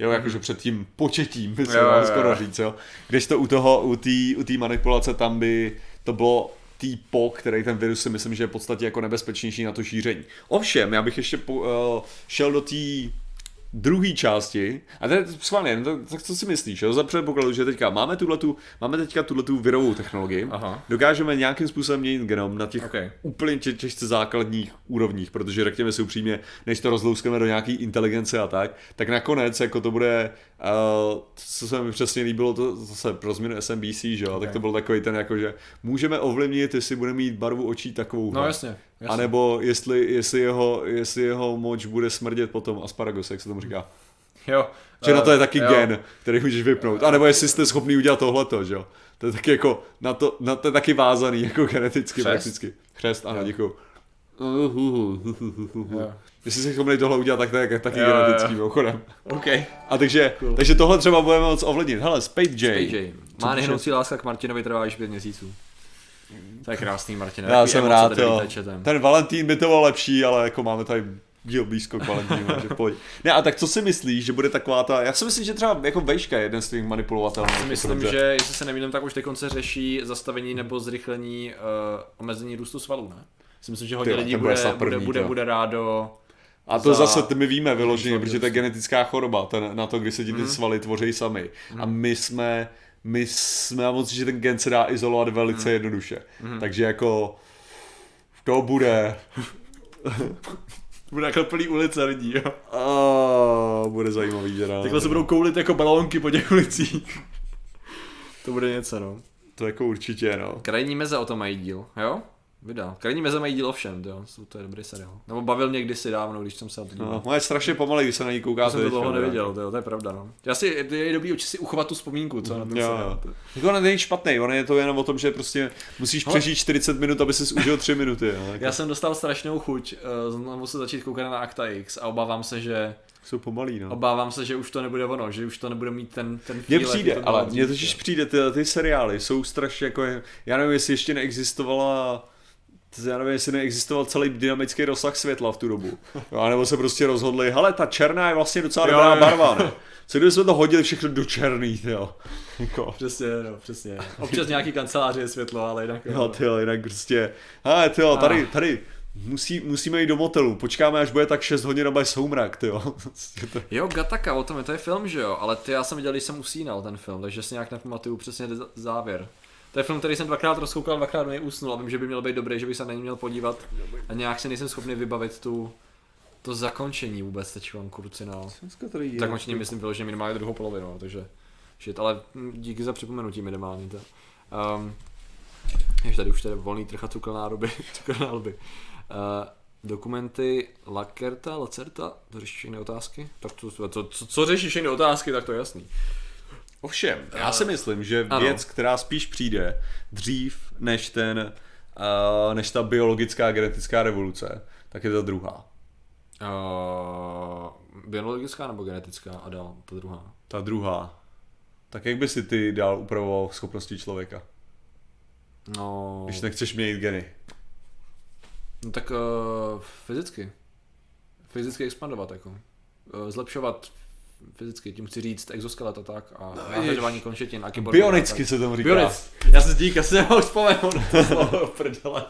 Jo, jakože před tím početím, by se Jo, jo, skoro říct, jo. Když to u toho, u té u té manipulace, tam by to bylo týpo, který ten virus si myslím, že je v podstatě jako nebezpečnější na to šíření. Ovšem, já bych ještě po, uh, šel do té druhé části, a to je schválně, no, tak co si myslíš, jo? za předpokladu, že teďka máme, tuhletu, máme teďka tuhletu virovou technologii, Aha. dokážeme nějakým způsobem měnit genom na těch Ok. úplně tě, těžce základních úrovních, protože řekněme si upřímně, než to rozlouskneme do nějaký inteligence a tak, tak nakonec jako to bude, uh, co se mi přesně líbilo, to zase pro změnu SMBC, že jo, Ok. tak to byl takový ten jako, že můžeme ovlivnit, jestli bude mít barvu očí takovou. No jasně. jasně. A nebo jestli, jestli, jeho, jestli jeho moč bude smrdět potom asparagus, jak se tomu říká. Jo. Že na to je eh, taky jo. gen, který můžeš vypnout. A nebo jestli jste schopný udělat tohleto, že jo. To je taky jako, na to, na to je taky vázaný, jako geneticky Chřest. prakticky. Chřest, ano, Jo. děkuju. Jo. Jestli jsi schopný tohle udělat, tak to je taky Jo, genetický mimochodem. OK. A takže, takže tohle třeba budeme moc ovlivnit. Hele, Spade J. PJ. Co Má nehnoucí láska k Martinovi trvá již pět měsíců. To je krásný, Martin. Já jsem rád, jo. Ten Valentín by to byl lepší, ale jako máme tady díl blízko k Valentínu, takže pojď. Ne, a tak co si myslíš, že bude taková ta, já si myslím, že třeba jako vejška je jeden z těch manipulovatelů. Myslím, že jestli se nemýlím, tak už teď konce řeší zastavení nebo zrychlení uh, omezení růstu svalů, ne? Si myslím, že hodně lidí bude bude, bude, první, bude, to. bude rádo. A to za- zase my víme vyloženě, protože to je genetická choroba, ten, na to, kdy se ti Mhm. ty svaly tvoří sami. A my jsme, my jsme, mám pocit, že ten gen se dá izolovat velice Mhm. jednoduše. Takže jako, to bude, Bude takhle plný ulice lidí, jo. a, bude zajímavý, že. Takhle se budou koulit jako balónky po těch ulicích. to bude něco, no. To jako určitě, no. Krajní meze o tom mají díl, jo? Vydal. Krajní meze mají díl ovšem, jo. To je dobrý seriál. Nebo bavil mě kdysi dávno, když jsem se na to díval. no. no je strašně pomalý, když se na ní Já koukáte. jsem to dlouho no. neviděl, to, jo, to je pravda, no. Já si, je dobrý určitě si uchovat tu vzpomínku, co na ten Jo, seriál. Jako on není špatný, on je to jenom o tom, že prostě musíš Ale- přežít 40 minut, aby si užil 3 minuty. Jo. Jako, Já jsem dostal strašnou chuť uh, znovu se začít koukat na Acta X a obávám se, že Jsou pomalý, no. obávám se, že už to nebude ono, že už to nebude mít ten ten Mně přijde, ale mně totiž přijde, ty, ty seriály jsou strašně jako, já nevím, jestli ještě neexistovala já nevím, jestli neexistoval celý dynamický rozsah světla v tu dobu. Jo, nebo se prostě rozhodli, hele, ta černá je vlastně docela Jo, dobrá jo. barva, ne? Co kdyby jsme to hodili všechno do černý, jo. Jako, Přesně, no, přesně. Občas nějaký kanceláři je světlo, ale jinak... jo, ty jo, jinak prostě, hele, ty jo, tady, tady, musí, musíme jít do motelu, počkáme, až bude tak 6 hodin a bude soumrak, ty jo. Prostě to- Jo, Gataka, o tom je, to je film, že jo, ale ty já jsem viděl, když jsem usínal ten film, takže si nějak nepamatuju přesně závěr. To je film, který jsem dvakrát rozkoukal, dvakrát něj usnul a vím, že by měl být dobrý, že bych se na něj měl podívat a nějak si nejsem schopný vybavit tu, to zakončení vůbec teď mám kurci, no. Zakončení myslím vyloženě minimálně druhou polovinu, no, takže shit, ale hm, díky za připomenutí minimálně to. Um, ještě tady už tady volný trh a cukronádoby, cukronádoby. Uh, dokumenty Lakerta, Lacerta, to řeší všechny otázky? Tak to, to, to, co, co řeší všechny otázky, tak to je jasný. Ovšem, já si myslím, že Ano. věc, která spíš přijde dřív než ten, uh, než ta biologická genetická revoluce, tak je ta druhá. Uh, biologická nebo genetická a dál, ta druhá. Ta druhá. Tak jak by si ty dál upravoval schopnosti člověka, No, když nechceš měnit geny? no tak uh, fyzicky. Fyzicky expandovat, jako. Uh, zlepšovat fyzicky, tím chci říct exoskelet a tak a nahradování končetin a kyborgy. Bionicky se tomu říká. Bionic. Já se dík, já si nemohu vzpomenout na to slovo, prdele.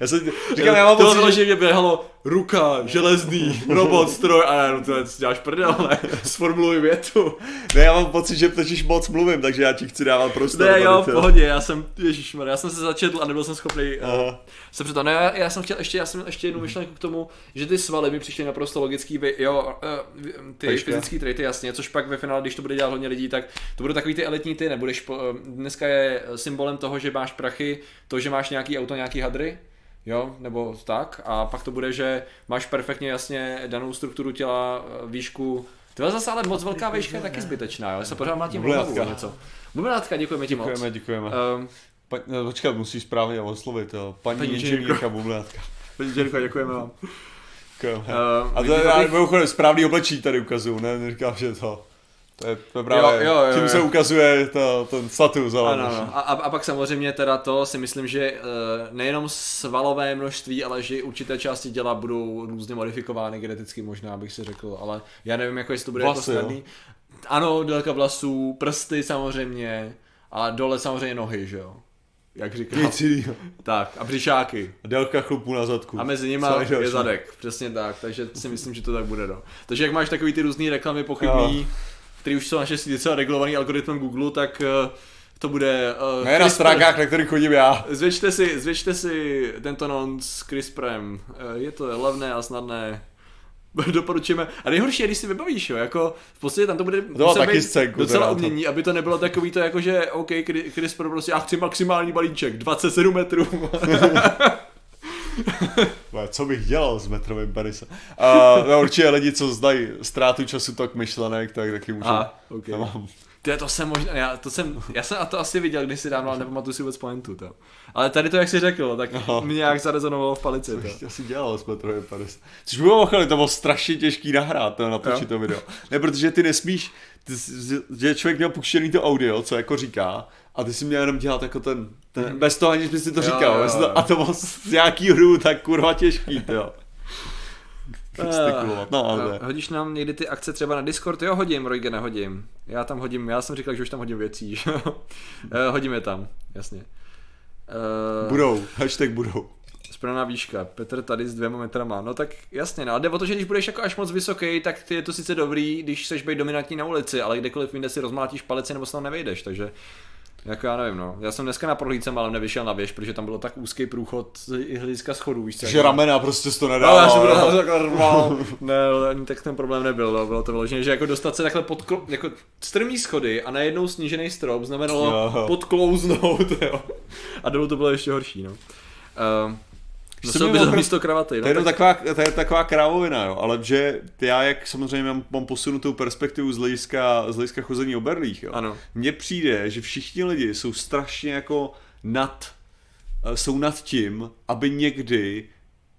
Já se, říkám, já mám to pocit, že... že mě běhalo ruka, železný, robot, stroj a já, no to děláš prdel, ne? Sformuluj větu. Ne, já mám pocit, že totiž moc mluvím, takže já ti chci dávat prostor. Ne, jo, v pohodě, já jsem, ježišmar, já jsem se začetl a nebyl jsem schopný Aha. se přitom. Ne, já, já jsem chtěl ještě, já jsem měl ještě jednu myšlenku k tomu, že ty svaly mi přišly naprosto logický, jo, uh, ty Vejška. fyzické traity, jasně, což pak ve finále, když to bude dělat hodně lidí, tak to budou takový ty elitní ty, nebudeš, po, eh, dneska je symbolem toho, že máš prachy, to, že máš nějaký auto, nějaký hadry, jo, nebo tak, a pak to bude, že máš perfektně jasně danou strukturu těla, eh, výšku, To je zase ale moc velká výška je taky zbytečná, jo? Já se pořád mlátím hlavu něco. Bublinátka, děkujeme ti moc. Děkujeme, děkujeme. Um, Pa, no, počkat, musíš správně oslovit, jo. Paní, Paní Paní inženýrka Bublátka. Děkuji, děkujeme vám. Uh, A to je, já mimochodem správný oblečení tady ukazuju, ne, neříkám, že to. To je, to je právě, Jo, jo, jo, tím jo. se ukazuje to, ten status, ale Ano, ano. A, a, a pak samozřejmě teda to si myslím, že eh, nejenom svalové množství, ale že určité části těla budou různě modifikovány geneticky možná, bych si řekl, ale já nevím, jako jestli to bude Vlasy, jako jo? snadný. Ano, délka vlasů, prsty samozřejmě, a dole samozřejmě nohy, že jo. Jak říkám. Nic jinýho. Tak, a břišáky. A délka chlupů na zadku. A mezi nimi je další? zadek, přesně tak, takže si myslím, že to tak bude, no. Takže jak máš takový ty různý reklamy pochybný, který už jsou naštěstí docela regulovaný algoritmem Google, tak eh, to bude... Uh, Ne na stránkách, na kterých chodím já. Zvětšte si, zvětšte si tento non s CRISPRem. Eh, Je to levné a snadné. Doporučujeme. A nejhorší je, když si vybavíš, jo, jako v podstatě tam to bude má muset taky scénku, docela to. umění, aby to nebylo takový to jako, že OK, Cri- CRISPR prostě, já chci maximální balíček, 27 metrů. Co bych dělal s metrovým Parisem? A no, určitě lidi, co znají ztrátu času tak myšlenek, tak taky můžou. Aha, OK. To mám. Ty, to jsem možná, já, to jsem, já jsem a to asi viděl kdysi dávno, ale nepamatuju si vůbec pointu, to. Ale tady to, jak jsi řekl, tak Aha. mě nějak zarezonovalo v palici, to. bych asi dělal s metrovým Parisem? Což by bylo chvíli, to bylo strašně těžký nahrát, to, natočit to video. Ne, protože ty nesmíš, ty, že člověk měl puštěný to audio, co jako říká, a ty si měl jenom dělat jako ten, ten bez toho, aniž bys si to Mhm. Jo, říkal. jo, to, a to bylo z nějaký hru tak kurva těžký, jo. Gestikulovat, no ale No, hodíš nám někdy ty akce třeba na Discord? Jo, hodím, Rojge, nehodím. Já tam hodím, já jsem říkal, že už tam hodím věcí, že jo. Eh, Hodím je tam, jasně. Uh, budou, hashtag budou. Správná výška. Petr tady s dvěma metrama. No tak jasně, no. Ale jde o to, že když budeš jako až moc vysoký, tak je to sice dobrý, když seš být dominantní na ulici, ale kdekoliv jinde si rozmlátíš palici nebo se tam nevejdeš, takže jako já nevím, no. Já jsem dneska na prohlídce málem nevyšel na věž, protože tam bylo tak úzký průchod z i hlediska schodů, víš co, Že jako- ramena prostě to No, já jsem byl takhle. Ne, ani tak ten problém nebyl, no. bylo to vyloženě, že jako dostat se takhle pod klo, jako strmý schody a najednou snížený strop znamenalo Jo. podklouznout, jo. A dolů to bylo ještě horší, no. Uh, Nosil jsem by opr- místo kravaty, To no, je, jenom tak, taková, to je taková krávovina, jo, ale že já, jak samozřejmě mám, mám posunutou perspektivu z hlediska, z hlediska chození o berlích, jo, Ano. mně přijde, že všichni lidi jsou strašně jako nad, jsou nad tím, aby někdy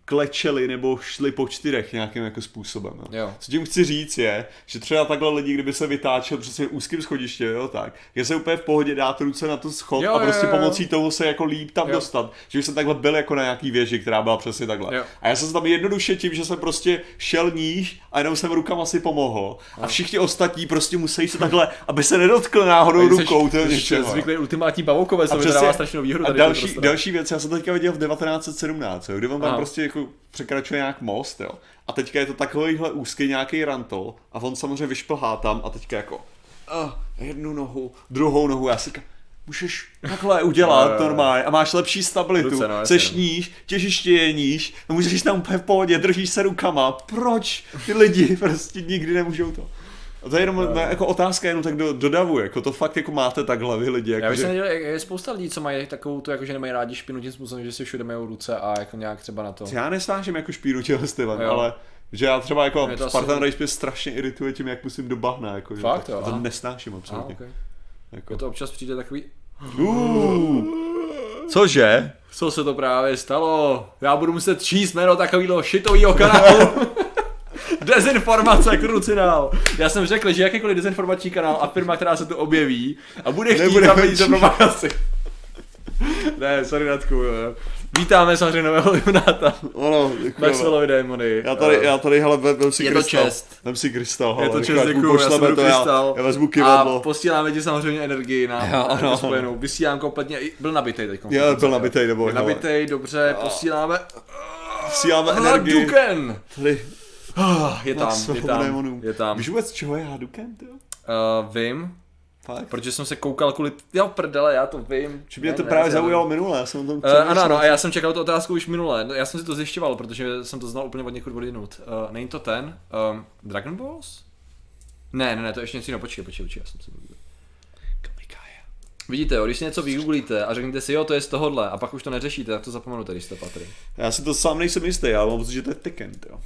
klečeli nebo šli po čtyřech nějakým jako způsobem. Jo. Jo. Co tím chci říct je, že třeba takhle lidi, kdyby se vytáčel přesně úzkým schodiště, jo, tak, je se úplně v pohodě dát ruce na to schod Jo, a prostě jo, jo. pomocí toho se jako líp tam Jo. dostat. Že jsem takhle byl jako na nějaký věži, která byla přesně takhle. Jo. A já jsem se tam jednoduše tím, že jsem prostě šel níž a jenom jsem rukama si pomohl. A všichni ostatní prostě musí se takhle, aby se nedotkl náhodou rukou. To je. Zvyklý ultimátní bavoukové, co mi dává strašnou výhodu. a další, další věc, já jsem teďka viděl v 1917, jo, kdy on tam prostě jako překračuje nějak most, jo. A teďka je to takovýhle úzký nějaký rantl a on samozřejmě vyšplhá tam a teďka jako uh, jednu nohu, druhou nohu, já si říkám, můžeš takhle udělat normálně a máš lepší stabilitu, Ruce, no, seš no. níž, těžiště je níž, no můžeš tam úplně v pohodě, držíš se rukama, proč ty lidi prostě nikdy nemůžou to? A to je jenom ne, jako otázka jenom tak do, do davu, jako to fakt jako máte takhle vy lidi. Jako Já bych že... nedělal, je spousta lidí, co mají takovou tu, jako že nemají rádi špinu tím způsobem, že si všude mají ruce a jako nějak třeba na to. Já nesnáším jako špíru těhle stylem, Jo. ale že já třeba jako Mě to asi- Spartan Race mě strašně irituje tím, jak musím do bahna, jako, že Fakt, to, jo, to aha. nesnáším absolutně. okay. jako. Je to občas přijde takový, uh, cože? co se to právě stalo? Já budu muset číst jméno takovýhle šitovýho kanálu. Dezinformace krucinál. Já jsem řekl, že jakýkoliv dezinformační kanál a firma, která se tu objeví a bude chtít Nebudeme tam peníze pro propagaci. ne, sorry jo. Vítáme samozřejmě nového Junáta. Ono, děkujeme. Maxwellovi Démony. Já tady, já tady, hele, vem, vem si Je to krystal. čest. Vem si krystal, hele, Je to čest, děkuju, já jsem to, krystal. já, já vezmu A kivadlo. posíláme ti samozřejmě energii na Jo, ano. spojenou. Vysílám kompletně, byl nabitej teď. Já byl nabitej, nebo Je nabitej, dobře, posíláme. Posíláme energii. Hadouken! Tady, Je tam, je tam, je tam. Víš vůbec, čeho je Hadouken, jo? Uh, vím, Fakt? protože jsem se koukal kvůli, jo prdele, já to vím. Že mě Ne, to ne, právě zaujalo minule, já jsem o tom Uh, ano, ano, a já jsem čekal tu otázku už minule. No, Já jsem si to zjišťoval, protože jsem to znal úplně od někud odinut. Uh, není to ten? Um, Dragon Balls? Ne, ne, ne, to je ještě něco jiného. Počkej, počkej, počkej, já jsem si Vidíte, jo, když si něco vygooglíte a řeknete si, jo, to je z tohohle, a pak už to neřešíte, tak to zapomenete, když jste patry. Já si to sám nejsem jistý, já mám pocit, že to je Tekken, jo.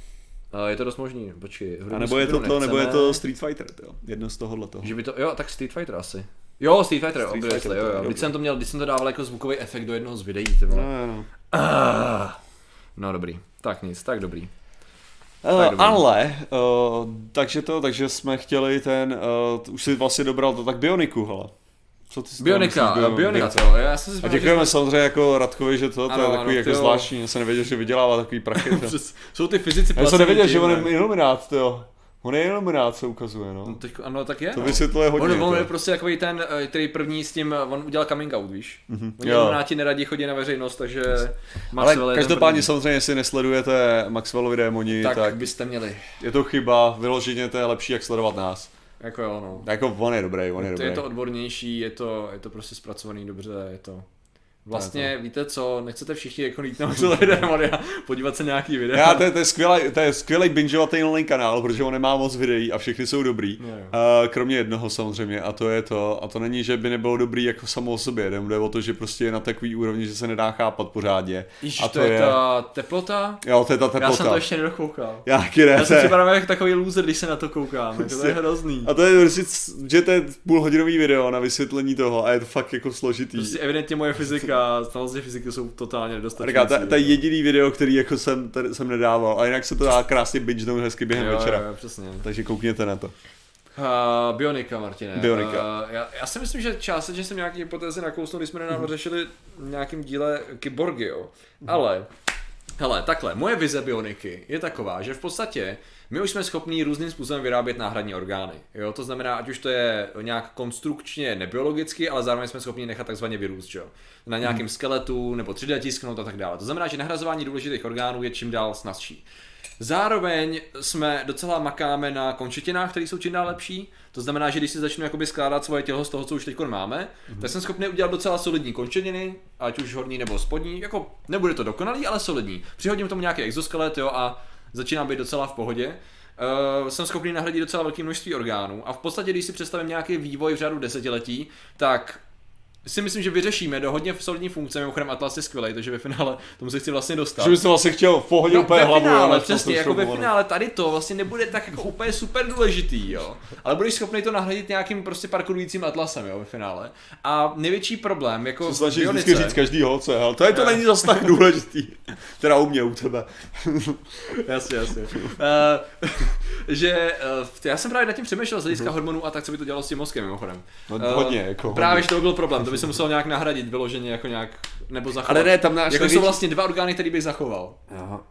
Je to dost možný, počkej. A nebo je to to, nebo je to Street Fighter, jo. Jedno z tohohle toho. Že by to, jo, tak Street Fighter asi. Jo, Street Fighter, Street obviously, Fighter, jo, jo. Když jsem to měl, když jsem to dával jako zvukový efekt do jednoho z videí, ty vole. No, no. Ah. No dobrý, tak nic, tak dobrý. Uh, dobrý. ale, uh, takže to, takže jsme chtěli ten, uh, už si vlastně dobral to tak Bioniku, hele. Co ty Bionika, myslíš, Bio- Bionika, Bionika? to, já jsem si A že děkujeme jsme- samozřejmě jako Radkovi, že to, to Ano, je ano, takový jako ty jo. zvláštní, já jsem nevěděl, že vydělává takový prachy. to. Jsou ty fyzici Já jsem nevěděl, že tím, on ne? je iluminát, jo. On je iluminát, se ukazuje, no. No, teď, ano, tak je. To no. vysvětluje hodně. On, on je to. prostě takový ten, eh, který první s tím, eh, on udělal coming out, víš? Mm-hmm. Oni Jo. jo. ti neradí chodit na veřejnost, takže Ale Maxwell ten každopádně samozřejmě, jestli nesledujete Maxwellovi démoni, tak, tak, tak, byste měli. je to chyba, vyloženě to je lepší, jak sledovat nás. Jako jo, no. Jako on je dobrý, on je To dobrý. je to odbornější, je to, je to prostě zpracovaný dobře, je to... Vlastně, víte co, nechcete všichni jako jít na Demonia, podívat se nějaký videa. Já, to, je, to, je skvělý, to je skvělý bingeovatelný kanál, protože on nemá moc videí a všechny jsou dobrý. Jo. Uh, kromě jednoho samozřejmě a to je to. A to není, že by nebylo dobrý jako samo o sobě, jde o to, že prostě je na takový úrovni, že se nedá chápat pořádně. Ježiš, a to, je ta teplota? Jo, to je ta Já teplota. jsem to ještě nedokoukal. Já ne, Já to jsem je- připadám jako takový loser, když se na to koukám, jako to je hrozný. A to je prostě, že to je půlhodinový video na vysvětlení toho a je to fakt jako složitý. Prostě evidentně moje fyzika, znalosti fyziky jsou totálně. Říká, to, to je jediný video, který jako jsem, tady, jsem nedával, a jinak se to dá krásně bingenout hezky během jo, večera. jo, přesně. Takže koukněte na to. Uh, Bionika, Martine. Bionika. Uh, já, já, si myslím, že částečně jsem nějaký hypotézy nakousnul, když jsme nedávno řešili v nějakým díle kyborgy, jo. Ale, hele, takhle, moje vize bioniky je taková, že v podstatě my už jsme schopní různým způsobem vyrábět náhradní orgány. Jo? To znamená, ať už to je nějak konstrukčně nebiologicky, ale zároveň jsme schopni nechat takzvaně vyrůst, jo? na nějakém skeletu nebo 3D tisknout a tak dále. To znamená, že nahrazování důležitých orgánů je čím dál snazší. Zároveň jsme docela makáme na končetinách, které jsou čím dál lepší. To znamená, že když si začnu jakoby skládat svoje tělo z toho, co už teď máme, mm-hmm. tak jsem schopný udělat docela solidní končetiny, ať už horní nebo spodní. Jako nebude to dokonalý, ale solidní. Přihodím tomu nějaký exoskelet, jo, a začínám být docela v pohodě. Uh, jsem schopný nahradit docela velké množství orgánů a v podstatě, když si představím nějaký vývoj v řádu desetiletí, tak si myslím, že vyřešíme do hodně solidní funkce, mimochodem Atlas je skvělý, takže ve finále tomu se chci vlastně dostat. Že bys to vlastně chtěl v pohodě No, úplně ve hlavu, finále, ale přesně, jako ve finále tady to vlastně nebude tak jako úplně super důležitý, jo. Ale budeš schopný to nahradit nějakým prostě parkourujícím atlasem, jo, ve finále. A největší problém, jako v snažíš vždycky říct každý holce, ale to je to není zas tak důležitý. Teda u mě, u tebe. jasně, jasně. Uh, že uh, já jsem právě nad tím přemýšlel z hlediska hormonů a tak, co by to dělalo s tím mozkem, mimochodem. Mhm. No, Eh, hodně, jako Právě, že to byl problém, to by se musel nějak nahradit vyloženě jako nějak, nebo zachovat. Ale ne, tam náš jako největší- jsou vlastně dva orgány, které bych zachoval. Aha.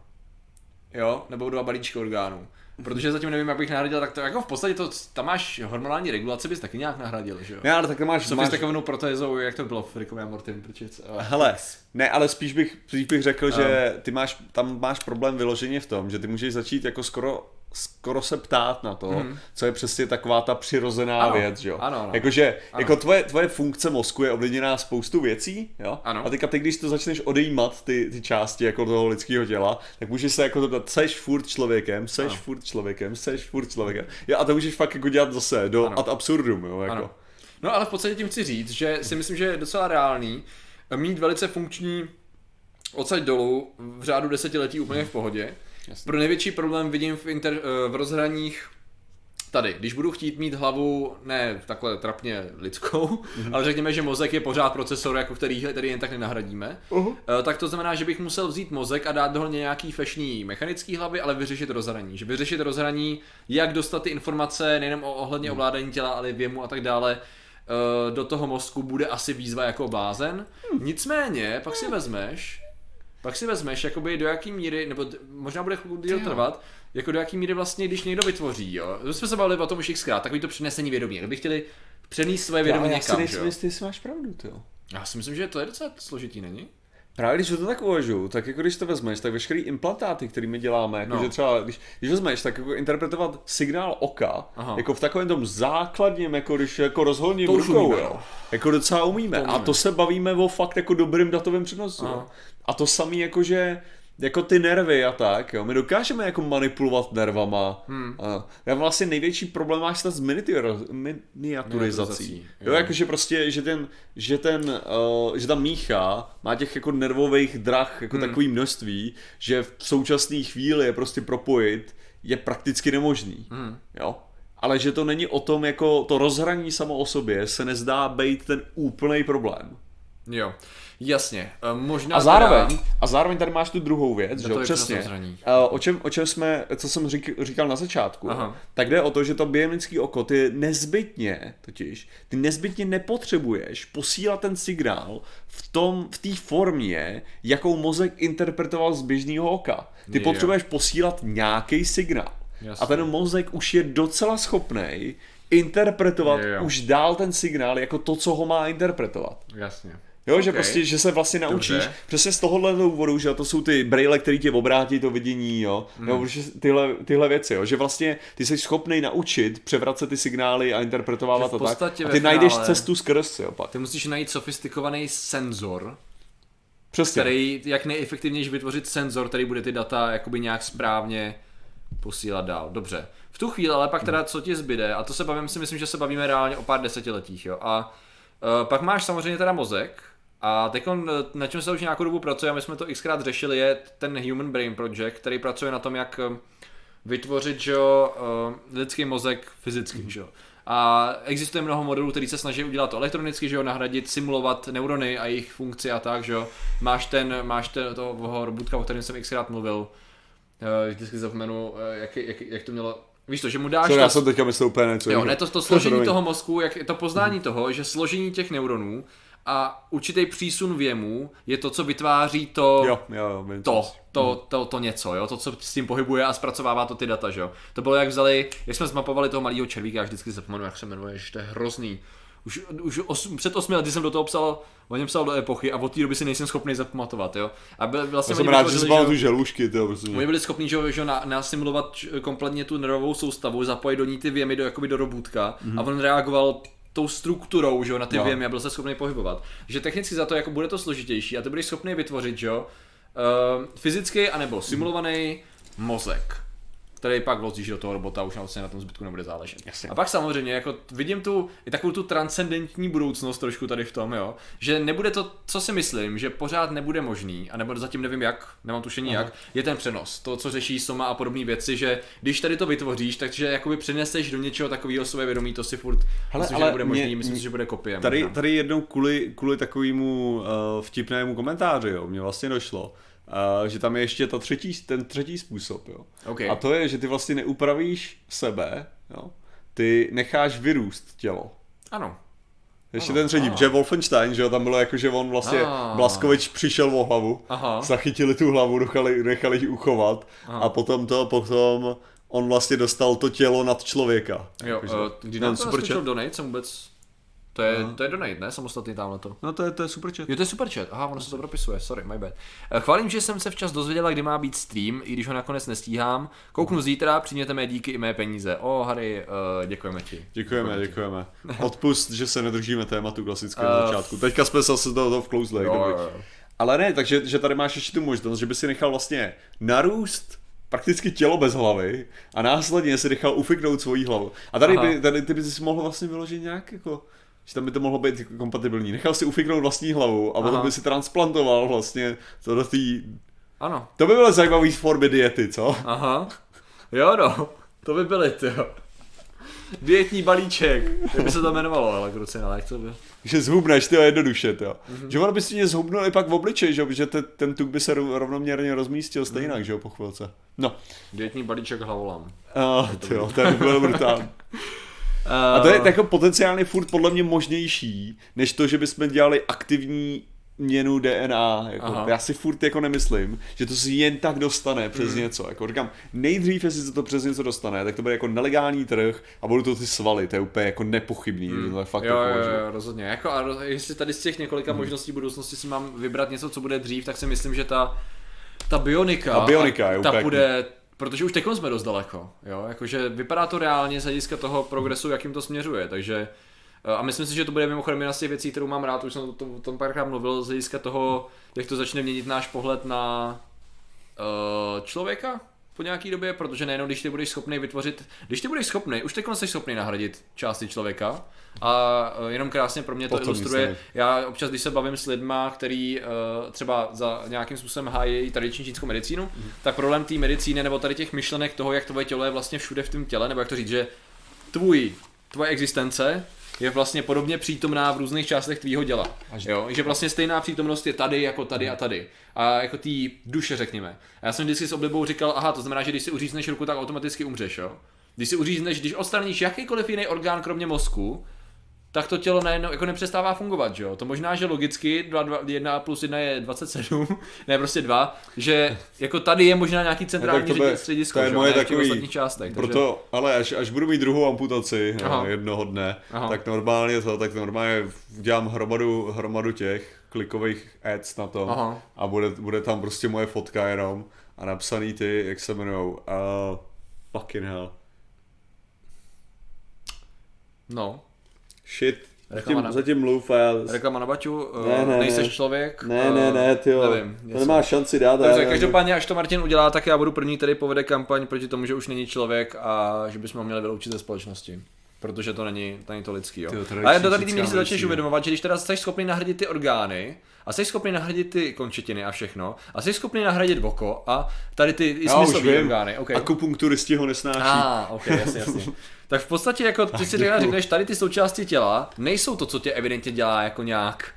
jo, nebo dva balíčky orgánů. Protože zatím nevím, jak bych nahradil, tak to jako v podstatě to, tam máš hormonální regulace, bys taky nějak nahradil, že jo? Ne, ale tak máš, Co máš takovou protézou, jak to bylo v Rickovi a Mortim, protože... Hele, ne, ale spíš bych, spíš bych řekl, že ty máš, tam máš problém vyloženě v tom, že ty můžeš začít jako skoro skoro se ptát na to, mm. co je přesně taková ta přirozená Ano, věc, že jo? ano, ano. Jakože, Ano. jako tvoje, tvoje funkce mozku je ovlivněná spoustu věcí, jo? Ano. A teďka ty, když to začneš odejímat, ty, ty části jako toho lidského těla, tak můžeš se jako zeptat, seš furt člověkem, seš Ano. furt člověkem, seš furt člověkem. Jo, a to můžeš fakt jako dělat zase do Ano. ad absurdum, jo? Jako. Ano. No ale v podstatě tím chci říct, že si myslím, že je docela reálný mít velice funkční odsaď dolů v řádu desetiletí úplně v pohodě. Jasně. Pro největší problém vidím v, inter, eh, v rozhraních tady, když budu chtít mít hlavu ne takhle trapně lidskou, mm-hmm. ale řekněme, že mozek je pořád procesor, jako který, který jen tak nenahradíme, Uh-huh. tak to znamená, že bych musel vzít mozek a dát do něj nějaký fešný mechanický hlavy, ale vyřešit rozhraní. Že vyřešit rozhraní, jak dostat ty informace nejenom o ohledně ovládání těla, ale věmu a tak dále, eh, do toho mozku bude asi výzva jako blázen. Nicméně, pak si vezmeš, pak si vezmeš, jakoby do jaký míry, nebo možná bude chvilku díl trvat, jako do jaký míry vlastně, když někdo vytvoří, jo. My jsme se bavili o tom už xkrát, takový to přenesení vědomí. Kdyby chtěli přenést svoje vědomí Já si někam, že nejsem jo. jistý, jestli máš pravdu, jo. Já si myslím, že to je docela složitý, není? Právě když to tak uvažuju, tak jako když to vezmeš, tak veškerý implantáty, který my děláme, jako No. že třeba, když, když vezmeš, tak jako interpretovat signál oka, Aha. jako v takovém tom základním, jako když jako rozhodním rukou, umíme, jo, no. jako docela umíme. To A umíme. to se bavíme o fakt jako dobrým datovém přenosu. A to samý jako, že jako ty nervy a tak, jo, my dokážeme jako manipulovat nervama. Hmm. A já vlastně největší problém máš s miniaturizací. Jo, jo. jakože prostě, že ten, že ten, uh, že ta mícha má těch jako nervových drah jako hmm. takový množství, že v současné chvíli je prostě propojit je prakticky nemožný. Mhm. Jo? Ale že to není o tom, jako to rozhraní samo o sobě se nezdá být ten úplný problém. Jo, jasně. Eh, Možná A zároveň, a zároveň tady máš tu druhou věc, že přesně. Eh, O čem, o čem jsme, co jsem řík, říkal na začátku, Aha. tak jde o to, že to bionické oko, ty nezbytně, totiž, ty nezbytně nepotřebuješ posílat ten signál v tom, v té formě, jakou mozek interpretoval z běžného oka. Ty Jo. potřebuješ posílat nějaký signál. Jasně. A ten mozek už je docela schopný interpretovat Jo, jo. už dál ten signál jako to, co ho má interpretovat. Jasně. Jo, že Ok. prostě, že se vlastně naučíš Dobře. přesně z tohohle důvodu, že to jsou ty braille, který tě obrátí to vidění, jo, Hmm. nebo že tyhle, tyhle věci, jo, že vlastně ty jsi schopný naučit převracet ty signály a interpretovávat Že v to tak. A ty najdeš finále- cestu skrz, jo, pak. Ty musíš najít sofistikovaný senzor, Přesně. který, jak nejefektivněji vytvořit senzor, který bude ty data jakoby nějak správně posílat dál. Dobře. V tu chvíli, ale pak teda co ti zbyde, a to se bavím, si myslím, že se bavíme reálně o pár desetiletích, jo. A uh, pak máš samozřejmě teda mozek, a teď na čem se už nějakou dobu pracuje, a my jsme to xkrát řešili, je ten Human Brain Project, který pracuje na tom, jak eh, vytvořit že jo, eh, lidský mozek fyzicky. Že jo. A existuje mnoho modelů, který se snaží udělat to elektronicky, že jo, nahradit, simulovat neurony a jejich funkci a tak, že jo. Máš ten, máš ten, toho robotka, o kterém jsem xkrát mluvil, Eh, vždycky zapomenu, jak, jak, jak to mělo, víš to, že mu dáš Co, to, já jsem teďka myslel úplně něco. Jo, ne to, to složení promiň. toho mozku, jak to poznání toho, že složení těch neuronů a určitý přísun věmu je to, co vytváří to, Jo, jo, jo, vím, to, co- to, to, to něco, jo, to, co s tím pohybuje a zpracovává to ty data, že jo. To bylo, jak vzali, jak jsme zmapovali toho malého červíka, já vždycky zapomenu, jak se jmenuje, že to je hrozný. Už, už osm, před osmi lety jsem do toho psal, o něm psal do epochy a od té doby si nejsem schopný zapamatovat, jo. A byl, vlastně Já jsem rád, že jsi tu želušky, to prostě. Oni byli schopni, že, jo, na, nasimulovat kompletně tu nervovou soustavu, zapojit do ní ty věmy do, jakoby do robůtka mm-hmm. a on reagoval tou strukturou, že jo, na ty Jo. věmy a byl se schopný pohybovat. Že technicky za to jako bude to složitější a ty budeš schopný vytvořit, že jo, uh, fyzický anebo simulovaný mozek který pak vložíš do toho robota, už vlastně na tom zbytku nebude záležet. Jasně. A pak samozřejmě, jako vidím tu, i takovou tu transcendentní budoucnost trošku tady v tom, jo, že nebude to, co si myslím, že pořád nebude možný, a nebo zatím nevím jak, nemám tušení jak, je ten přenos. To, co řeší Soma a podobné věci, že když tady to vytvoříš, takže jakoby přeneseš do něčeho takového své vědomí, to si furt Hele, myslím, ale že nebude možný, mě- myslím si, že bude kopie. Tady, možná. tady jednou kvůli, kvůli takovému uh, vtipnému komentáři, jo, mě vlastně došlo, uh, že tam je ještě ta třetí, ten třetí způsob, jo. OK. A to je, že ty vlastně neupravíš sebe, jo. Ty necháš vyrůst tělo. Ano. Ještě Ano, ten třetí, ano. že Wolfenstein, že jo, tam bylo jako, že on vlastně, Ah. Blaskovič přišel o hlavu, Aha. zachytili tu hlavu, nechali, nechali ji uchovat Aha. a potom to, potom on vlastně dostal to tělo nad člověka. Jo, Jakože- uh, když ten nám to super chat. donate, jsem vůbec... To je, Aha. to je donate, ne? Samostatný tamhle to. No to je, to je super chat. Jo, to je super chat. Aha, ono se to propisuje, sorry, my bad. Eh, Chválím, že jsem se včas dozvěděla, kdy má být stream, i když ho nakonec nestíhám. Kouknu zítra, přijměte mé díky i mé peníze. O, Harry, uh, děkujeme ti. Děkujeme, děkujeme. Odpust, že se nedržíme tématu klasického Eh, na začátku. Teďka jsme zase do toho vklouzli. Ale ne, takže že tady máš ještě tu možnost, že by si nechal vlastně narůst prakticky tělo bez hlavy a následně si nechal ufiknout svoji hlavu. A tady, Aha. by, tady ty by si mohl vlastně vyložit nějak jako že tam by to mohlo být kompatibilní. Nechal si ufiknout vlastní hlavu a potom by si transplantoval vlastně to do té... Ano. To by bylo zajímavý formy diety, co? Aha. Jo, no. To by byly, ty jo. Dietní balíček. Jak by se to jmenovalo, ale kruci, ale jak to by? Že zhubneš, ty jednoduše, to. Mhm. Mm-hmm. Že ono by si mě zhubnul i pak v obličeji, že, jo, že te, ten tuk by se rov- rovnoměrně rozmístil stejně, mm-hmm. že jo, po chvilce. No, Dietní balíček hlavolam. uh, ty jo, ten byl brutální. A to je jako potenciálně furt podle mě možnější, než to, že bychom dělali aktivní měnu DNA. Jako, Aha. já si furt jako nemyslím, že to si jen tak dostane přes mm. něco. Jako říkám, nejdřív, jestli se to přes něco dostane, tak to bude jako nelegální trh a budou to ty svaly, to je úplně jako nepochybný. Mm. To je fakt. Jo, jako, jo, jo, rozhodně. Jako, a roz- jestli tady z těch několika Hmm. možností budoucnosti si mám vybrat něco, co bude dřív, tak si myslím, že ta, ta bionika, Ta bionika je ta úplně bude, protože už teď jsme dost daleko, jo, jakože vypadá to reálně z hlediska toho progresu, jakým to směřuje, takže eh, a myslím si, že to bude mimochodem jedna z těch věcí, kterou mám rád, už jsem o tom, o tom párkrát mluvil, z hlediska toho, jak to začne měnit náš pohled na uh, člověka, po nějaký době, protože nejenom když ty budeš schopný vytvořit, když ty budeš schopný, už teď jsi schopný nahradit části člověka a uh, jenom krásně pro mě to Potom ilustruje. nic Já občas, když se bavím s lidma, který uh, třeba za nějakým způsobem hájí tradiční čínskou medicínu, mm. tak problém té medicíny nebo tady těch myšlenek toho, jak tvoje tělo je vlastně všude v tom těle, nebo jak to říct, že tvůj, tvoje existence je vlastně podobně přítomná v různých částech tvýho těla. Jo? Že vlastně stejná přítomnost je tady, jako tady a tady. A jako té duše, řekněme. A já jsem vždycky s oblibou říkal, aha, to znamená, že když si uřízneš ruku, tak automaticky umřeš, jo? Když si uřízneš, když odstraníš jakýkoliv jiný orgán kromě mozku, tak to tělo najednou jako nepřestává fungovat, že jo? To možná, že logicky 2, 2, 1 plus 1 je 27, ne prostě 2, že jako tady je možná nějaký centrální to bude- středisko, to je že jo, moje ne takový- částech. takže- Proto, ale až, až budu mít druhou amputaci Aha. Jednoho dne, Aha. Tak normálně to, tak normálně udělám hromadu, hromadu těch klikových ads na tom Aha. a bude, bude tam prostě moje fotka jenom a napsaný ty, jak se jmenujou, uh, fucking hell. No, Shit. Reklama na- Zatím, zatím mluv a já... reklama na Baťu, Ne, uh, ne, nejseš ne. člověk. Ne, uh, ne, ne, ty jo. Nevím, to něco. nemá šanci dát. Já- každopádně, až to Martin udělá, tak já budu první, který povede kampaň proti tomu, že už není člověk a že bychom ho měli vyloučit ze společnosti. Protože to není, to není to lidský, jo. Ty jo, tradiční Ale do tady si začneš uvědomovat, že když teda jsi schopný nahradit ty orgány, a jsi schopný nahradit ty končetiny a všechno, a jsi schopný nahradit oko a tady ty i smyslové orgány. Okay. akupunkturisti ho nesnáší. A, ah, ok, jasně, jasně. tak v podstatě jako ty si řekneš, řekneš, tady ty součásti těla nejsou to, co tě evidentně dělá jako nějak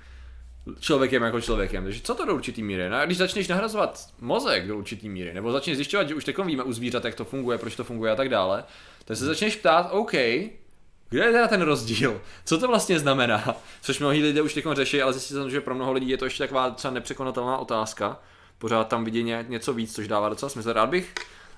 člověkem jako člověkem. Takže co to do určitý míry? No a když začneš nahrazovat mozek do určitý míry, nebo začneš zjišťovat, že už teď víme u zvířat, jak to funguje, proč to funguje a tak dále, tak se začneš ptát, OK, kde je teda ten rozdíl? Co to vlastně znamená? Což mnohí lidé už teď řeší, ale zjistil jsem, že pro mnoho lidí je to ještě taková třeba nepřekonatelná otázka. Pořád tam vidí ně- něco víc, což dává docela smysl. Rád bych,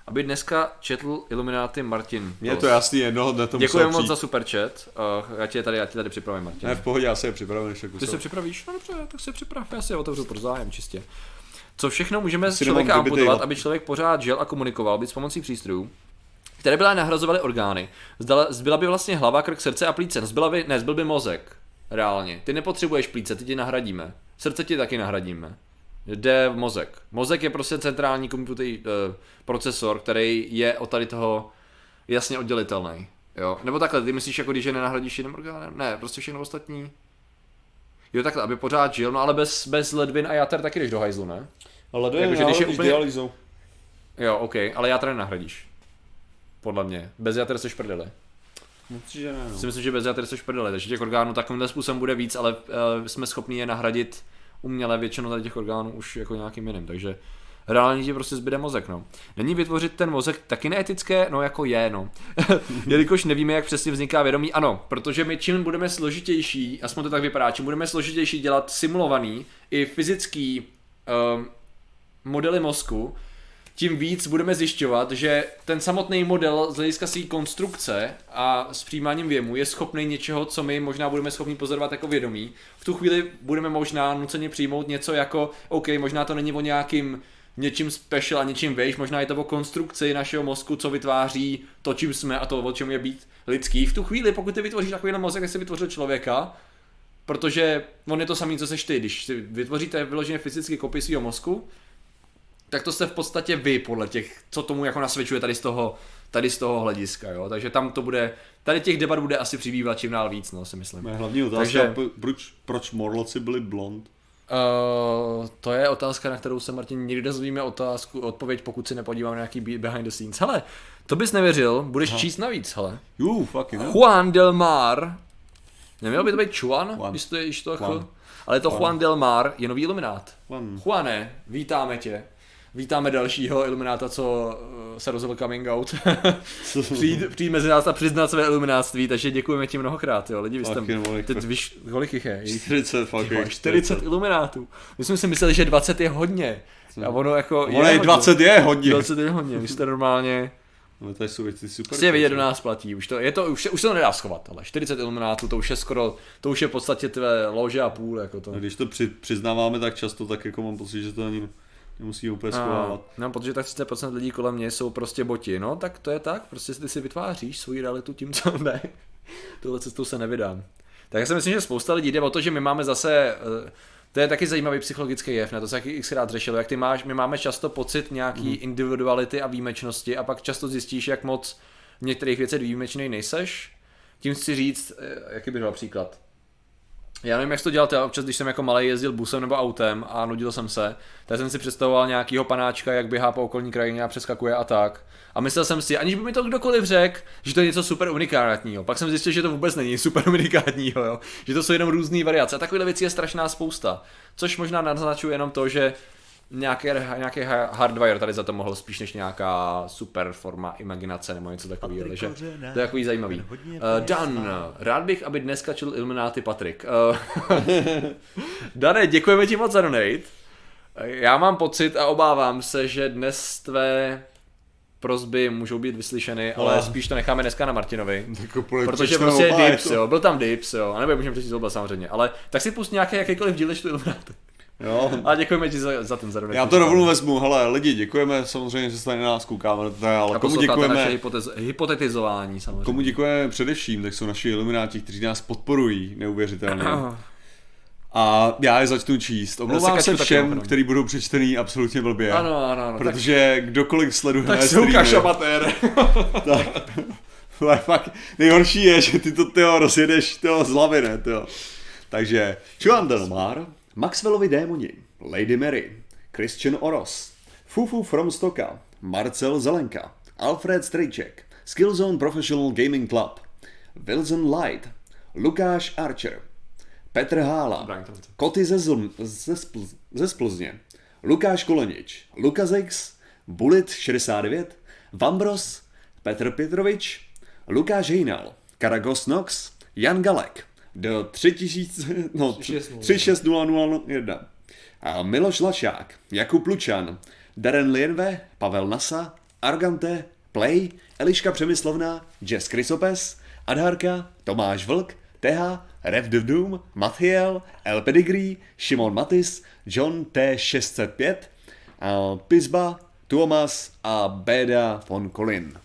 aby dneska četl Illuminati Martin. Je to jasný, jednoho dne to Děkujeme musel moc za super chat. Uh, já tě tady, já tě tady připravím, Martin. Ne, v pohodě, já se je připravím ještě Ty se připravíš? No dobře, tak se připrav, já si je otevřu pro zájem čistě. Co všechno můžeme z člověka amputovat, aby člověk pořád žil a komunikoval, být s pomocí přístrojů, které byla nahrazovaly orgány. Zdala, zbyla by vlastně hlava, krk, srdce a plíce. Zbyla by, ne, zbyl by mozek. Reálně. Ty nepotřebuješ plíce, ty ti nahradíme. Srdce ti taky nahradíme. Jde v mozek. Mozek je prostě centrální computer, uh, procesor, který je od tady toho jasně oddělitelný. Jo? Nebo takhle, ty myslíš, jako když je nenahradíš jiným orgánem? Ne, prostě všechno ostatní. Jo, takhle, aby pořád žil, no ale bez, bez ledvin a játer taky jdeš do hajzlu, ne? Ale to Jakože když je úplně- dialýzou. Jo, OK, ale játra nenahradíš. Podle mě. Bez játer jsi prdeli. Určitě ne, no. Si myslím, že bez játer jsi prdeli, takže těch orgánů takovýmhle způsobem bude víc, ale uh, jsme schopni je nahradit uměle většinou tady těch orgánů už jako nějakým jiným, takže reálně ti prostě zbyde mozek, no. Není vytvořit ten mozek taky neetické? No jako je, no. Jelikož nevíme, jak přesně vzniká vědomí, ano, protože my čím budeme složitější, aspoň to tak vypadá, čím budeme složitější dělat simulovaný i fyzický um, modely mozku, tím víc budeme zjišťovat, že ten samotný model z hlediska své konstrukce a s přijímáním věmu je schopný něčeho, co my možná budeme schopni pozorovat jako vědomí. V tu chvíli budeme možná nuceně přijmout něco jako, OK, možná to není o nějakým něčím special a něčím vejš, možná je to o konstrukci našeho mozku, co vytváří to, čím jsme a to, o čem je být lidský. V tu chvíli, pokud ty vytvoříš takovýhle mozek, jak jsi vytvořil člověka, protože on je to samý, co seš ty. Když si vytvoříte vyloženě fyzicky kopii svého mozku, tak to jste v podstatě vy podle těch, co tomu jako nasvědčuje tady z toho, tady z toho hlediska, jo. Takže tam to bude, tady těch debat bude asi přibývat čím dál víc, no, si myslím. Moje hlavní otázka, Takže- proč, proč morloci byli blond? Uh, to je otázka, na kterou se Martin nikdy dozvíme otázku, odpověď, pokud si nepodíváme na nějaký be- behind the scenes. Hele, to bys nevěřil, budeš Aha. číst navíc, hele. Jú, fucking. Juan del Mar, neměl by to být Chuan, Juan. když to je, to Juan. ch, ale je to Juan. Juan del Mar, je nový iluminát. Juan. Juane, vítáme tě. Vítáme dalšího ilumináta, co eh, se rozhodl coming out. přijít, přijít mezi nás a přiznat své ilumináctví, takže děkujeme ti mnohokrát, jo. Lidi, vy jste, teď víš, kolik jich je? Jich 40 fucking. 40 iluminátů. My jsme si mysleli, že 20 je hodně. A ono jako Ono je hodně. 20 je hodně. 20 je hodně, vy jste normálně... Ale tady jsou věci super. Prostě vidět do nás platí, už to, je to, už, se- už se to nedá schovat, ale 40 iluminátů, to už je skoro, to už je v podstatě tvé lože a půl, jako to. A když to při, přiznáváme tak často, tak jako mám pocit, že to ani nemusí úplně schovávat. No, protože tak 30% lidí kolem mě jsou prostě boti, no tak to je tak, prostě ty si vytváříš svoji realitu tím, co ne. Tohle cestou se nevydám. Tak já si myslím, že spousta lidí jde o to, že my máme zase, eh, To je taky zajímavý psychologický jev, na to se taky xkrát řešilo, jak ty máš, my máme často pocit nějaký mm. individuality a výjimečnosti a pak často zjistíš, jak moc v některých věcech výjimečný nejseš. Tím chci říct, eh, jaký by byl příklad. Já nevím, jak to dělal, já občas, když jsem jako malý jezdil busem nebo autem a nudil jsem se, tak jsem si představoval nějakýho panáčka, jak běhá po okolní krajině a přeskakuje a tak. A myslel jsem si, aniž by mi to kdokoliv řekl, že to je něco super unikátního. Pak jsem zjistil, že to vůbec není super unikátního, jo? že to jsou jenom různé variace. A takovýhle věcí je strašná spousta. Což možná naznačuje jenom to, že nějaký, nějaký ha- hardware tady za to mohl spíš než nějaká super forma imaginace nebo něco takového. Takže to je takový zajímavý. Uh, Dan, rád bych, aby dnes kačil Illuminati Patrik. Uh, Dane, děkujeme ti moc za donate. Já mám pocit a obávám se, že dnes tvé prozby můžou být vyslyšeny, ale Oh. spíš to necháme dneska na Martinovi. Jako Protože prostě oba, Dips, jo, byl tam Dips, jo, a nebo můžeme přečíst oba samozřejmě, ale tak si pust nějaký jakýkoliv díl, tu Illuminati. Jo. A děkujeme ti za, za ten zadonek. Já to rovnou vezmu, hele, lidi, děkujeme samozřejmě, že jste na nás koukáme, ale A komu posloucháte naše děkujeme, hypotez, hypotetizování samozřejmě. komu děkujeme především, tak jsou naši ilumináti, kteří nás podporují neuvěřitelně. A já je začnu číst. Omlouvám se taky všem, mimochodem. kteří budou přečtený absolutně blbě. Ano, ano, ano. Protože kdokoliv sleduje tak, tak ukáž streamy, amatér. tak, ale fakt, nejhorší je, že ty to tyho rozjedeš tyho z hlavy, ne, tyho. Takže Juan Delmar, Maxwellovi démoni, Lady Mary, Christian Oros, Fufu from Stoka, Marcel Zelenka, Alfred Strejček, Skillzone Professional Gaming Club, Wilson Light, Lukáš Archer, Petr Hála. Koty ze, Zlm, ze, Spl- ze Splzně, Lukáš Kolenič, Lukazex, Bullet 69, Vambros, Petr Petrovič, Lukáš Hejnal, Karagos Nox, Jan Galek, do 3000, no, 36001, a Miloš Lašák, Jakub Lučan, Darren Lienve, Pavel Nasa, Argante, Play, Eliška Přemyslovna, Jess Krysopes, Adharka, Tomáš Vlk, Teha, Rev Doom, Mathiel, El Pedigree, Šimon Matis, John T605, a Pizba, Tuomas a Beda von Colin.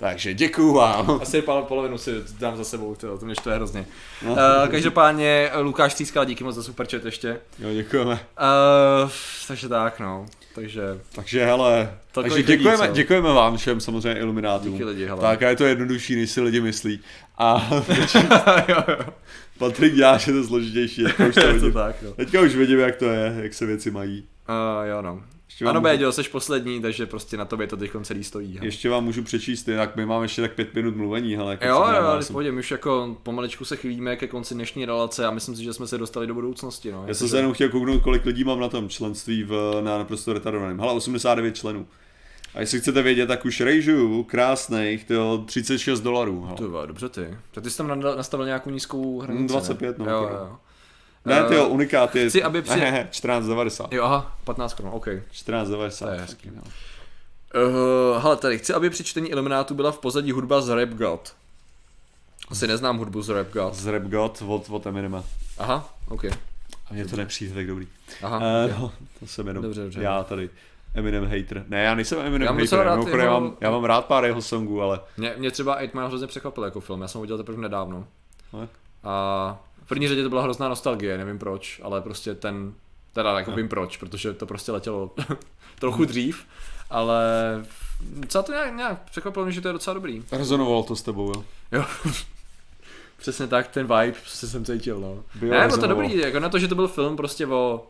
Takže děkuju vám. Asi pol, polovinu si dám za sebou, to, to mě to je hrozně. Uh, každopádně Lukáš Třískal, díky moc za super chat ještě. Jo, děkujeme. Uh, takže tak, no. Takže Takže hele, takže lidí, děkujeme, co? děkujeme vám všem samozřejmě iluminátům. Díky lidi, hele. Tak a je to jednodušší, než si lidi myslí. A jo, jo. Patrik dělá, že to složitější. Teďka už to, Je to tak, no. Teďka už vidím, jak to je, jak se věci mají. Uh, jo, no. Ještě Ano, můžu- Béďo, jsi poslední, takže prostě na tobě to teď celý stojí. hele. Ještě vám můžu přečíst, tak my máme ještě tak pět minut mluvení, hele. jako Jo, jo, ale jsem- pohodě, my už jako pomaličku se chýlíme ke konci dnešní relace a myslím si, že jsme se dostali do budoucnosti. No. Já jsem se jenom chtěl kouknout, kolik lidí mám na tom členství v, na naprosto retardovaném. Hele, 89 členů. A jestli chcete vědět, tak už rejžu krásných, to 36 dolarů. vole, dobře ty. Tak ty jsi tam nastavil nějakou nízkou hranici, Mm, 25, ne? no, Jo, jo. Ne, Eh, ty jo, unikát je... chci, aby při- Ne, 14,90. Jo, aha, 15 korun, OK. 14,90. To je hezký. no. Uh, hele, tady chci, aby při čtení Eliminátu byla v pozadí hudba z Rap God. Asi neznám hudbu z Rap God. Z Rap God od, od Eminema. Aha, OK. A mně to nepřijde tak dobrý. Aha, Uh, okay. no, to jsem jenom Dobře, dobře. já tady. Eminem hater. Ne, já nejsem Eminem Já hater. rád mimochodem, jeho- já, mám, já mám rád pár jeho songů, ale Mě, mě třeba 8 Mile hrozně překvapil jako film, já jsem ho viděl teprve nedávno. No. A v první řadě to byla hrozná nostalgie, nevím proč, ale prostě ten, teda jako vím proč, protože to prostě letělo trochu dřív, ale docela to nějak, nějak překvapilo mě, že to je docela dobrý. rezonovalo to s tebou, jo. Jo. Přesně tak, ten vibe prostě jsem cítil, no. Bylo ne, bylo to dobrý, jako na to, že to byl film prostě o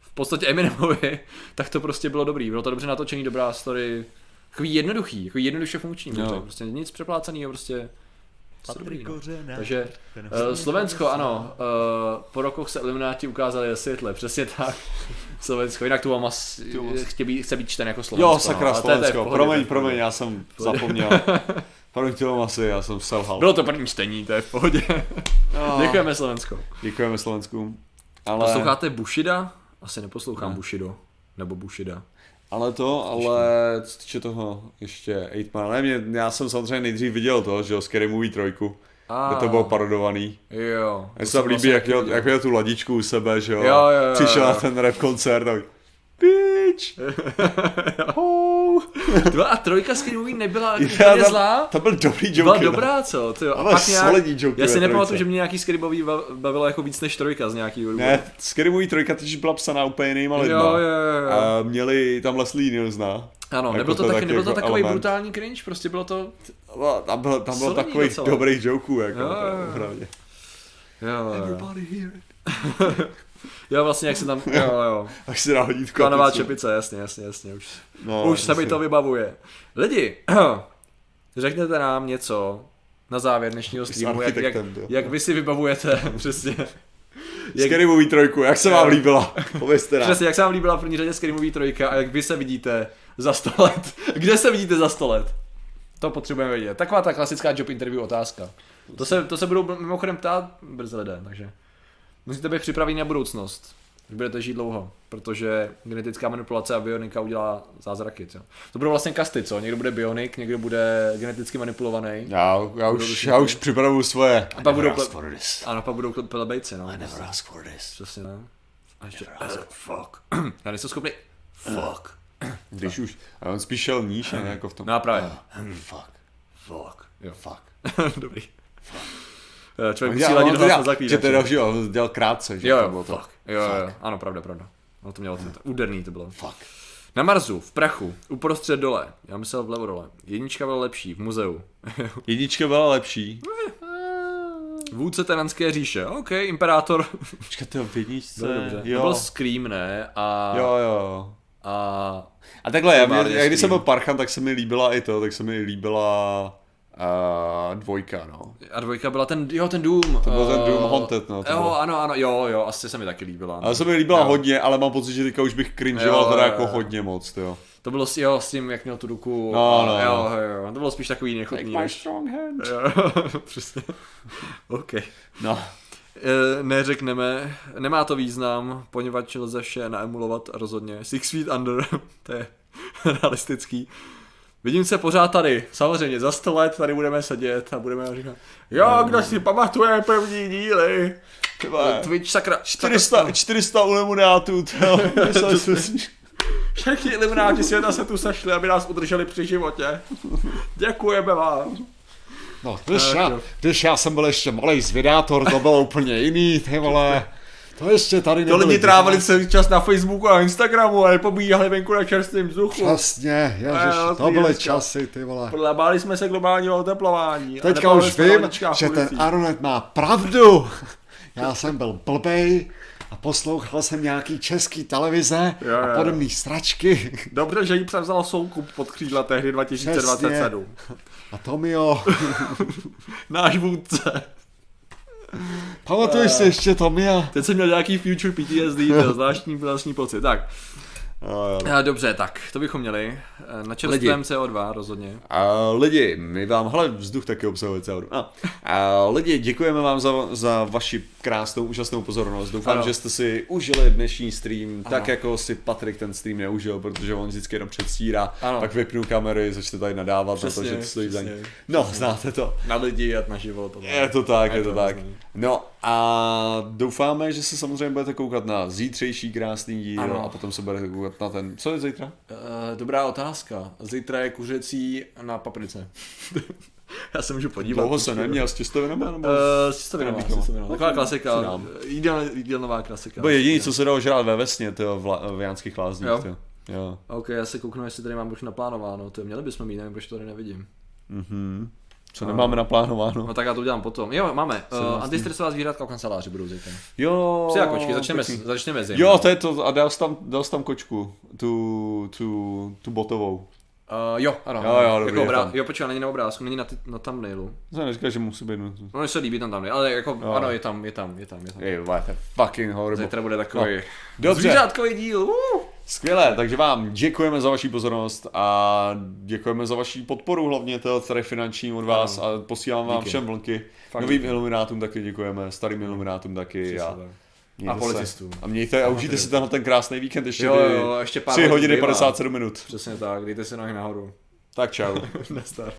v podstatě Eminemovi, tak to prostě bylo dobrý. Bylo to dobře natočený, dobrá story, takový jednoduchý, jako jednoduše funkční, jo. prostě nic přepláceného, prostě prostě dobrý, no. Kořená. Takže uh, Slovensko, ano, uh, po rokoch se elimináti ukázali ve světle, přesně tak. Slovensko, jinak tu mám chce být, chce být čten jako Slovensko. Jo, sakra, no, Slovensko. pohodě, Promiň, promiň, já jsem zapomněl. Promiň, to asi, já jsem selhal. Bylo to první čtení, to je v pohodě. No. Děkujeme Slovensko. Děkujeme Slovensku. Ale, Posloucháte Bushida? Asi neposlouchám Ne. Bushido. Nebo Bushida. Ale to, ale co se týče toho ještě 8 ne, mě, já jsem samozřejmě nejdřív viděl to, že jo, Scary Movie 3, A, kde to bylo parodovaný. Jo. Mně se tam líbí, jak měl, jak měl tu ladičku u sebe, že jo. Jo, jo, jo, Přišel jo. na ten rap koncert, tak bitch. Dva a trojka Scary Movie nebyla úplně zlá. To byl dobrý joke. Byla dobrá, co? Ty. A pak nějak, joke já si nepamatuju, že mě nějaký Scary Movie bav- bavilo jako víc než trojka z nějaký důvodu. Ne, Scary Movie 3 totiž byla psaná úplně jinýma lidma. jo, jo, jo. A měli tam Leslie Nielsen. Ano, jako nebyl to, to taky, nebyl to jako takový element. brutální cringe, prostě bylo to... Tam byl, tam byl Solidní takový docela. dobrých joků, jako. Jo, jo, jo. Everybody hear it. Jo, vlastně jak se tam... Jo, jo. Až si dá hodítko. Klanová čepice, jasně, jasně, jasně, už, No, už se mi jasně. to vybavuje. Lidi, řekněte nám něco na závěr dnešního streamu, jak, jak, jak vy si vybavujete, přesně. Jak, Scary Movie 3, jak se vám líbila? Povězte nám. přesně, jak se vám líbila v první řadě Scary Movie 3 a jak vy se vidíte za 100 let. Kde se vidíte za 100 let? To potřebujeme vědět. Taková ta klasická job interview otázka. To se, to se budou mimochodem ptát brzy lidé, takže musíte být připraveni na budoucnost. Už budete žít dlouho, protože genetická manipulace a bionika udělá zázraky. Co? To budou vlastně kasty, co? Někdo bude bionik, někdo bude geneticky manipulovaný. Já, já, už, já už připravuju svoje. A pak budou, ple... ano, pak budou plebejci, no. I never ask for this. Přesně, no. A ještě, uh, fuck. Já nejsem schopný. Fuck. Když už. A on spíš šel níž, ne jako v tom. No právě. Fuck. Fuck. Jo. Fuck. Dobrý. Eh, Člověk musí ladit to hlas dělal- na zaklínače. že teda, že jo, dělal krátce, že Jo, to jo, bylo to. fuck. Jo, jo, jo. Ano, pravda, pravda. No to mělo to, to úderný to bylo. Fuck. Na Marsu, v prachu, uprostřed dole. Já myslel vlevo dole. Jednička byla lepší, v muzeu. Jednička byla lepší. Vůdce Tenanské říše, OK, Imperátor. Počkej, to v jedničce. Bylo dobře. Jo. To byl Scream, ne? A, jo, jo. a A takhle, já, mě, já, když jsem byl parchan, tak se mi líbila i to, tak se mi líbila uh, dvojka, no. A dvojka byla ten, jo, ten Doom. To byl ten eh, Doom Haunted, no, Jo, ano, ano, jo, jo, asi se mi taky líbila. Ale se mi líbila Jo. hodně, ale mám pocit, že teďka už bych cringeoval Jo, teda jo, jako jo. hodně moc, jo. To bylo s, jo, s tím, jak měl tu ruku. No, no, jo, no. jo, jo, to bylo spíš takový nechutný. než- strong hand. Jo, přesně. OK. No, E, neřekneme, nemá to význam, poněvadž lze vše naemulovat rozhodně. Six Feet Under, to je realistický. Vidím se pořád tady, samozřejmě, za 100 let tady budeme sedět a budeme říkat, jo, kdo si pamatuje první díly, ty vole. Twitch sakra, 400, 400 iluminátů. Všichni ilumináti světa se tu sešli, aby nás udrželi při životě. Děkujeme vám. No, když Tak já, když já jsem byl ještě malý zvědátor, to bylo úplně jiný, ty vole. To ještě tady To nebyly lidi trávili diváci. celý čas na Facebooku a Instagramu a nepobíhali venku na čerstvém vzduchu. Přesně, ježiš, to byly dneska. časy, ty vole. Báli jsme se globálního oteplování. a Teďka už vím, že ten. Aronet má pravdu. Já jsem byl blbej a poslouchal jsem nějaký český televize Jo, a jo. podobné stračky. Dobře, že jí převzal Soukup pod křídla tehdy 2027. A Tomio, Náš vůdce. Pamatuješ si ještě Tomia? Teď jsem měl nějaký future PTSD, to zvláštní, zvláštní pocit. Tak, a dobře, tak, to bychom měli. Na čerstvém CO2 rozhodně. A lidi, my vám, hele, vzduch taky obsahuje CO2. A, a lidi, děkujeme vám za, za vaši krásnou, úžasnou pozornost. Doufám, Ano. že jste si užili dnešní stream, tak jako si Patrik ten stream neužil, protože on vždycky jenom předstírá, Ano. pak vypnu kamery, začne tady nadávat Přesně, na to, že to stojí za ní. přesně. No, znáte to. Na lidi a na život. tohle. Je to tak, je to to tak. No a doufáme, že se samozřejmě budete koukat na zítřejší krásný díl Ano. a potom se budete koukat na ten, co je zítra? Eh, dobrá otázka. Zítra je kuřecí na paprice. Já se můžu podívat. Dlouho se neměl s těstovinama? Nebo... Uh, Cistovinová, Nevíkama. cistovinová. Taková klasika. Přidám. Jídel, jídelnová klasika. Byl jediný, co se dalo žrát ve vesně, tyjo, v, la, v Jánských lázních, Jo. tyjo. Jo. Ok, já se kouknu, jestli tady mám už naplánováno. To měli bychom mít, nevím, proč to tady nevidím. Mhm. Co Ano. nemáme naplánováno. No tak já to udělám potom. Jo, máme. Uh, antistresová zvířátka v kanceláři budou zítra. Jo. Psy a kočky, začneme, pěkný. začneme zim. Jo, to je to, a dal jsi tam, dal jsi tam kočku, tu, tu, tu botovou. Uh, jo, ano. Jo, jo, dobrý, jako obrá... Jo, počkej, není na obrázku, není na, ty, na thumbnailu. Jsem neříkal, že musí být. No, mně se líbí tam thumbnail, ale jako, Jo. ano, je tam, je tam, je tam, je tam. Je fucking horrible. Zítra bude takový No. Dobře. zvířátkový díl. Uh! Skvělé, takže vám děkujeme za vaši pozornost a děkujeme za vaši podporu hlavně to tady finanční od vás Ano. a posílám vám Díky. všem vlnky. Fakt Novým díky. iluminátům taky děkujeme, starým iluminátům taky. Přesně A, tak. mějte A se. policistům. A mějte a užijte si tenhle ten krásný víkend ještě Jo, jo, ještě pár 3 hodin hodiny zbývá. 57 minut. Přesně tak, dejte si nohy nahoru. Tak čau. Nestar.